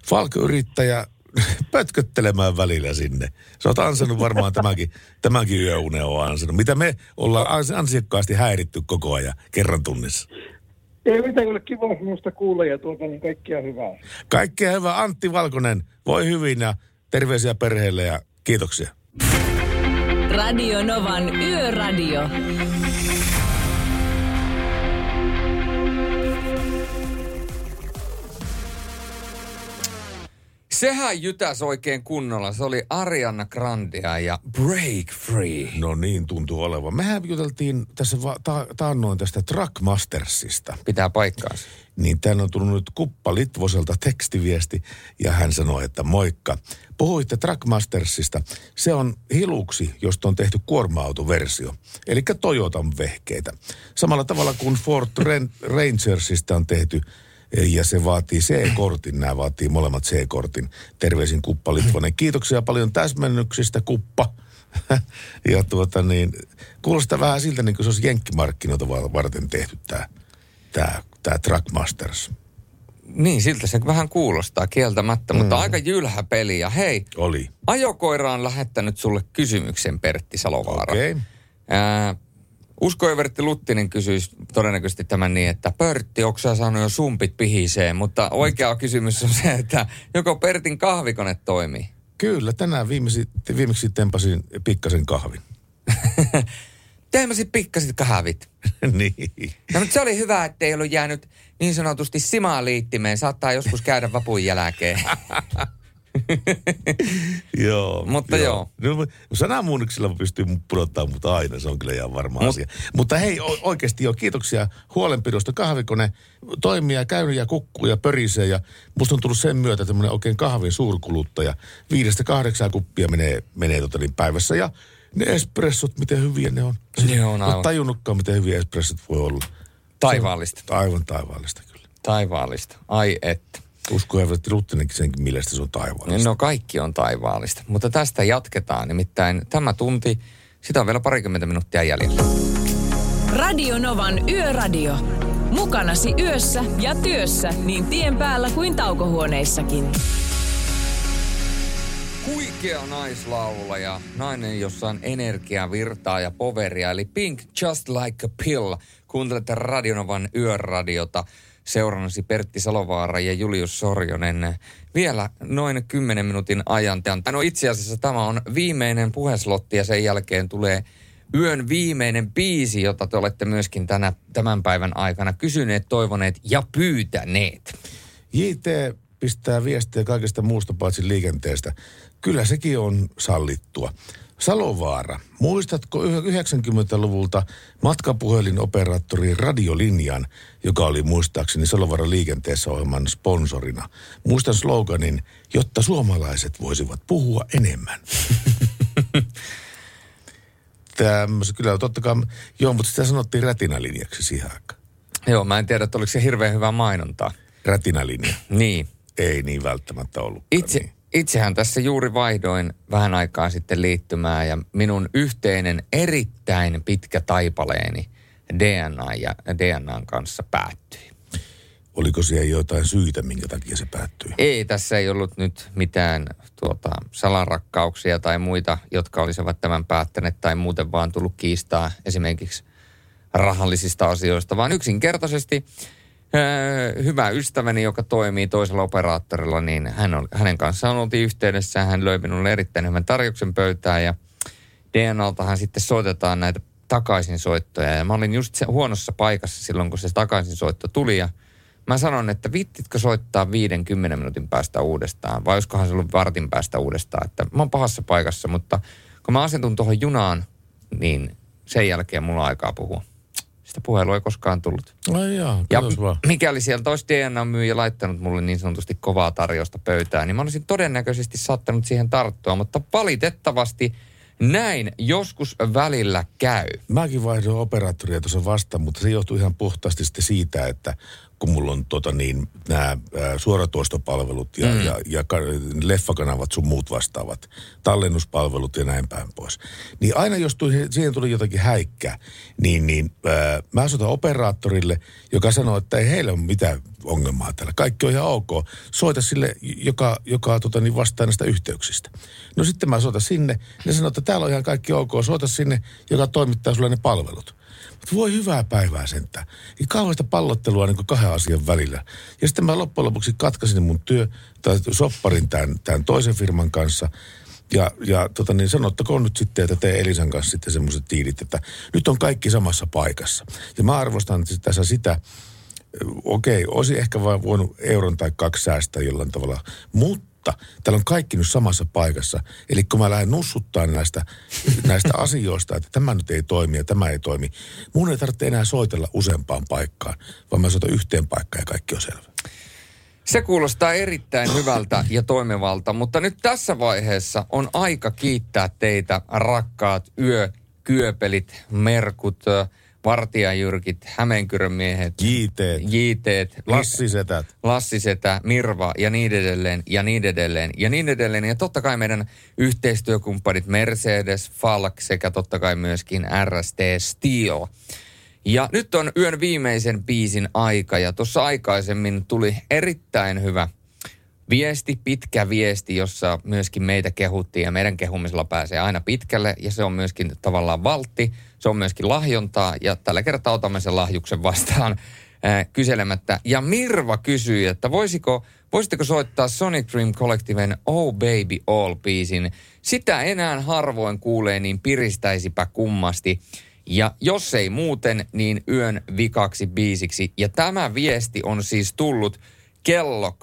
Falk-yrittäjä pötköttelemään välillä sinne. Sä oot ansainnut varmaan tämänkin, tämänkin yöunen on ansainnut. Mitä me ollaan ans- ansiokkaasti häiritty koko ajan kerran tunnissa. Ei mitään, kyllä kiva sinusta kuulla ja tuota, niin kaikkia hyvää. Kaikkea hyvää. Antti Valkonen, voi hyvin ja terveisiä perheelle ja kiitoksia. Radio Novan Yöradio. Sehän jytäs oikein kunnolla. Se oli Ariana Grandea ja Break Free. No niin tuntuu olevan. Mehän juteltiin tässä va- ta- taannoin tästä Trackmastersista. Pitää paikkaansa. Niin tänne on tullut nyt Kuppa Litvoselta tekstiviesti ja hän sanoi, että moikka. Puhuitte Trackmastersista. Se on hiluksi, josta on tehty kuorma-autoversio. Eli Toyotan vehkeitä. Samalla tavalla kuin Ford Ren- Rangersista on tehty ja se vaatii C-kortin, nämä vaatii molemmat C-kortin. Terveisin Kuppa Litvonen. Kiitoksia paljon täsmennyksistä, Kuppa. ja tuota niin, kuulostaa vähän siltä, niin kuin se olisi jenkkimarkkinoita va- varten tehty tämä tää, tää Trackmasters. Niin, siltä se vähän kuulostaa kieltämättä, mutta Mm. aika jylhä peli. Ja hei, Oli. ajokoira on lähettänyt sulle kysymyksen, Pertti Salovaara. Okei. Ää, Usko Evertti Luttinen kysyisi todennäköisesti tämän niin, että Pertti, onko sä saanut jo sumpit pihiseen? Mutta oikea kysymys on se, että joko Pertin kahvikone toimii? Kyllä, tänään viimeksi, viimeksi tempasin pikkasen kahvin. Teemme sitten pikkasit kahvit. niin. No, mutta se oli hyvä, että ei ollut jäänyt niin sanotusti simaa liittimeen. Saattaa joskus käydä vapun jälkeen. joo. Mutta joo. No, sanamuunniksella pystyy pudottaa mutta aina, se on kyllä ihan varma Mut- asia. Mutta hei, o- oikeasti jo kiitoksia huolenpidosta. Kahvikone toimii ja käynyt ja kukkuu ja pörisee ja musta on tullut sen myötä tämmöinen oikein kahvin suurkuluttaja. Viidestä kahdeksaan kuppia menee, menee tota niin päivässä ja ne espressot, miten hyviä ne on. Ne on aivan tajunnutkaan, miten hyviä espressot voi olla. taivaallista. Aivan taivaallista kyllä. Taivaallista. Ai että. Usko Evertti Ruttinenkin senkin mielestä se on taivaallista. No kaikki on taivaallista. Mutta tästä jatketaan. Nimittäin tämä tunti, sitä on vielä parikymmentä minuuttia jäljellä. Radio Novan Yöradio. Mukanasi yössä ja työssä niin tien päällä kuin taukohuoneissakin. Huikea naislaulaja, nainen, jossa on energiaa, virtaa ja poveria, eli Pink Just Like a Pill. Kuuntelette Radionovan yöradiota. Seurannasi Pertti Salovaara ja Julius Sorjonen vielä noin 10 minuutin ajan. No itse asiassa tämä on viimeinen puheslotti ja sen jälkeen tulee yön viimeinen biisi, jota te olette myöskin tänä, tämän päivän aikana kysyneet, toivoneet ja pyytäneet. JT pistää viestiä kaikesta muusta paitsi liikenteestä. Kyllä sekin on sallittua. Salovaara, muistatko yh- 90-luvulta matkapuhelinoperaattori Radiolinjan, joka oli muistaakseni Salovaara liikenteessä ohjelman sponsorina. Muistan sloganin, jotta suomalaiset voisivat puhua enemmän. Tämmöisen, kyllä totta kai, joo, mutta sitä sanottiin rätinälinjaksi siihen aikaan. Joo, mä en tiedä, että oliko se hirveän hyvää mainontaa. Rätinälinja. Niin. Ei niin välttämättä ollut. Itse, itsehän tässä juuri vaihdoin vähän aikaa sitten liittymää ja minun yhteinen erittäin pitkä taipaleeni DNA ja DNAn kanssa päättyi. Oliko siellä jotain syitä, minkä takia se päättyi? Ei, tässä ei ollut nyt mitään tuota, salarakkauksia tai muita, jotka olisivat tämän päättäneet tai muuten vaan tullut kiistaa esimerkiksi rahallisista asioista, vaan yksinkertaisesti hyvä ystäväni, joka toimii toisella operaattorilla, niin hän on, hänen kanssaan oltiin yhteydessä. Hän löi minulle erittäin hyvän tarjouksen pöytään ja DNAltahan sitten soitetaan näitä takaisinsoittoja. Ja mä olin just se, huonossa paikassa silloin, kun se takaisinsoitto tuli ja Mä sanon, että vittitkö soittaa 50 minuutin päästä uudestaan, vai olisikohan se ollut vartin päästä uudestaan. Että mä oon pahassa paikassa, mutta kun mä asetun tuohon junaan, niin sen jälkeen mulla on aikaa puhua. Sitä puhelua ei koskaan tullut. Ai jaa, Ja vaan. mikäli sieltä olisi DNA-myyjä laittanut mulle niin sanotusti kovaa tarjosta pöytään, niin mä olisin todennäköisesti saattanut siihen tarttua. Mutta valitettavasti näin joskus välillä käy. Mäkin vaihdoin operaattoria tuossa vastaan, mutta se johtui ihan puhtaasti siitä, että kun mulla on tota niin, nämä suoratoistopalvelut ja, mm. ja, ja ka- leffakanavat sun muut vastaavat, tallennuspalvelut ja näin päin pois. Niin aina jos tuli, siihen tuli jotakin häikkää, niin, niin ää, mä soitan operaattorille, joka sanoo, että ei heillä ole mitään ongelmaa täällä. Kaikki on ihan ok. Soita sille, joka, joka tota, niin vastaa näistä yhteyksistä. No sitten mä soitan sinne. Ne sanoo, että täällä on ihan kaikki ok. Soita sinne, joka toimittaa sulle ne palvelut. Mutta voi hyvää päivää sentään. Ja kauheasta pallottelua niin kahden asian välillä. Ja sitten mä loppujen lopuksi katkasin mun työ, tai sopparin tämän, tämän toisen firman kanssa. Ja, ja tota niin, sanottakoon nyt sitten, että tee Elisan kanssa sitten semmoiset tiilit, että nyt on kaikki samassa paikassa. Ja mä arvostan tässä sitä, okei, olisi ehkä vain voinut euron tai kaksi säästää jollain tavalla, mutta täällä on kaikki nyt samassa paikassa. Eli kun mä lähden nussuttaa näistä, näistä asioista, että tämä nyt ei toimi ja tämä ei toimi, mun ei tarvitse enää soitella useampaan paikkaan, vaan mä soitan yhteen paikkaan ja kaikki on selvä. Se kuulostaa erittäin hyvältä ja toimivalta, mutta nyt tässä vaiheessa on aika kiittää teitä, rakkaat yökyöpelit, merkut, vartijajyrkit, Hämeenkyrön miehet. Jiiteet. Jiiteet. Lassisetät. Lassisetä, Mirva ja niin edelleen ja niin edelleen ja niin edelleen. Ja totta kai meidän yhteistyökumppanit Mercedes, Falk sekä totta kai myöskin RST Steel. Ja nyt on yön viimeisen biisin aika ja tuossa aikaisemmin tuli erittäin hyvä viesti, pitkä viesti, jossa myöskin meitä kehuttiin ja meidän kehumisella pääsee aina pitkälle ja se on myöskin tavallaan valtti, se on myöskin lahjontaa ja tällä kertaa otamme sen lahjuksen vastaan ää, kyselemättä. Ja Mirva kysyi, että voisiko, voisitteko soittaa Sonic Dream Collectiven Oh Baby All biisin. Sitä enää harvoin kuulee, niin piristäisipä kummasti. Ja jos ei muuten, niin yön vikaksi biisiksi. Ja tämä viesti on siis tullut kello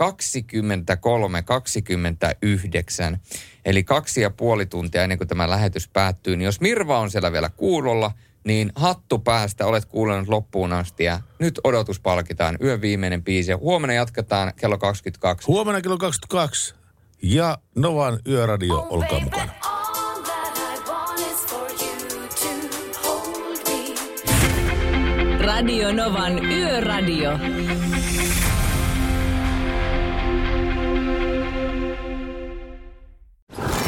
23.29. Eli kaksi ja puoli tuntia ennen kuin tämä lähetys päättyy. Niin jos Mirva on siellä vielä kuulolla, niin hattu päästä, olet kuullut loppuun asti ja nyt odotus palkitaan. Yön viimeinen biisi ja huomenna jatketaan kello 22. Huomenna kello 22 ja Novan Yöradio, olkaa mukana. Radio Novan Yöradio.